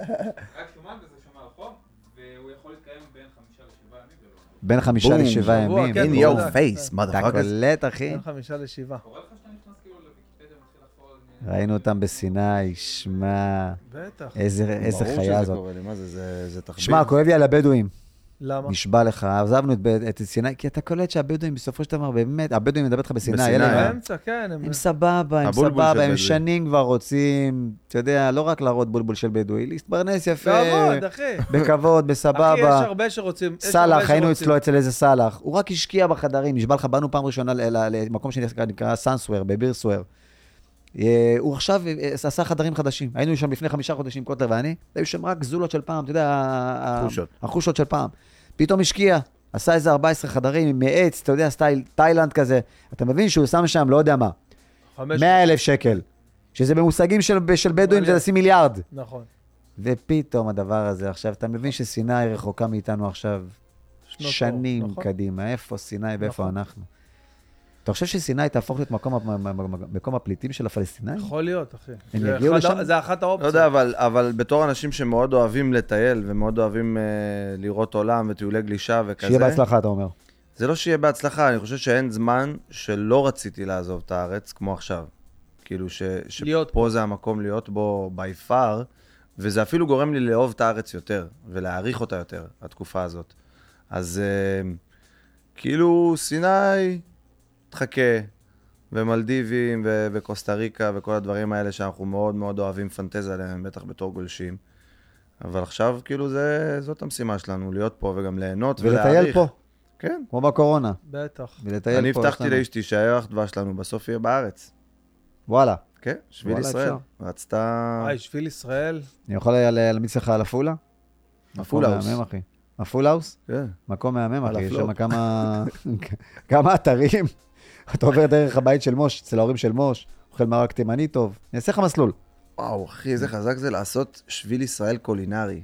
E: שומן וזה שומר חום, והוא יכול להתקיים בין חמישה לשבעה ימים ולא.
B: בין חמישה
C: בום.
B: לשבעה
D: שבוע,
B: ימים.
C: In your face,
B: אתה
C: motherfuckers.
B: קולט, אחי?
D: בין חמישה לשבעה.
E: קורה לך שאתה נכנס כאילו לוויקיפדיה ומתחיל לחפור...
B: ראינו אותם בסיני, שמע,
D: בטח.
B: איזה איזה
C: ברור
B: חיה
C: שזה
B: זאת.
C: קורה לי, מה זה, זה, זה תחביב.
B: שמע, כואב לי על הבדואים,
D: למה?
B: נשבע לך, עזבנו את ב- את סיני, כי אתה קולט שהבדואים בסופו של דבר, באמת, הבדואים מדבר איתך בסיני,
C: בסיני?
D: באמצע, כן. הם-
B: הם סבבה, הם סבבה, הם. שנים כבר רוצים, אתה יודע, לא רק להראות בולבול של בדואי, להתפרנס יפה,
D: כבוד, אחי.
B: בכבוד,
D: אחי, יש
B: בסבבה.
D: הרבה שרוצים...
B: סאלח, היינו
D: שרוצים.
B: אצלו אצל איזה סאלח, הוא רק השקיע בחדרים, נשבע לך, באנו פעם ראשונה למקום שנקרא סאנסוור, בבירסוור. אה, הוא עכשיו אה, עשה חדרים חדשים, היינו שם לפני חמישה חודשים, קוטלר ואני, היו שם רק גזולות של פעם, אתה יודע, ה- ה-
C: חושות.
B: החושות של פעם. פתאום השקיע, עשה איזה 14 חדרים מעץ, אתה יודע, סטייל תאילנד כזה. אתה מבין שהוא שם שם, לא יודע מה,
D: חמש...
B: 100 אלף שקל, שזה במושגים של, של בדואים זה. לשים מיליארד.
D: נכון.
B: ופתאום הדבר הזה, עכשיו, אתה מבין שסיני רחוקה מאיתנו עכשיו שנים
D: נכון?
B: קדימה, איפה סיני ואיפה
D: נכון.
B: אנחנו. אתה חושב שסיני תהפוך להיות מקום, מקום הפליטים של הפלסטינאים?
D: יכול להיות, אחי.
B: הם
D: זה
B: יגיעו לשם?
D: זה אחת
C: לא
D: האופציות.
C: יודע, אבל, אבל בתור אנשים שמאוד אוהבים לטייל ומאוד אוהבים אה, לראות עולם וטיולי גלישה וכזה,
B: שיהיה בהצלחה, אתה אומר.
C: זה לא שיהיה בהצלחה, אני חושב שאין זמן שלא רציתי לעזוב את הארץ כמו עכשיו. כאילו ש,
D: להיות
C: שפה זה המקום להיות בו by far, וזה אפילו גורם לי לאהוב את הארץ יותר, ולהעריך אותה יותר, התקופה הזאת. אז אה, כאילו סיני, תחכה, ומלדיבים, ו- וקוסטה ריקה, וכל הדברים האלה שאנחנו מאוד מאוד אוהבים לפנטז עליהם, בטח בתור גולשים. אבל עכשיו, כאילו, זה, זאת המשימה שלנו, להיות פה וגם ליהנות ולהעריך.
B: ולטייל פה,
C: כן.
B: כמו בקורונה.
D: בטח.
B: ולטייל
C: אני
B: פה.
C: הבטחתי
B: יש לנו.
C: לאשתי שהירח דבש שלנו בסוף יהיה בארץ.
B: וואלה.
C: כן, שביל
B: וואלה,
C: ישראל.
B: אפשר.
C: רצתה...
D: היי, שביל ישראל.
B: אני יכול לה- להמליץ לך על עפולה?
C: הפולהאוס.
B: מקום מהמם, אחי. הפולהאוס?
C: כן.
B: מקום מהמם, אחי. יש. שם כמה... כמה אתרים. אתה עובר דרך הבית של מוש, אצל ההורים של מוש, אוכל מרק תימני טוב. אני אעשה לך מסלול.
C: וואו, אחי, איזה חזק זה לעשות שביל ישראל קולינרי.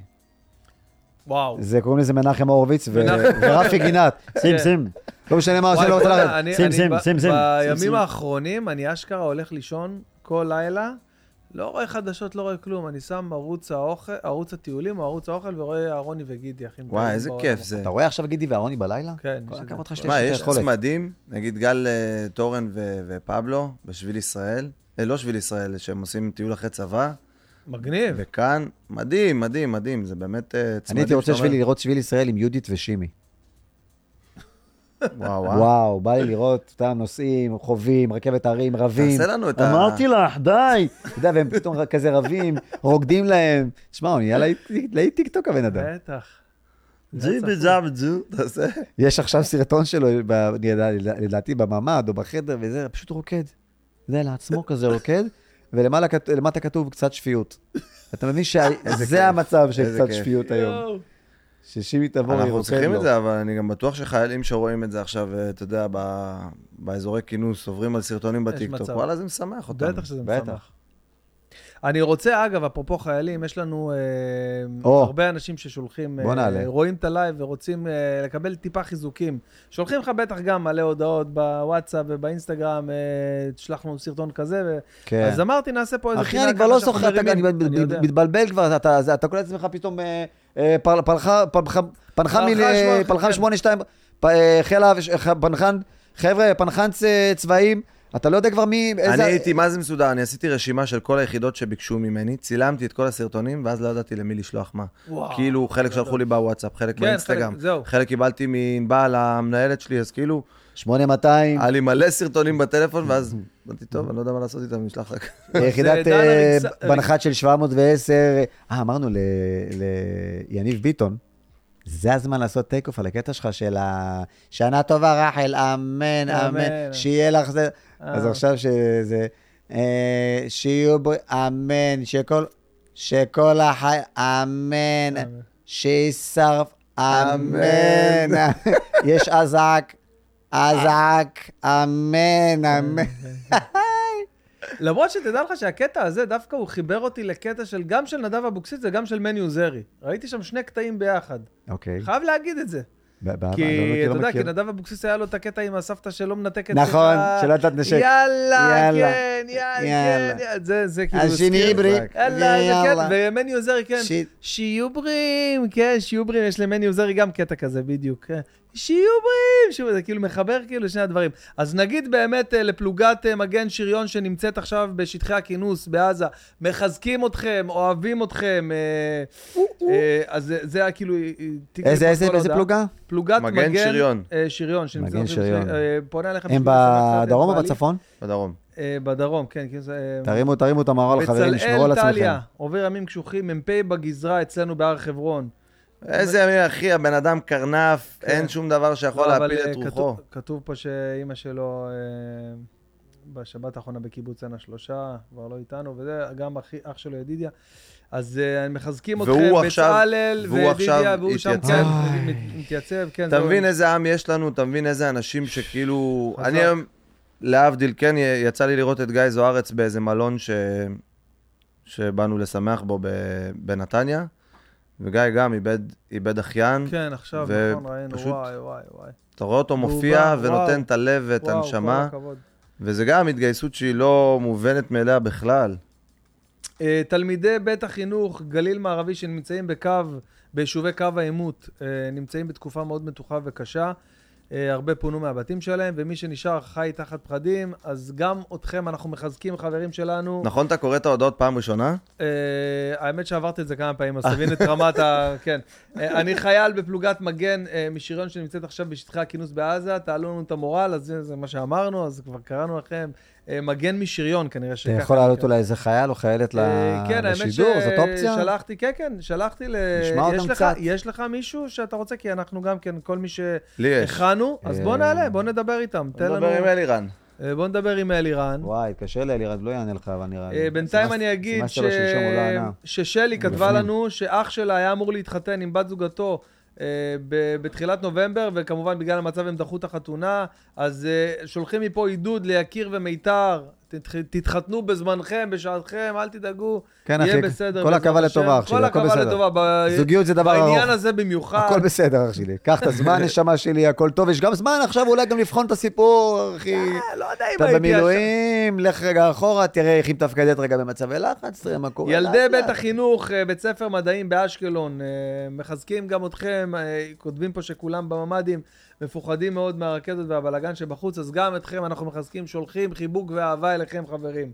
D: וואו.
B: זה קוראים לזה מנחם הורוביץ. ורפי גינת. שים,
D: כן.
B: שים. לא משנה מה
D: וואי,
B: השם, לא רוצה לרדת. שים, שים, שים, שים.
D: בימים
B: שים.
D: האחרונים אני אשכרה הולך לישון כל לילה, לא רואה חדשות, לא רואה כלום. אני שם ערוץ האוכל, ערוץ הטיולים או ערוץ האוכל ורואה אהרוני וגידי, אחי.
C: וואי, איזה כיף זה.
B: אתה רואה עכשיו גידי ואהרוני בלילה?
D: כן,
B: כל הכבוד לך שיש
C: מה, יש. צמדים, נגיד גל אה, טורן ו- ופבלו בשביל ישראל, אה, לא שביל ישראל, שהם עושים טיול אחרי צבא,
D: מגניב.
C: וכאן, מדהים, מדהים, מדהים, זה באמת אה, צמדים.
B: אני הייתי רוצה
C: שאתה
B: לראות שביל ישראל עם יהודית ושימי.
C: וואו, וואו.
B: וואו, בא לי לראות אותם נוסעים, חווים, רכבת הרים, רבים.
C: תעשה לנו את ה...
B: אמרתי לך, די. אתה יודע, והם פתאום כזה רבים, רוקדים להם. תשמע, הוא נהיה להיט טיקטוק הבן אדם.
D: בטח.
C: ג'י בג'אב ג'ו, תעשה.
B: יש עכשיו סרטון שלו, לדעתי בממ"ד או בחדר וזה, פשוט רוקד. זה לעצמו כזה רוקד, ולמטה כתוב קצת שפיות. אתה מבין שזה המצב של קצת. שפיות היום. ששימי תבורי
C: אנחנו
B: רוקד
C: צריכים
B: לו.
C: את זה, אבל אני גם בטוח שחיילים שרואים את זה עכשיו, אה, אתה יודע, ב- באזורי כינוס, עוברים על סרטונים בטיקטוק. וואלה, זה משמח אותם.
D: בטח שזה
B: בטח.
D: משמח. אני רוצה, אגב, אפרופו חיילים, יש לנו אה,
B: או.
D: הרבה אנשים ששולחים,
B: בוא
D: אה. רואים את ה live ורוצים אה, לקבל טיפה חיזוקים. שולחים לך בטח גם מלא הודעות בוואטסאפ ובאינסטגרם, אה, תשלח לנו סרטון כזה. ו...
B: כן.
D: אז אמרתי, נעשה פה איזה
B: אחי, אני כבר לא זוכר, אתה- אני. מתבלבל כבר, אתה- זה- אתה קולט את עצמך פתאום, אה, אה,
D: שמונה,
B: פלחן
D: כן.
B: 82, פ- אה, חיל האוויר, ח- פנחן, חבר'ה, פנחן צ- צבאים, אתה לא יודע כבר מי,
C: אני
B: איזה...
C: הייתי, מה זה מסודר? אני עשיתי רשימה של כל היחידות שביקשו ממני, צילמתי את כל הסרטונים, ואז לא ידעתי למי לשלוח מה.
D: וואו.
C: כאילו, חלק שלחו לי בוואטסאפ, חלק
D: כן,
C: באינסטגרם,
D: חלק-.
C: חלק קיבלתי מענבל, המנהלת שלי, אז כאילו,
B: 8200,
C: היה לי מלא סרטונים בטלפון, ואז אמרתי, טוב, אני לא יודע מה לעשות איתם, אני אשלח רק.
B: יחידת אה, בנחת של 710, אה, אמרנו ל- ליניב ביטון, זה הזמן לעשות טייק אוף על הקטע שלך של ה... שנה טובה, רחל, אמן,
D: אמן.
B: שיהיה לך זה... אז
D: אה.
B: עכשיו שזה... אה, שיהיו בו... אמן, שכל... שכל החי... אמן, שישרף... אמן. יש אזעק, אזעק, אמן, אמן.
D: למרות שתדע לך שהקטע הזה, דווקא הוא חיבר אותי לקטע של גם של נדב אבוקסיס וגם של מני עוזרי. ראיתי שם שני קטעים ביחד.
B: אוקיי.
D: חייב להגיד את זה. כי,
B: לא
D: אתה
B: לא
D: יודע,
B: מכיר.
D: כי נדב אבוקסיס היה לו את הקטע עם הסבתא שלא מנתקת
B: נכון. שלא נתת נשק.
D: יאללה, כן, יאללה. כן, יאללה. זה, כאילו...
B: השני
D: הזכיר-
B: עברי.
D: יאללה. כן, ומני עוזרי, כן. שיהיו בריאים, כן, שיהיו בריאים, יש למני עוזרי גם קטע כזה, בדיוק. כן. שיהיו בריאים, שוב, זה כאילו מחבר כאילו שני הדברים. אז נגיד באמת אה, לפלוגת אה, מגן שריון שנמצאת עכשיו בשטחי הכינוס בעזה, מחזקים אתכם, אוהבים אתכם, אה, אז זה- זה היה כאילו...
B: איזה, איזה, איזה. פלוגה?
D: פלוגת
C: מגן
D: מגן
C: שריון.
D: שריון. שנמצאת
B: מגן
D: עכשיו-
B: שריון.
D: אה, פונה אליך
B: הם בדרום או. בצפון?
C: בדרום.
D: בדרום, כן. כי זה, אה,
B: תרימו, תרימו את המראה לחברים, שמרו על
D: בצלאל
B: עצמכם.
D: טליה, עובר ימים קשוחים, מ"פ בגזרה אצלנו בהר חברון.
C: איזה ימין, אחי, הבן אדם קרנף,
D: כן.
C: אין שום דבר שיכול
D: לא,
C: להפיל את
D: אה,
C: רוחו.
D: כתוב- כתוב פה שאימא שלו אה, בשבת האחרונה בקיבוץ עין השלושה, כבר לא איתנו, וזה גם אחי- אח שלו ידידיה. אז אה, מחזקים אתכם,
C: והוא
D: בצלאל
C: והוא
D: וידידיה,
C: עכשיו
D: והוא שם. כן. מת- מתייצב, כן.
C: אתה. מבין איזה עם יש לנו, אתה מבין איזה אנשים שכאילו...
D: חזק.
C: אני היום, להבדיל, כן, יצא לי לראות את גיא זוארץ באיזה מלון ש... שבאנו לשמח בו ב... בנתניה, וגיא גם איבד, איבד אחיין.
D: כן, עכשיו,
C: ו-
D: נכון, ראינו,
C: פשוט
D: וואי, וואי, וואי.
C: אתה רואה אותו מופיע
D: בא,
C: ונותן
D: וואו.
C: את הלב ואת
D: וואו,
C: הנשמה. וזה גם התגייסות שהיא לא מובנת מאליה בכלל.
D: אה, תלמידי בית החינוך גליל מערבי שנמצאים בקו, ביישובי קו העימות, אה, נמצאים בתקופה מאוד מתוחה וקשה. אה, הרבה פונו מהבתים שלהם, ומי שנשאר חי תחת פחדים, אז גם אתכם אנחנו מחזקים, חברים שלנו.
C: נכון, אתה קורא את ההודעות פעם ראשונה?
D: אה, האמת שעברתי את זה כמה פעמים, אז תבין את רמת ה... כן. אה, אני חייל בפלוגת מגן אה, משריון שנמצאת עכשיו בשטחי הכינוס בעזה, תעלו לנו את המורל, אז זה, זה מה שאמרנו, אז כבר קראנו לכם. אה, מגן משריון כנראה
B: אתה
D: שככה.
B: יכול להעלות
D: נקרא.
B: אולי איזה חייל או חיילת
D: אה, כן, האמת
B: לשידור, זאת אופציה?
D: ששלחתי, כן, כן, שלחתי ל...
B: נשמע אותם
D: יש לך-
B: קצת.
D: יש לך מישהו שאתה רוצה? כי אנחנו גם כן, כל מי. שהכנו, אז בוא
B: אה,
D: נעלה, בוא נדבר איתם. תן לנו...
C: נדבר עם אלירן.
D: בוא נדבר עם אלירן.
B: וואי, קשה לאלירן, לא יענה לך, אבל נראה לי.
D: בינתיים אני אגיד ש...
B: לא.
D: ששלי כתבה. לנו שאח שלה היה אמור להתחתן עם בת זוגתו בתחילת נובמבר, וכמובן בגלל המצב הם דחו את החתונה, אז אה, שולחים מפה עידוד ליקיר ומיתר, תתחתנו בזמנכם, בשעתכם, אל תדאגו,
B: כן,
D: יהיה
B: אחי,
D: בסדר.
B: כל
D: השם.
B: לטובה, אח שלי,
D: כל
B: הכל בסדר.
D: לטובה. ב-
B: זוגיות זה דבר ארוך.
D: בעניין הזה במיוחד.
B: הכל בסדר, אח שלי. קח את הזמן, נשמה שלי, הכל טוב. יש גם זמן עכשיו אולי גם לבחון את הסיפור, אחי.
D: אה, לא יודע אם
B: אתה
D: הייתי... ישר-
B: במילואים, לך רגע אחורה, תראה איך היא מתפקדת רגע במצבי לחץ, תראה מה קורה.
D: ילדי בית. החינוך, אה, בית ספר מדעים באשקלון, אה, מחזקים גם אתכם, כותבים פה שכולם בממ"דים מפוחדים מאוד מהרקטות והבלגן שבחוץ, אז גם אתכם אנחנו מחזקים, שולחים חיבוק ואהבה אליכם, חברים.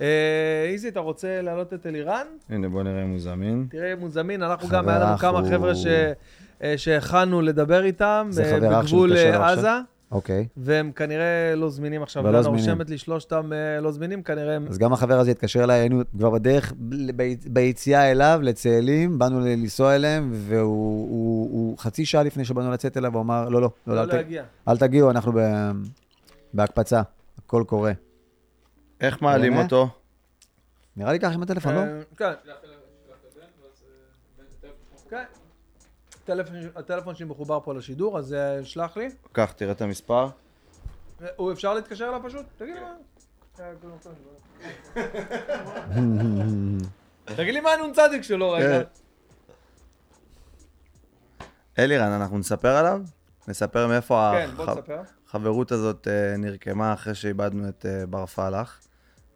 D: אה, איזי, אתה רוצה להעלות את אלירן?
C: הנה, בוא נראה אם הוא זמין.
D: תראה אם הוא זמין, אנחנו גם, היה לנו כמה
B: הוא-
D: חבר'ה ש- אה, שהכנו לדבר איתם, אה, בגבול אה,
B: עכשיו? אוקיי.
D: והם כנראה לא זמינים עכשיו.
B: ולא זמינים.
D: רושמת לי שלושתם אה, לא זמינים, כנראה הם...
B: אז גם החבר הזה התקשר אליי, היינו כבר בדרך, ביציאה אליו, לצאלים, באנו לנסוע אליהם, והוא הוא, הוא, חצי שעה לפני שבאנו לצאת אליו, הוא אמר, לא, לא, לא,
D: לא
B: אל. אל תגיעו, אנחנו ב, בהקפצה, הכל קורה.
C: איך מעלים? אותו?
B: נראה לי ככה עם הטלפון, לא?
D: אה, כן. כן. טלפון- הטלפון שלי מחובר פה לשידור, אז אה, שלח לי.
C: קח, תראה את המספר.
D: אה, הוא אפשר להתקשר אליו פשוט? תגיד לי מה. אה, תגיד לי מה הנ"צ שלו רגע.
C: כן. אלירן, אנחנו נספר עליו? נספר מאיפה
D: כן, בוא
C: הח-. החברות הזאת אה, נרקמה אחרי שאיבדנו את אה, בר פלח,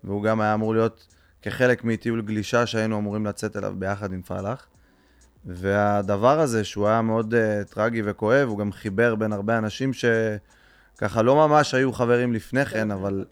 C: והוא גם היה אמור להיות כחלק מטיול גלישה שהיינו אמורים לצאת אליו ביחד עם פלח. והדבר הזה, שהוא היה מאוד uh, טרגי וכואב, הוא גם חיבר בין הרבה אנשים שככה לא ממש היו חברים לפני כן, אבל...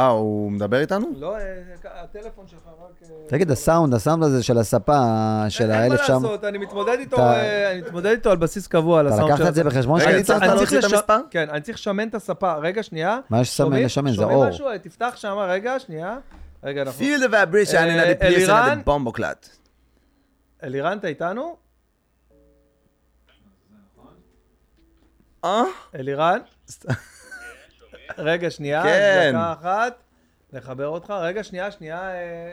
C: אה, הוא מדבר איתנו?
D: לא, אה, הטלפון שלך רק... אה,
B: תגיד, הסאונד, הסאונד הזה של הספה, של
D: אין מה
B: ה-1900,
D: לעשות, אני מתמודד איתו,
B: אתה-
D: אה, אני מתמודד איתו על בסיס קבוע, על
B: אתה
D: הסאונד
B: לקחת
D: של
B: את זה
D: הספה.
B: בחשבון שאני
D: אני
B: צריך...
C: להוציא
D: צריך
C: את המספר?
D: כן, אני צריך לשמן את הספה. רגע, שנייה.
B: מה יש לשמן?
D: שומעים?
B: לשמן? זה
D: שומעים
B: אור.
D: משהו? תפתח שם, רגע, שנייה. רגע, אנחנו...
C: Feel the vibration in the place of the bomboclat.
D: אלירן, אתה איתנו?
C: אה?
D: אלירן? רגע, שנייה,
C: כן.
D: דקה אחת. נחבר אותך. רגע, שנייה, שנייה. אה,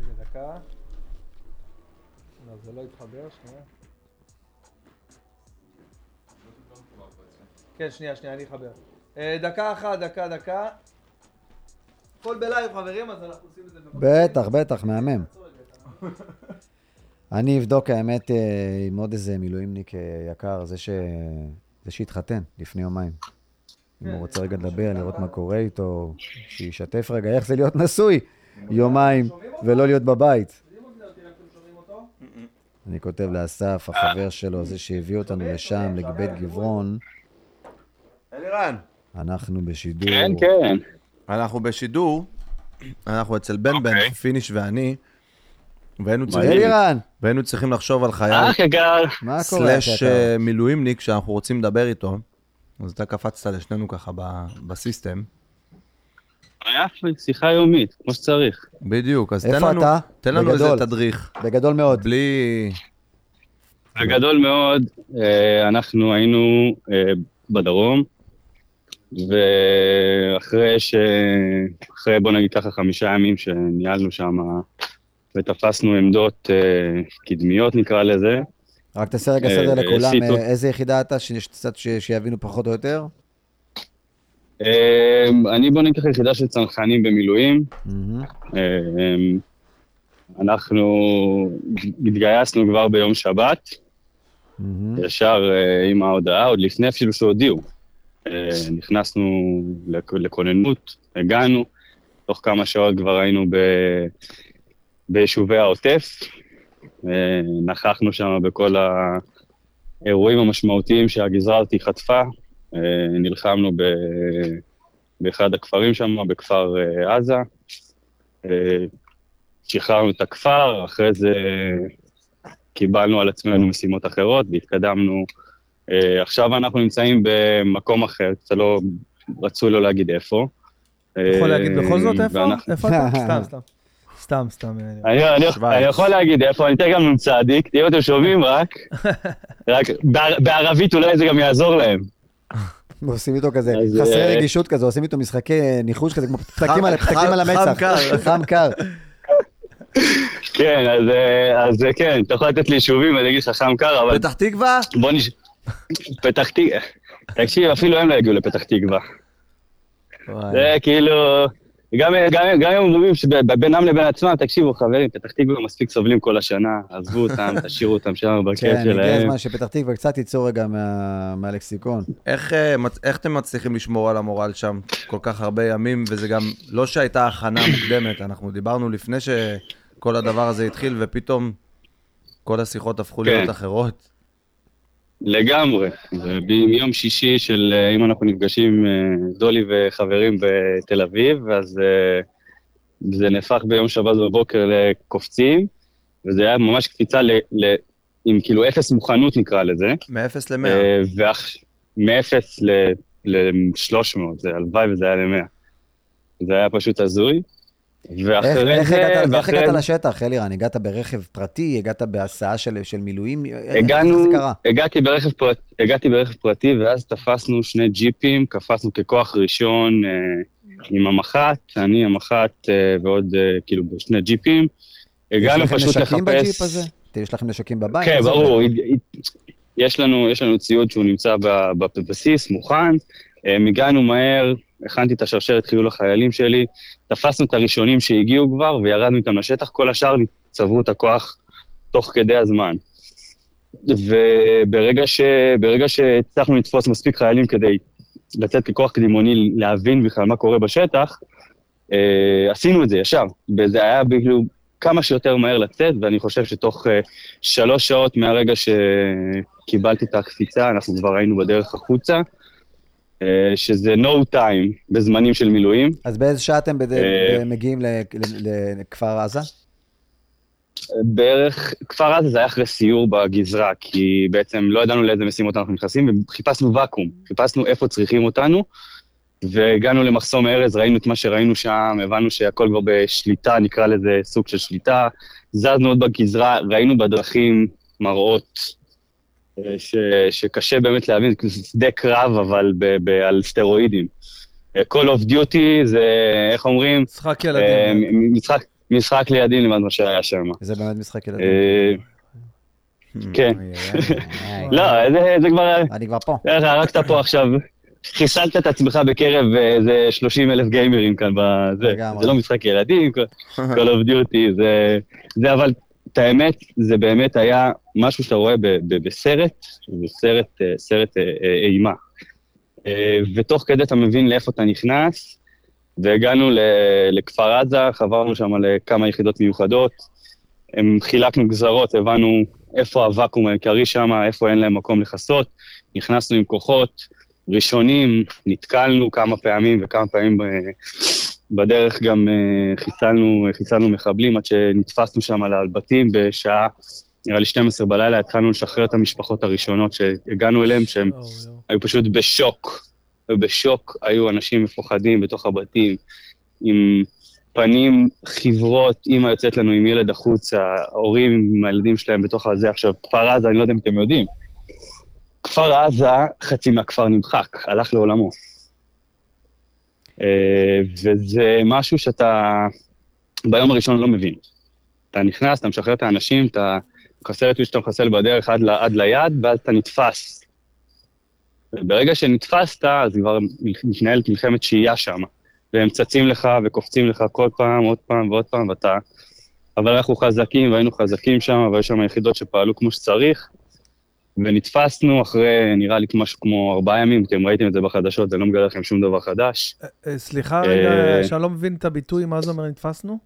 D: רגע, דקה. לא, זה לא התחבר, שנייה. כן, שנייה, שנייה, אני אחבר. אה, דקה אחת, דקה, דקה. הכל בלייב, חברים, אז אנחנו עושים את זה.
B: בטח, בטח, מהמם. אני אבדוק, האמת, אה, עם עוד איזה מילואימניק אה, יקר, זה ש... זה שהתחתן לפני יומיים. אם הוא רוצה רגע לדבר, לראות מה קורה איתו, שישתף רגע איך זה להיות נשוי יומיים ולא להיות בבית. אני כותב לאסף, החבר שלו, זה שהביא אותנו לשם, לבית גברון,
C: אלירן.
B: אנחנו בשידור.
F: כן, כן.
C: אנחנו בשידור, אנחנו אצל בן בן,
F: אוקיי.
C: פיניש ואני, והיינו צריכים,
B: אלירן,
C: והיינו צריכים לחשוב על חייל
B: קורה? slash?
C: אה, מילואימניק שאנחנו רוצים לדבר איתו. אז אתה קפצת לשנינו ככה ב- ב system.
F: היה שיחה יומית, כמו שצריך.
C: בדיוק, אז תן לנו? תן לנו איזה. תדריך.
B: בגדול מאוד.
C: בלי...
F: בגדול מאוד, אה, אנחנו היינו אה, בדרום, ואחרי ש... אחרי, בוא נגיד ככה, חמישה ימים שניהלנו שם ותפסנו עמדות אה, קדמיות, נקרא לזה,
B: רק תעשה רגע
F: אה,
B: סדר לכולם,
F: שיטות.
B: אה, איזה יחידה אתה, שיש קצת ש- שיבינו פחות או יותר?
F: אה, אני בוא נגיד ככה יחידה של צנחנים במילואים,
B: מהמם.
F: אה, אנחנו התגייסנו כבר ביום שבת,
B: מהמם.
F: ישר אה, עם ההודעה, עוד לפני אפילו שהודיעו. אה, נכנסנו לכ- לכוננות, הגענו, תוך כמה שעות כבר היינו ב... ביישובי העוטף, אה, נכחנו שם בכל האירועים המשמעותיים שהגזרה הזאת חטפה, אה, נלחמנו ב... באחד הכפרים שם, בכפר עזה, שחררנו את הכפר, אחרי זה קיבלנו על עצמנו משימות אחרות והתקדמנו. Uh, עכשיו אנחנו נמצאים במקום אחר, קצת לא רצוי לא להגיד איפה.
D: אתה יכול להגיד בכל זאת איפה?
F: ואנחנו-
D: איפה אתה? סתם, סתם. סתם, סתם.
F: אני, אני,
C: שווייץ.
F: אני יכול להגיד איפה, אני אתן גם נ"צ, אם אתם שומעים רק, רק בער, בערבית אולי זה גם יעזור להם.
B: עושים איתו כזה,
F: אז,
B: חסרי
F: אה,
B: רגישות כזה, עושים איתו משחקי ניחוש כזה, כמו פתקים על המצח.
C: קר.
B: חם קר.
F: כן, אז, אז כן, אתה יכול לתת לי יישובים, אני אגיד לך חם קר, אבל
C: פתח תקווה?
F: בוא נש... פתח תקווה, תקשיב, אפילו הם לא יגיעו לפתח תקווה. זה כאילו, גם, גם, גם אם אומרים שבינם לבין עצמם, תקשיבו חברים, פתח תקווה מספיק סובלים כל השנה, עזבו אותם, תשאירו אותם שם בכיף
B: כן, הגיע
F: שלהם.
B: הזמן שפתח תקווה קצת ייצור רגע מה- מהלקסיקון.
C: איך, אה, איך אתם מצליחים לשמור על המורל שם כל כך הרבה ימים, וזה גם לא שהייתה הכנה מוקדמת, אנחנו דיברנו לפני שכל הדבר הזה התחיל, ופתאום כל השיחות הפכו
F: כן.
C: להיות אחרות.
F: לגמרי. ביום שישי של, אה, אם אנחנו נפגשים, אה, דולי וחברים בתל אביב, אז אה, זה נהפך ביום שבת בבוקר לקופצים, וזה היה ממש קפיצה ל, ל, עם כאילו אפס מוכנות נקרא לזה.
C: מ-0 ל-100.
F: מ-0 ל-300, זה הלוואי וזה היה ל-100. זה היה פשוט הזוי.
B: ואחרי איך, זה... איך, ואחרי... איך הגעת לשטח, אלירן? הגעת ברכב פרטי? הגעת בהסעה של, של מילואים?
F: הגענו, איך זה קרה? הגעתי ברכב, פרט, הגעתי ברכב פרטי, ואז תפסנו שני ג'יפים, קפצנו ככוח ראשון אה, עם המח"ט, אני המח"ט אה, ועוד אה, כאילו שני ג'יפים. הגענו פשוט לחפש... יש לכם נשקים בג'יפ הזה?
B: יש לכם נשקים בבית?
F: כן, ברור. יש לנו, יש לנו ציוד שהוא נמצא בבסיס, מוכן. הגענו מהר, הכנתי את השרשרת חיול לחיילים שלי, תפסנו את הראשונים שהגיעו כבר וירדנו איתם לשטח, כל השאר צברו את הכוח תוך כדי הזמן. וברגע ש... שהצלחנו לתפוס מספיק חיילים כדי לצאת ככוח קדימוני להבין בכלל מה קורה בשטח, אה, עשינו את זה ישר, וזה היה כאילו כמה שיותר מהר לצאת, ואני חושב שתוך אה, שלוש שעות מהרגע שקיבלתי את הקפיצה, אנחנו כבר היינו בדרך החוצה. אה, שזה no time בזמנים של מילואים.
B: אז באיזה שעה אתם אה, מגיעים לכפר עזה?
F: בערך, כפר עזה זה היה אחרי סיור בגזרה, כי בעצם לא ידענו לאיזה משימות אנחנו נכנסים, וחיפשנו ואקום, חיפשנו איפה צריכים אותנו, והגענו למחסום ארז, ראינו את מה שראינו שם, הבנו שהכל כבר בשליטה, נקרא לזה סוג של שליטה, זזנו עוד בגזרה, ראינו בדרכים מראות ש, שקשה באמת להבין, זה שדה קרב, אבל ב, ב, על סטרואידים. Call of Duty זה, איך אומרים?
D: משחק ילדים.
F: Uh, משחק, משחק לידים למד מה שהיה שם.
B: זה באמת משחק ילדים.
F: Uh, כן. לא, זה כבר...
B: אני כבר פה.
F: הרגת פה עכשיו. חיסלת את עצמך בקרב איזה 30 אלף גיימרים כאן בזה. זה לא משחק ילדים, Call of Duty, זה... זה אבל את האמת, זה באמת היה משהו שאתה רואה בסרט, זה סרט, אה, סרט אה, אה, אימה. ותוך כדי אתה מבין לאיפה אתה נכנס, והגענו לכפר עזה, חברנו שם לכמה יחידות מיוחדות, הם חילקנו גזרות, הבנו איפה הוואקום העיקרי שם, איפה אין להם מקום לכסות, נכנסנו עם כוחות ראשונים, נתקלנו כמה פעמים וכמה פעמים בדרך גם uh, חיסלנו, חיסלנו מחבלים עד שנתפסנו שם על הבתים בשעה, נראה לי 12 בלילה, התחלנו לשחרר את המשפחות הראשונות שהגענו אליהן, שהם. היו פשוט בשוק. ובשוק היו אנשים מפוחדים בתוך הבתים, עם פנים חיוורות, אימא יוצאת לנו עם ילד החוצה, הורים עם הילדים שלהם בתוך הזה. עכשיו, כפר עזה, אני לא יודע אם אתם יודעים, כפר עזה, חצי מהכפר נמחק, הלך לעולמו. אה, וזה משהו שאתה ביום הראשון לא מבין. אתה נכנס, אתה משחרר את האנשים, אתה מחסל את מי שאתה מחסל בדרך עד, עד ליד, ואז אתה נתפס. וברגע שנתפסת, אז כבר מתנהלת מלחמת שהייה שם. והם צצים לך וקופצים לך כל פעם, עוד פעם ועוד פעם, ואתה... אבל אנחנו חזקים, והיינו חזקים שם, והיו שם יחידות שפעלו כמו שצריך, ונתפסנו אחרי, נראה לי משהו כמו ארבעה ימים, אתם ראיתם את זה בחדשות, אני לא מגלה לכם שום דבר חדש.
D: אה, אה, סליחה רגע, שאני לא מבין את הביטוי, מה זה אומר נתפסנו?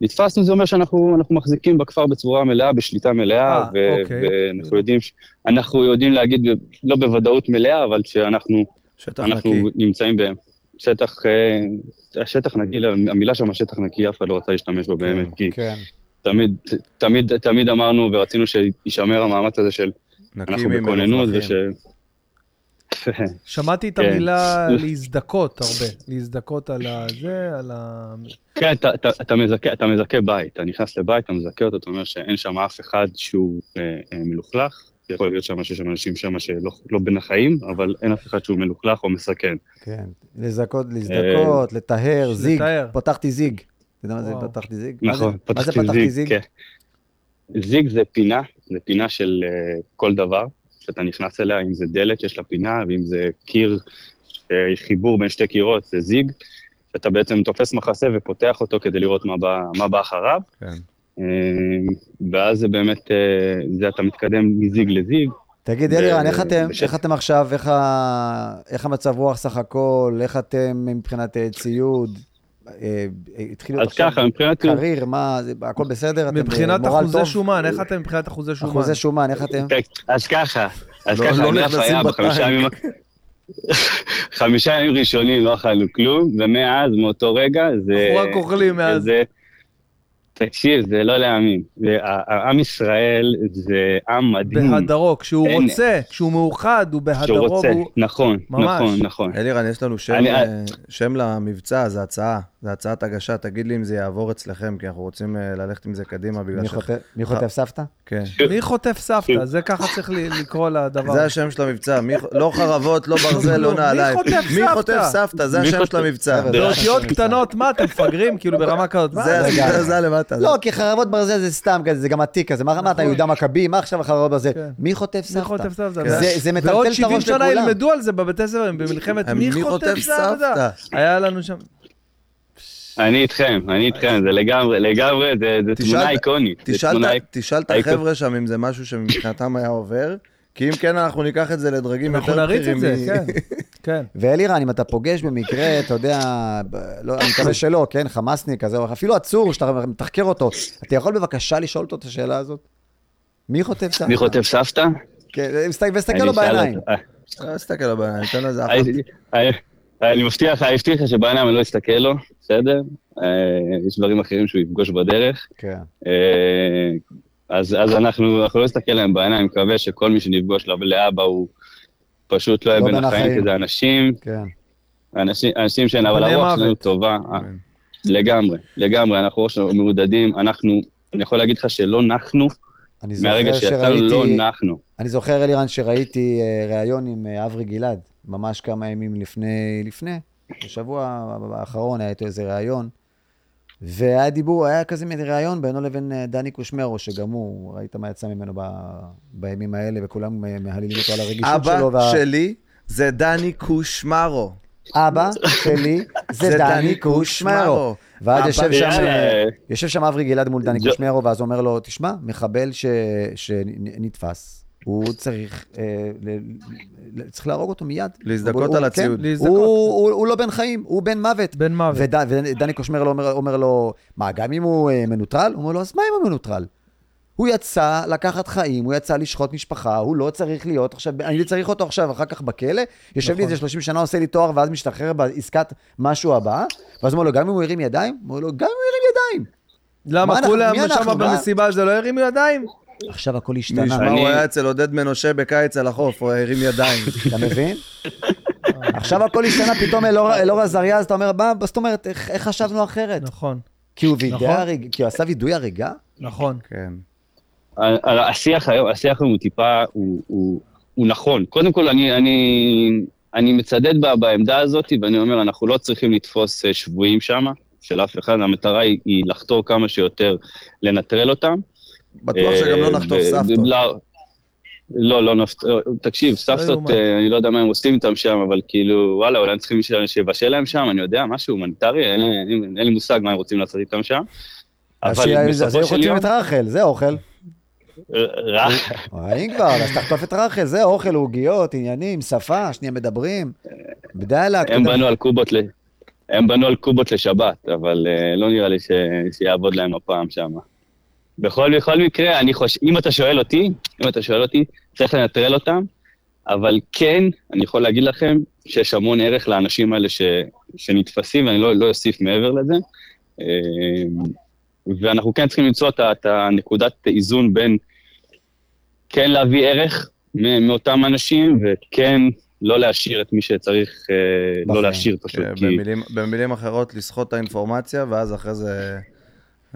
F: נתפסנו זה אומר שאנחנו מחזיקים בכפר בצורה מלאה, בשליטה מלאה, אוקיי. ואנחנו יודעים, אנחנו יודעים להגיד, לא בוודאות מלאה, אבל שאנחנו אנחנו נמצאים בשטח, השטח נקי, המילה שם שטח נקי, אף אחד לא רצה להשתמש בו באמת, כן, כי כן. תמיד, תמיד, תמיד אמרנו ורצינו שישמר המאמץ הזה של אנחנו בכוננות וש...
D: שמעתי את המילה להזדכות הרבה, להזדכות על הזה, על ה...
F: כן, אתה, אתה, אתה, מזכה, אתה מזכה בית, אתה נכנס לבית, אתה מזכה אותו, אתה אומר שאין שם אף אחד שהוא אה, אה, מלוכלך, יכול להיות שם שיש שם אנשים שם שלא לא בין החיים, אבל אין אף אחד שהוא מלוכלך או מסכן.
B: כן, לזכות, להזדכות, לטהר, זיג, פתחתי זיג. אתה יודע מה זה פתחתי זיג?
F: נכון, פתחתי זיג, כן. זיג זה פינה, זה פינה של uh, כל דבר שאתה נכנס אליה, אם זה דלת יש לה פינה, ואם זה קיר, uh, חיבור בין שתי קירות, זה זיג, שאתה בעצם תופס מחסה ופותח אותו כדי לראות מה בא, מה בא אחריו. כן. Uh, ואז זה באמת, זה אתה מתקדם מזיג לזיג.
B: תגיד, אלירן, איך אתם, בש... איך אתם עכשיו, איך, ה... איך המצב רוח סך הכל, איך אתם מבחינת ציוד? אה, התחילו
F: אז ככה, מבחינת...
B: קרייר, מה, הכל בסדר?
D: מבחינת
B: במורל
D: אחוזי? שומן, איך אתם מבחינת אחוזי שומן?
B: אחוזי שומן, איך אתם?
F: אז ככה, אז
C: לא-
F: ככה,
C: לא
F: הגרף
C: נכנסים
F: היה בחמישה
C: בטנק.
F: ימים... חמישה ימים ראשונים לא אכלנו כלום, ומאז, מאותו רגע, זה...
D: אנחנו רק אוכלים מאז.
F: תקשיב, זה לא להאמין. עם ישראל זה עם מדהים.
D: בהדרו, כשהוא
F: אין-
D: רוצה, כשהוא מאוחד, הוא בהדרו,
F: רוצה,
D: והוא...
F: נכון,
D: ממש.
F: נכון, נכון.
C: אלירן, יש לנו שם,
F: אני-
C: אה, שם למבצע, זה הצעה, זה הצעת הגשה, תגיד לי אם זה יעבור אצלכם, כי אנחנו רוצים אה, ללכת עם זה קדימה, בגלל
B: מי
C: ש...
B: חוטף- מי חוטף סבתא?
C: כן.
D: מי חוטף סבתא? זה ככה צריך לקרוא לדבר.
C: זה השם של המבצע, מי- לא חרבות, לא ברזל, לא
D: מי
C: נעליים. מי? חוטף סבתא? זה השם של המבצע.
D: באותיות קטנות, מה, אתם מפגרים? כאילו ברמה כזאת. מה?
C: זה
B: רגע.
C: למטה.
B: לא, כי חרבות ברזל זה סתם כזה, זה גם עתיק כזה. מה מה אתה, יהודה מכבי? מה עכשיו חרבות ברזל?
D: כן.
B: מי חוטף
D: מי
B: סבתא?
D: חוטף סבתא?
C: כן.
B: זה- זה מטלטל
D: ועוד
B: את
D: 70
B: הראש
D: שנה
B: לכולם.
D: ילמדו על זה בבתי ספר, במלחמת מי חוטף סבתא? היה לנו שם...
F: אני איתכם, אני איתכם, זה לגמרי, לגמרי, זה תמונה איקונית.
C: תשאל את- החבר'ה שם אם זה משהו שמבחינתם היה עובר, כי אם כן, אנחנו ניקח את זה לדרגים
D: אנחנו
C: יותר
D: נריץ
C: בכירים.
D: את זה, כן. כן.
B: ואלירן, אם אתה פוגש במקרה, אתה יודע, לא, אני מקווה שלא, כן, חמאסניק כזה, או אפילו עצור, שאתה מתחקר אותו, אתה יכול בבקשה לשאול אותו את השאלה הזאת? מי חוטף סבתא?
F: מי חוטף סבתא?
B: כן,
F: אני
B: לו בעיניים.
F: אותו. אה,
C: אה, תסתכל עליו בעיניים, תן לזה אחת.
F: אני- מבטיח לך, אני מבטיח לך שבעיניים אני לא אסתכל לו, בסדר? אה, יש דברים אחרים שהוא יפגוש בדרך.
B: כן.
F: אז אז אנחנו אנחנו לא נסתכל להם בעיניים, אני מקווה שכל מי שנפגוש לאבא הוא פשוט לא יהיה
B: לא
F: בין החיים,
B: החיים.
F: כי זה אנשים,
B: כן.
F: אנשים, אנשים שאין, אבל הרוח שלנו. טובה. לגמרי, לגמרי, אנחנו ראש שלנו מעודדים, אנחנו, אני יכול להגיד לך שלא נחנו, מהרגע שיצאנו לא נחנו.
B: אני זוכר, אלירן, שראיתי אה, ראיון עם אה, אברי גלעד, ממש כמה ימים לפני, לפני, בשבוע האחרון היה איתו איזה ראיון, והיה דיבור, היה כזה מין ראיון בינו לבין אה, דני קושמרו, שגם הוא, ראית מה יצא ממנו ב, בימים האלה, וכולם אה, מהללים אותו על הרגישות שלו.
C: אבא שלי זה דני קושמרו.
B: אבא שלי זה דני קושמרו. ואז
C: אבא-
B: יושב שם, יושב שם אברי גלעד מול דני קושמרו, ואז הוא אומר לו, תשמע, מחבל ש- שנתפס, הוא צריך, אה, ל- ל- צריך להרוג אותו מיד.
C: להזדכות
B: הוא-
C: על
B: כן,
C: הציוד.
D: להזדכות.
B: הוא- הוא הוא לא בן חיים, הוא בן מוות.
D: בן מוות.
B: וד- ודני קושמרו אומר, אומר לו, מה, גם אם הוא אה, מנוטרל? הוא אומר לו, אז מה אם הוא מנוטרל? הוא יצא לקחת חיים, הוא יצא לשחוט משפחה, הוא לא צריך להיות עכשיו, אני צריך אותו עכשיו, אחר כך בכלא, יושב לי
D: נכון.
B: איזה 30 שנה, עושה לי תואר, ואז משתחרר בעסקת משהו הבא, ואז הוא אומר לו, גם אם הוא הרים ידיים? הוא אומר לו, גם אם הוא הרים ידיים.
D: למה כולם? שם? במסיבה זה לא הרימו ידיים?
B: עכשיו הכל השתנה,
F: אני-
C: הוא היה אצל עודד מנושה בקיץ על החוף, הוא הרים ידיים.
B: אתה מבין? עכשיו הכל השתנה, פתאום אלאור עזריה, אז אתה אומר, מה, זאת אומרת, איך חשבנו אחרת?
D: נכון,
B: כי הוא
D: נכון.
B: וידא הריג- כי הוא עשה וידוי הריגה?
D: נכון.
C: כן.
F: השיח היום, השיח היום הוא טיפה, הוא, נכון. קודם כל, אני, אני, אני מצדד בה, בעמדה הזאת, ואני אומר, אנחנו לא צריכים לתפוס אה, שבויים שם, של אף אחד, המטרה היא, היא לחתור כמה שיותר לנטרל אותם.
C: בטוח שגם לא
F: אה,
C: נחטוף סבתות.
F: לא, לא, לא נפט... תקשיב, סבתות,
D: יאומן.
F: אה, אני לא יודע מה הם עושים איתם שם, אבל כאילו, וואלה, אולי הם צריכים שיבשל להם שם, אני יודע, משהו הומניטרי, אין, לי- מושג מה הם רוצים לעשות איתם שם.
B: אז
F: אבל
B: אז היו
F: בסופו של יום,
B: את רחל, זה אוכל.
F: רע-
B: אם כבר, אז תחטוף את רחל, זה אוכל, עוגיות, עניינים, שפה, שנייה מדברים. בדאלק.
F: הם בנו על קובות, ל... הם בנו על קובות לשבת, אבל לא נראה לי. שיעבוד להם הפעם שם. בכל, בכל מקרה, אני חושב, אם אתה שואל אותי, אם אתה שואל אותי, צריך לנטרל אותם, אבל כן, אני יכול להגיד לכם שיש המון ערך לאנשים האלה ש... שנתפסים, ואני לא, לא אוסיף מעבר לזה. אה, ואנחנו כן צריכים למצוא את, את הנקודת איזון בין כן להביא ערך מאותם אנשים, וכן לא להשאיר את מי שצריך אה,
B: בחיים.
F: לא להשאיר פשוט.
C: כן,
F: כי...
C: במילים- במילים אחרות, לסחוט את האינפורמציה, ואז אחרי זה...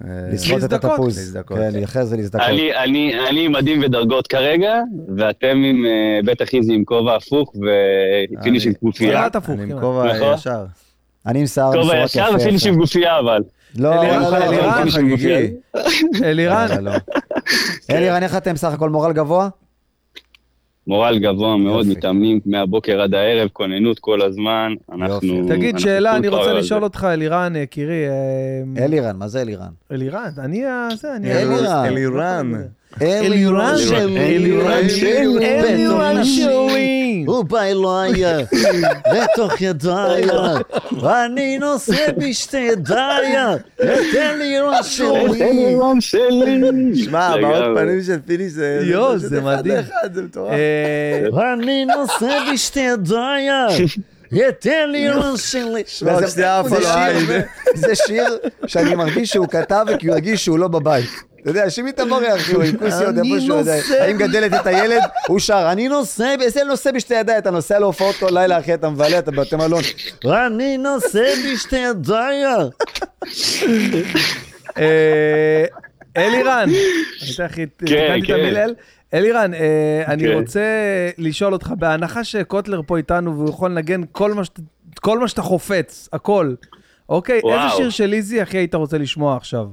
C: אה,
B: לסחוט את. התפוז.
C: להזדכות.
B: כן, אחרי זה להזדכות.
F: אני, אני, אני עם מדים ודרגות כרגע, ואתם עם, אה, בטח איזי עם כובע הפוך ופיניש עם
C: אני-
F: גופייה.
C: אני עם
D: כמעט.
C: כובע
F: נכון.
C: ישר.
B: אני עם שיער
F: כובע
B: מפורק
F: ישר
B: יפה.
F: ופיניש עם גופייה אבל.
B: לא,
D: אלירן,
B: לא, לא, לא,
D: אלירן,
B: לא. לא, לא. אלירן, איך אתם סך הכל מורל גבוה?
F: מורל גבוה מאוד,
B: יופי.
F: מתאמנים מהבוקר עד הערב, כוננות כל הזמן. אנחנו...
B: יופי.
D: תגיד,
F: אנחנו
D: שאלה, אני רוצה לשאול. אותך, אלירן, יקירי. אה,
B: אלירן, מה זה אלירן?
D: אלירן, אני ה... זה, אני...
B: אלירן.
C: אלירן.
D: אלירן שלי,
F: אלירן
D: אלירן שלי, אלירן שלי.
B: הוא בא אליי לתוך ידיי, ואני נושא בשתי ידיי, לי ראש שלי.
F: רון שלי.
C: שמע, הבעות פנים של פיני זה...
D: יואו, זה מדהים.
C: לאחד, זה מטורף.
D: אה,
B: ואני נושא בשתי ידיי, תן לי שלי.
C: שמע, עוד
B: וזה-
C: שנייה עפה
B: זה שיר- שאני מרגיש שהוא כתב כי הוא הרגיש שהוא לא בבית. אתה יודע, שימי את המורה, אחי, הוא עם כוסיות
D: אני
B: איפשהו, יודע, האם גדלת את הילד? הוא שר, אני נושא, איזה נושא בשתי ידיי, אתה נוסע להופעות כל לילה, אחי, אתה מבלה, אתה בבתי מלון. אני נושא בשתי ידיי.
D: אה, אלירן, אני אתן הכי, תיקנתי את
F: כן.
D: המילל. אלירן, אה, אני
F: כן.
D: רוצה לשאול אותך, בהנחה שקוטלר פה איתנו והוא יכול לנגן כל מה שאת- כל מה שאתה חופץ, הכל, אוקיי? איזה
F: וואו.
D: שיר של איזי הכי היית רוצה לשמוע עכשיו?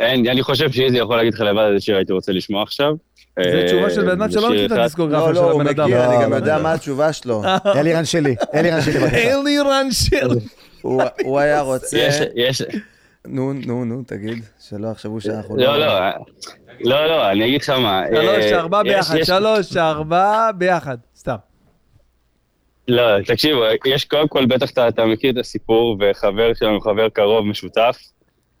F: אין, אני חושב שאיזי יכול להגיד לך לבד איזה שיר הייתי רוצה לשמוע עכשיו.
D: זו
F: אה,
D: תשובה של בן אדם שלא מכיר את. הדיסקוגרפיה
C: לא,
D: של
C: לא, הוא
D: הבן אדם.
C: מכיר, אני
B: לא,
C: גם
B: לא,
C: יודע
B: לא.
C: מה התשובה שלו.
B: אלירן שלי, אלירן שלי, בבקשה.
D: אלירן של...
C: הוא- הוא היה רוצה...
F: יש, יש,
C: נו, נו, נו, תגיד, שלא יחשבו שאנחנו
F: לא, לא, אה, לא, לא, אני אגיד לך מה.
D: שלוש,
F: אה,
D: ארבע ביחד, שלוש, ארבע ביחד, סתם.
F: לא, תקשיבו, יש קודם כל, בטח אתה, אתה מכיר את הסיפור, וחבר שלנו, חבר קרוב, משותף.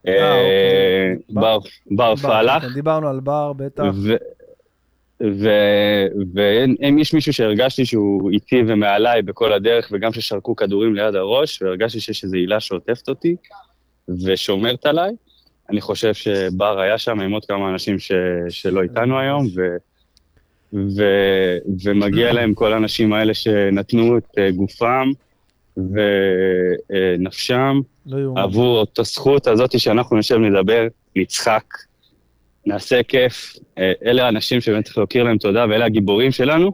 D: אה,
F: אה,
D: אוקיי.
F: בר, בר פלח.
D: כן, דיברנו על בר, בטח.
F: ואם יש מישהו שהרגשתי שהוא איתי ומעליי בכל הדרך, וגם ששרקו כדורים ליד הראש, והרגשתי שיש איזו הילה שעוטפת אותי ושומרת עליי, אני חושב שבר היה שם עם עוד כמה אנשים ש, שלא איתנו היום, ו, ו, ומגיע להם כל האנשים האלה שנתנו את אה, גופם ונפשם
D: לא יאומן.
F: עבור את הזכות הזאת שאנחנו נשב נדבר, נצחק, נעשה כיף. אה, אלה האנשים שבאמת צריך להכיר להם תודה, ואלה הגיבורים שלנו,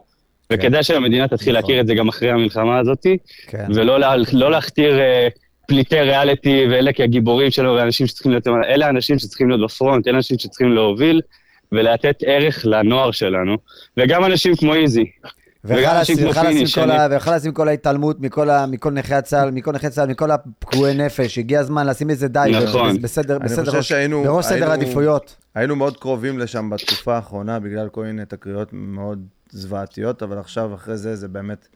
F: וכדאי שהמדינה תתחיל להכיר את זה גם אחרי המלחמה הזאת,
B: כן.
F: ולא לא להכתיר אה, פליטי ריאליטי ואלה כהגיבורים שלו, ואנשים שצריכים להיות, אלה האנשים שצריכים להיות בפרונט, אלה האנשים שצריכים להוביל ולתת ערך לנוער שלנו, וגם אנשים כמו איזי.
B: וחלאס
F: פיני,
B: עם כל ההתעלמות מכל נכי הצה"ל, מכל נכי צה"ל, מכל הפגועי נפש, הגיע הזמן לשים לזה די,
F: נכון.
B: בסדר, בראש סדר העדיפויות.
C: היינו מאוד קרובים לשם בתקופה האחרונה, בגלל כל מיני תקריות מאוד זוועתיות, אבל עכשיו, אחרי זה, זה באמת,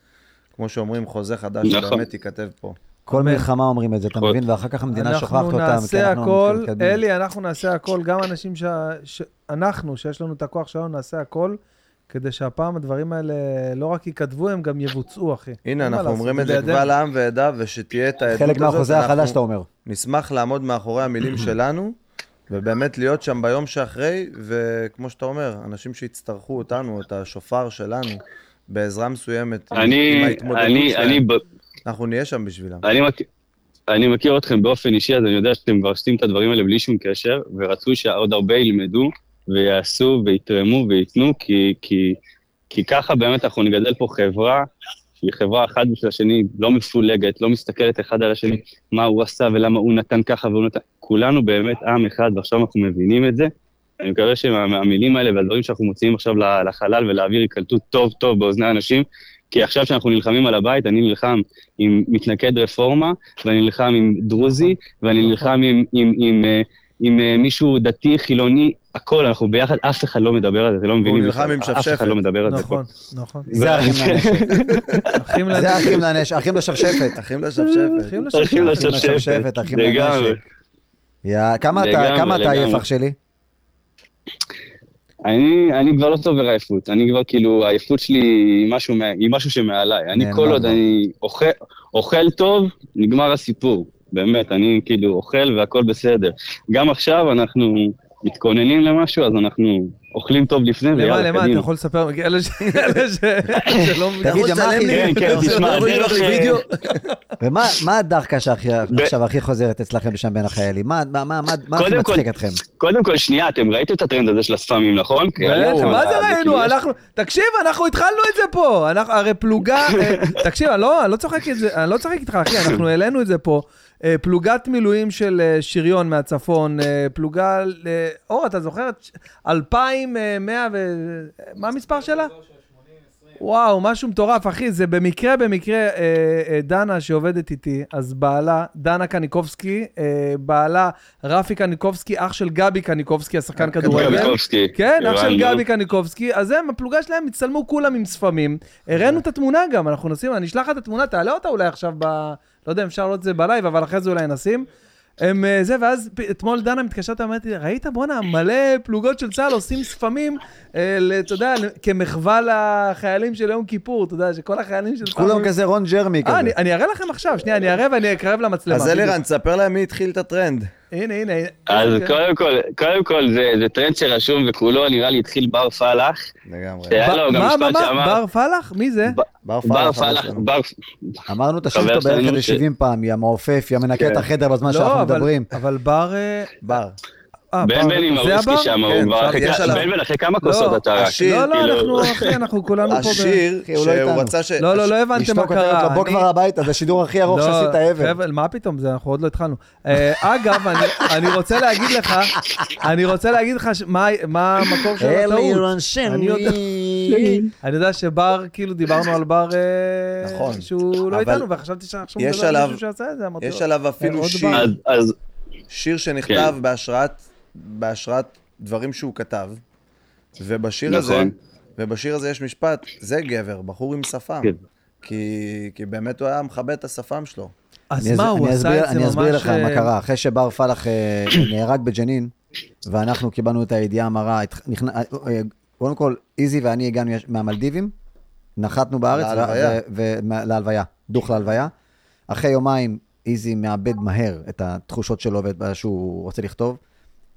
C: כמו שאומרים, חוזה חדש
F: נכון.
C: שבאמת ייכתב פה.
B: כל מלחמה אומרים את זה, אתה
F: נכון.
B: מבין? ואחר כך המדינה שוכחת
D: אנחנו
B: אותם. כי
D: נעשה
B: אנחנו
D: הכל. אלי, אנחנו נעשה הכל, גם אנשים ש... אנחנו, שיש לנו את הכוח שלנו, נעשה הכל, כדי שהפעם הדברים האלה לא רק ייכתבו, הם גם יבוצעו, אחי.
C: הנה, אנחנו אומרים את זה. קבל עם ועדה, ושתהיה את העדות הזאת.
B: חלק מהחוזה
C: אנחנו
B: החדש שאתה אומר.
C: נשמח לעמוד מאחורי המילים שלנו, ובאמת להיות שם ביום שאחרי, וכמו שאתה אומר, אנשים שיצטרכו אותנו, את השופר שלנו, בעזרה מסוימת, עם- עם
F: אני,
C: ההתמודדות
F: אני,
C: שלהם,
F: אני,
C: אנחנו נהיה שם בשבילם.
F: אני, מכ... אני מכיר אתכם באופן אישי, אז אני יודע שאתם כבר עושים את הדברים האלה בלי שום קשר, ורצוי שעוד הרבה ילמדו ויעשו ויתרמו וייתנו, כי, כי, כי ככה באמת אנחנו נגדל פה חברה שהיא חברה אחת בשביל השני, לא מפולגת, לא מסתכלת אחד על השני, מה הוא עשה ולמה הוא נתן ככה והוא נתן... כולנו באמת עם אחד, ועכשיו אנחנו מבינים את זה. אני מקווה שהמילים האלה והדברים שאנחנו מוציאים עכשיו לחלל ולהעביר ייקלטו טוב טוב באוזני האנשים, כי עכשיו שאנחנו נלחמים על הבית, אני נלחם עם מתנגד רפורמה, ואני נלחם עם דרוזי, ואני נלחם עם, עם, עם, עם, עם אה, מישהו דתי, חילוני, הכל, אנחנו ביחד, אף אחד לא מדבר על זה, אתם לא מבינים,
C: נלחם
F: בכלל,
C: עם
F: אף
C: שפשפת.
F: אחד לא מדבר על זה.
D: נכון, נכון.
B: זה אחים לנשק.
D: אחים
B: זה. אחים לנשק, אחים לשפשפת.
C: אחים לשפשפת.
D: אחים לשפשפת.
B: אחים. לנשק. יא, כמה אתה-
F: לגמרי,
B: כמה אתה
F: לגמרי.
B: עייף אח שלי?
F: אני, אני כבר לא צובר עייפות, אני כבר כאילו, העייפות שלי היא משהו, היא משהו שמעליי. אני כל עוד. אני אוכל, אוכל טוב, נגמר הסיפור. באמת, אני כאילו אוכל והכל בסדר. גם עכשיו אנחנו מתכוננים למשהו, אז אנחנו אוכלים טוב לפני,
D: למה,
F: ויאללה,
D: למה, אתה
F: קדימה.
D: יכול לספר, אלה ש- אלה ש- שלא
B: תגיד,
D: מבינים.
B: מה הכי-
F: כן, כן, תשמע,
C: אתה לי
F: דרך,
C: וידאו?
B: ומה מה הדחקה שעכשיו הכי חוזרת אצלכם שם בין החיילים? מה מה- מה- מה- מה הכי מצחיק אתכם?
F: קודם כל, שנייה, אתם ראיתם את הטרנד הזה של הספאמים, נכון?
D: מה זה
F: אה,
D: ראינו? אנחנו, תקשיב, אנחנו התחלנו את זה פה. אנחנו, הרי פלוגה, אה, תקשיב, לא, לא אני לא צוחק איתך, אחי, אנחנו העלינו את זה פה. אה, פלוגת מילואים של אה, שריון מהצפון, אה, פלוגה, אור, אתה זוכר? 2,100 ו... מה המספר שלה? וואו, משהו מטורף, אחי, זה במקרה, במקרה, אה, אה, דנה שעובדת איתי, אז בעלה, דנה קניקובסקי, אה, בעלה רפי קניקובסקי, אח של גבי קניקובסקי, השחקן כדורגל.
F: קובסקי.
D: כן, אח של. גבי קניקובסקי, אז הם, הפלוגה שלהם, הצטלמו כולם עם ספמים. הראינו את התמונה גם, אנחנו נשים, אני אשלח לך את התמונה, תעלה אותה אולי עכשיו ב... לא יודע אם אפשר להעלות את זה בלייב, אבל אחרי זה אולי נשים. הם אה, זה, ואז אתמול דנה מתקשרת, אמרתי, ראית, בואנה, מלא פלוגות של צה"ל עושים ספמים, אה, אתה יודע, כמחווה לחיילים של יום כיפור, אתה יודע, שכל החיילים של...
B: כולם כזה רון ג'רמי
D: אה,
B: כזה.
D: אני אראה לכם עכשיו, שנייה, אני אראה ואני אקרב למצלמה.
C: אז אלירן, תספר להם מי התחיל את הטרנד.
D: הנה, הנה.
F: אז. קודם כל, קודם כל זה, זה טרנד שרשום וכולו נראה לי התחיל בר פלח.
C: לגמרי.
F: שהיה
D: ב-
F: לו גם
D: מה, מה,
F: משפט
D: מה?
F: שאמר...
D: בר פלח? מי זה?
F: ב-
B: בר
F: בר
B: פלח,
F: פלח,
B: שלנו.
F: בר...
B: אמרנו את השם שלו בערך איזה
F: ש-
B: 70 פעם, יא מעופף, יא מנקה את
F: כן.
B: החדר בזמן שאנחנו
D: לא, אבל-
B: מדברים.
D: אבל בר... אה,
B: בר.
D: אה,
F: בן עם
D: הבר?
F: שם, הוא
C: כן,
F: כבר אחרי
C: יש
F: כ-
C: עליו-
F: בן בן אחרי כמה כוסות
D: לא,
F: אתה רק.
C: השיר-
D: לא, לא,
F: כאילו-
D: אנחנו, אחי, אנחנו כולנו פה.
C: השיר
B: הוא לא
C: שהוא. רצה ש...
D: לא, לא, לא הבנתם מה קרה.
B: בוא כבר הביתה, זה השידור הכי ארוך
D: לא,
B: שעשית.
D: חבר'ה, מה פתאום, זה, אנחנו עוד לא התחלנו. אה, אגב, אני- רוצה להגיד לך, אני רוצה להגיד לך מה המקור של הטעות. אני יודע- שבר, כאילו דיברנו על בר אה,
C: נכון.
D: שהוא לא איתנו, וחשבתי שעכשיו הוא
C: יש
D: מדבר על מישהו שעשה את זה, אמרתי
C: יש
D: לו,
C: עליו אפילו שיר, שיר שנכתב
F: כן.
C: בהשראת, בהשראת דברים שהוא כתב, ובשיר
F: נכון.
C: הזה, ובשיר הזה יש משפט, זה גבר, בחור עם שפם.
F: כן.
C: כי, כי באמת הוא היה מכבד את השפם שלו.
D: אז
B: אני
D: מה, הוא
B: אני
D: עשה
B: אסביר-
D: את זה ממש...
B: אני אסביר לך מה
D: אה,
B: קרה. אחרי שבר פלח אה, נהרג בג'נין, ואנחנו קיבלנו את הידיעה המרה, אה, קודם כל, איזי ואני הגענו יש- מהמלדיבים, נחתנו בארץ, ו-
C: להלוויה.
B: ו- ו- מה- להלוויה, דוך להלוויה. אחרי יומיים, איזי מאבד מהר את התחושות שלו ואת מה שהוא רוצה לכתוב,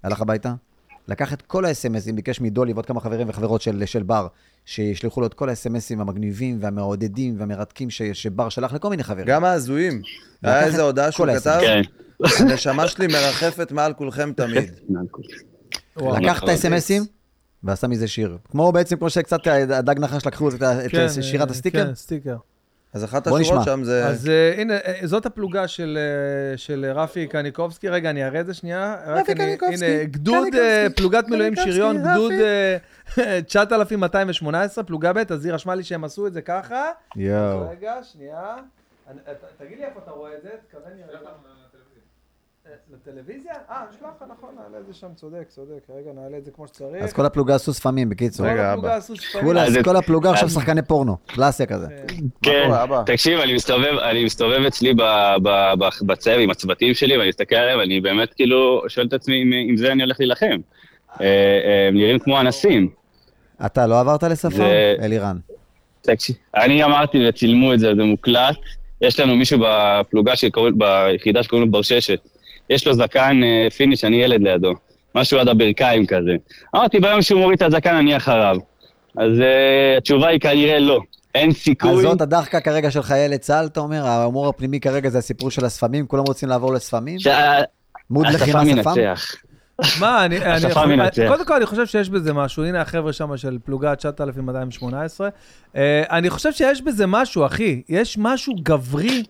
B: הלך הביתה, לקח את כל ה-SMSים, ביקש מדולי ועוד כמה חברים וחברות של, של בר, שישלחו לו את כל ה-SMSים המגניבים והמעודדים והמרתקים ש, שבר שלח לכל מיני חברים.
C: גם ההזויים. היה איזה הודעה שהוא. כתב,
F: כן.
C: הנשמה שלי מרחפת מעל כולכם תמיד.
B: לקח את
F: נכון.
B: ה-SMSים ועשה מזה שיר. כמו בעצם, כמו שקצת הדג נחש לקחו את
D: כן,
B: שירת
D: אה,
B: הסטיקר.
D: כן, סטיקר.
C: אז אחת השורות
B: נשמע.
C: שם זה...
D: אז אה, הנה, אה, זאת הפלוגה של, אה, של רפי קניקובסקי. רגע, אני אראה את זה שנייה.
B: רפי
D: אני-
B: קניקובסקי,
D: הנה, גדוד,
B: קניקובסקי,
D: פלוגת מילואים
B: קניקובסקי,
D: שריון,
B: רפי.
D: גדוד אה, 9218, פלוגה ב', אז היא רשמה לי שהם עשו את זה ככה.
B: יואו.
D: רגע, שנייה. אני- ת- תגיד לי איפה אתה רואה את זה, תכוון לי לטלוויזיה? אה, נשלח לך, נכון, נעלה את זה שם, צודק, צודק. רגע, נעלה את זה כמו שצריך.
B: אז כל הפלוגה עשו ספמים, בקיצור.
D: כל
C: רגע,
D: הפלוגה
C: אבא.
B: כל הפלוגה עכשיו שחקני פורנו. קלאסיה כזה.
F: כן,
C: אבא?
F: תקשיב, אני מסתובב, אני מסתובב אצלי ב- ב- ב- בצוות עם הצוותים שלי, ואני מסתכל עליהם, אני באמת כאילו שואל את עצמי אם- זה אני הולך להילחם. אה, אה, הם נראים כמו אנסים.
B: אתה לא עברת לשפם?
F: זה-
B: אלירן.
F: תקשיב, אני אמרתי וצילמו את זה, זה מוקלט. יש לנו מישהו בפלוגה ביחידה שקוראים לו ברששת. יש לו זקן אה, פיניש, אני ילד לידו. משהו עד הברכיים כזה. אמרתי, ביום שהוא מוריד את הזקן, אני אחריו. אז אה, התשובה היא כנראה לא. אין
B: אז
F: סיכוי.
B: זאת הדחקה כרגע של חיילי צה"ל, אתה אומר? ההומור הפנימי כרגע זה הסיפור של הספמים? כולם רוצים לעבור לספמים?
F: שה-
B: מוד לחימה שפם?
F: ינצח.
D: מה, אני, אני יכול,
F: ינצח.
D: קודם כל אני חושב שיש בזה משהו, הנה החבר'ה שם של פלוגה 9218. Uh, אני חושב שיש בזה משהו, אחי, יש משהו גברי,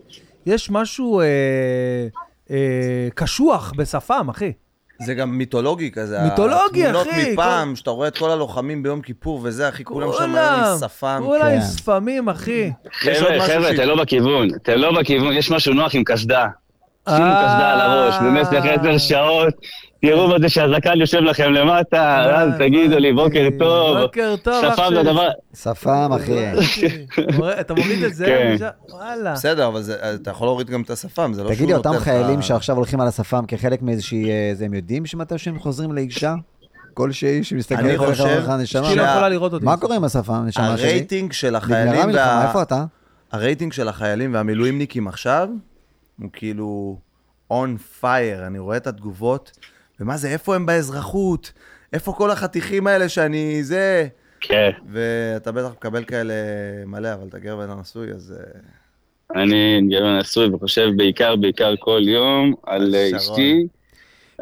D: יש משהו uh, uh, קשוח בשפם, אחי.
C: זה גם מיתולוגי כזה.
D: מיתולוגי,
C: התמונות
D: אחי,
C: מפעם, שאתה רואה את כל הלוחמים ביום כיפור וזה, אחי, כולם שם היום עם שפם.
D: כולם עם
B: כן.
D: שפמים, אחי.
F: חבר'ה, חבר'ה, אתם לא בכיוון, אתם לא בכיוון, יש משהו נוח עם קסדה. שימו
D: אה.
F: קסדה על הראש, במשך עשר שעות, תראו מה זה שהזקן יושב לכם למטה, אז תגידו לי, בוקר טוב.
D: בוקר טוב, אח
F: שפם
D: שלי.
F: זה הדבר,
B: שפם, אחי.
D: אתה מוריד את זה?
F: כן.
D: וואלה.
C: בסדר, אבל זה- אתה יכול להוריד גם את השפם, זה לא שהוא
B: תגידי,
C: נותן
B: אותם
C: לך...
B: חיילים שעכשיו הולכים על השפם כחלק מאיזושהי... אה, הם יודעים שמתי שהם חוזרים לאישה? כלשהי שמסתכלת
C: אני
B: עליך
C: חושב
B: ואומרת לך, נשמה,
D: אשתי לא
C: שה-
D: יכולה לראות אותי.
B: מה קורה עם השפם, נשמה שלי?
C: הרייטינג של
B: נגמרה
C: החיילים
B: מלחמה,
C: וה...
B: איפה אתה?
C: הרייטינג של החיילים והמילואימניקים עכשיו, הוא כאילו on fire, אני רואה את התגובות, ומה זה, איפה הם באזרחות? איפה כל החתיכים האלה שאני זה?
F: כן.
C: ואתה בטח מקבל כאלה מלא, אבל אתה גבר נשוי, אז... אה,
F: אני גבר נשוי וחושב בעיקר, בעיקר כל יום על אה. אשתי.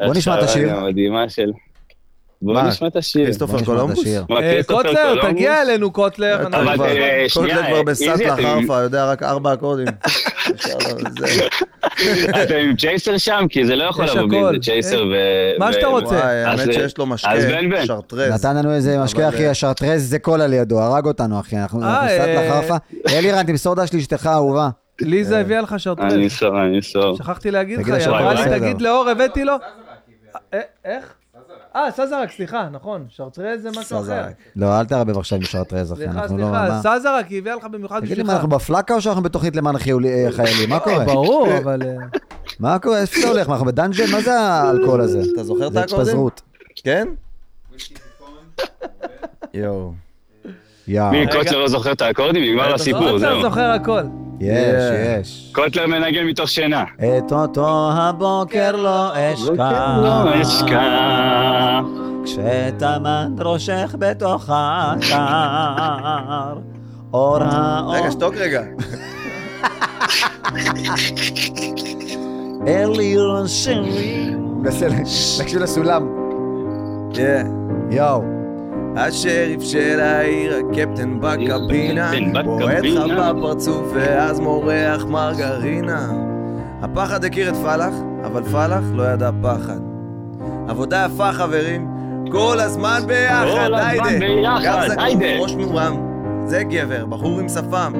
B: בוא נשמע את השיר.
F: המדהימה של... בוא
C: מה?
F: נשמע את השיר.
C: כריסטופר קולומבוס?
D: אה, קוטלר? תגיע אלינו, קוטלר.
C: כבר-
F: אה, שנייה,
C: זה כבר
F: אתם-
C: חרפה, יודע רק ארבע אקורדים.
F: אתם עם צ'ייסר שם? כי זה לא יכול לבוא בלי. זה צ'ייסר ו...
D: מה שאתה רוצה.
C: האמת שיש לו משקה,
F: אז בן בן.
C: שרטרז.
B: נתן לנו איזה משקה, אחי,
C: אה,
B: השרטרז זה קולה לידו, הרג אותנו, אחי, אנחנו
D: אה, אה,
B: חרפה. אלירן, תמסור דש לאשתך האהובה.
D: ליזה הביאה לך שרטרז.
F: אני אסור, אני אסור.
D: שכחתי להגיד לך, היא אמרה לי. תגיד לאור, הבאתי לו. אה, איך? אה, סזרק, סליחה, נכון. שרטרז זה משהו אחר.
B: לא, אל תערבב עכשיו עם שרטרז, אחי,
D: סליחה,
B: אנחנו לא...
D: סליחה,
B: מה-
D: סזרק, הביאה לך במיוחד
B: תגיד לי,
D: בשבילך.
B: מה, אנחנו בפלקה או שאנחנו בתוכנית למען אה, חיילים? מה קורה?
D: ברור, אבל... אה,
B: מה קורה? איפה זה הולך? מה, אנחנו בדאנג'ן? מה זה האלכוהול הזה?
C: אתה זוכר את
B: זה
C: האקורדים?
B: התפזרות.
C: כן? יואו.
F: מי, קוטלר לא זוכר את האקורדים? נגמר הסיפור,
D: קוטלר
F: זהו.
D: זוכר הכל.
B: יש, יש.
F: קוטלר מנגן מתוך שינה.
B: את אותו הבוקר לא אשכח,
F: לא אשכח.
B: כשטמן ראשך בתוך האתר, אור האור
C: רגע, שתוק רגע.
B: אלירן שלי. מנסה להקשיב לסולם.
C: כן.
B: יואו.
C: השריף של העיר, הקפטן בקבינה, בועט לך. בפרצוף ואז מורח מרגרינה. הפחד הכיר את פלח, אבל פלח לא ידע פחד. עבודה יפה חברים, כל הזמן ביחד, היידה. גם זקוף. ראש מורם, זה גבר, בחור עם שפם.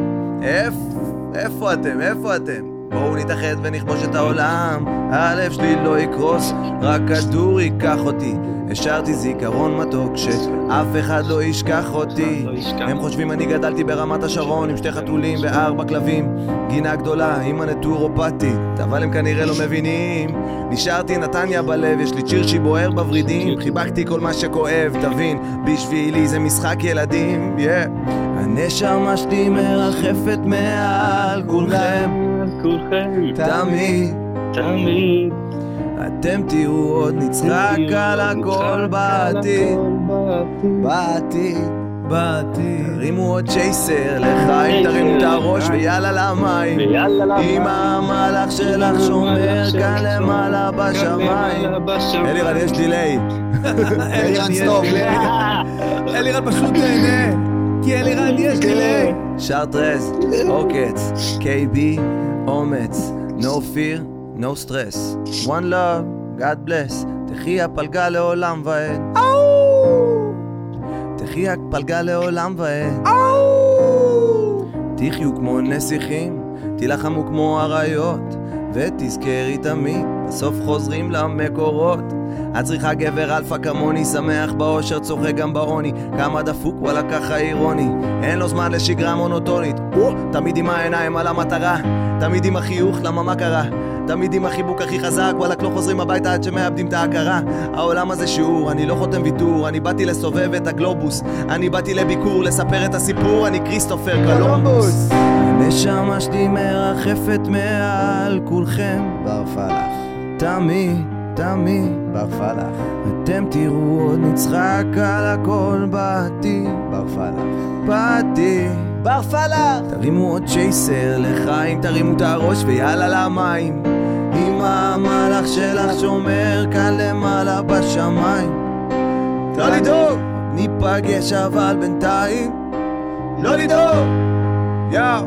C: איפה, איפה אתם, איפה אתם? בואו נתאחד ונכבוש את העולם, הלב שלי לא יקרוס, רק כדור ייקח אותי. השארתי זיכרון מתוק שאף אחד לא ישכח אותי.
F: לא.
C: הם חושבים אני גדלתי ברמת השרון עם שתי חתולים וארבע כלבים. גינה גדולה עם הנטורופטית, אבל הם כנראה לא מבינים. נשארתי נתניה בלב, יש לי צ'ירשי בוער בוורידים. חיבקתי כל מה שכואב, תבין, בשבילי זה משחק ילדים, יא. הנשמה שלי מרחפת מעל כולכם,
F: כולכם,
C: תמיד.
F: תמיד.
C: אתם תראו עוד נצחק על הכל בעתיד, בעתיד.
D: בעתיד.
C: תרימו עוד צ'ייסר, לחיים תרימו את הראש ויאללה למים. אם המלאך שלך שומר כאן למעלה בשמיים. אלירן, יש delay.
B: אלירן stop.
D: אלירן פשוט נהנה. כי אלירן יש delay.
C: שרטרז, עוקץ, KB, אומץ, no fear, no stress. one love, God bless, תחי הפלוגה לעולם ועד. תחי הפלוגה לעולם ועד. תחיו כמו נסיכים, תילחמו כמו אריות, ותזכרי תמיד, בסוף חוזרים למקורות. את צריכה גבר אלפא כמוני, שמח באושר, צוחק גם בעוני. כמה דפוק, וואלה ככה אירוני. אין לו זמן לשגרה מונוטונית. או, תמיד עם העיניים על המטרה, תמיד עם החיוך, למה מה קרה? תמיד עם החיבוק הכי חזק, וואלה לא חוזרים הביתה עד שמאבדים את ההכרה. העולם הזה שיעור, אני לא חותם ויתור, אני באתי לסובב את הגלובוס. אני באתי לביקור, לספר את הסיפור, אני כריסטופר קולומבוס. הנשמה שלי מרחפת מעל כולכם,
B: בר פלח.
C: תמיד, תמיד.
B: בר פלח.
C: אתם תראו עוד נצחק על הכל בעתיד,
B: בר פלח.
C: בעתיד.
B: בר פלח!
C: תרימו עוד צ'ייסר, לחיים תרימו את הראש ויאללה למים. אם המלאך שלך שומר כאן למעלה בשמיים. לא לדאוג, ניפגש אבל בינתיים. לא לדאוג! יאו!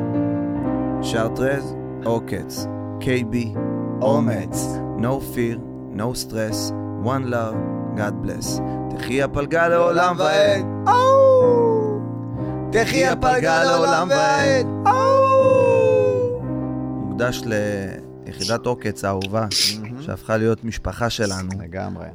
C: שרטרז, עוקץ, KB, אומץ, no fear, no stress, one love, God bless. תחי הפלגה לעולם ועד. תחי הפלגה לעולם ועד. מוקדש ליחידת עוקץ האהובה, שהפכה להיות משפחה שלנו.
B: לגמרי.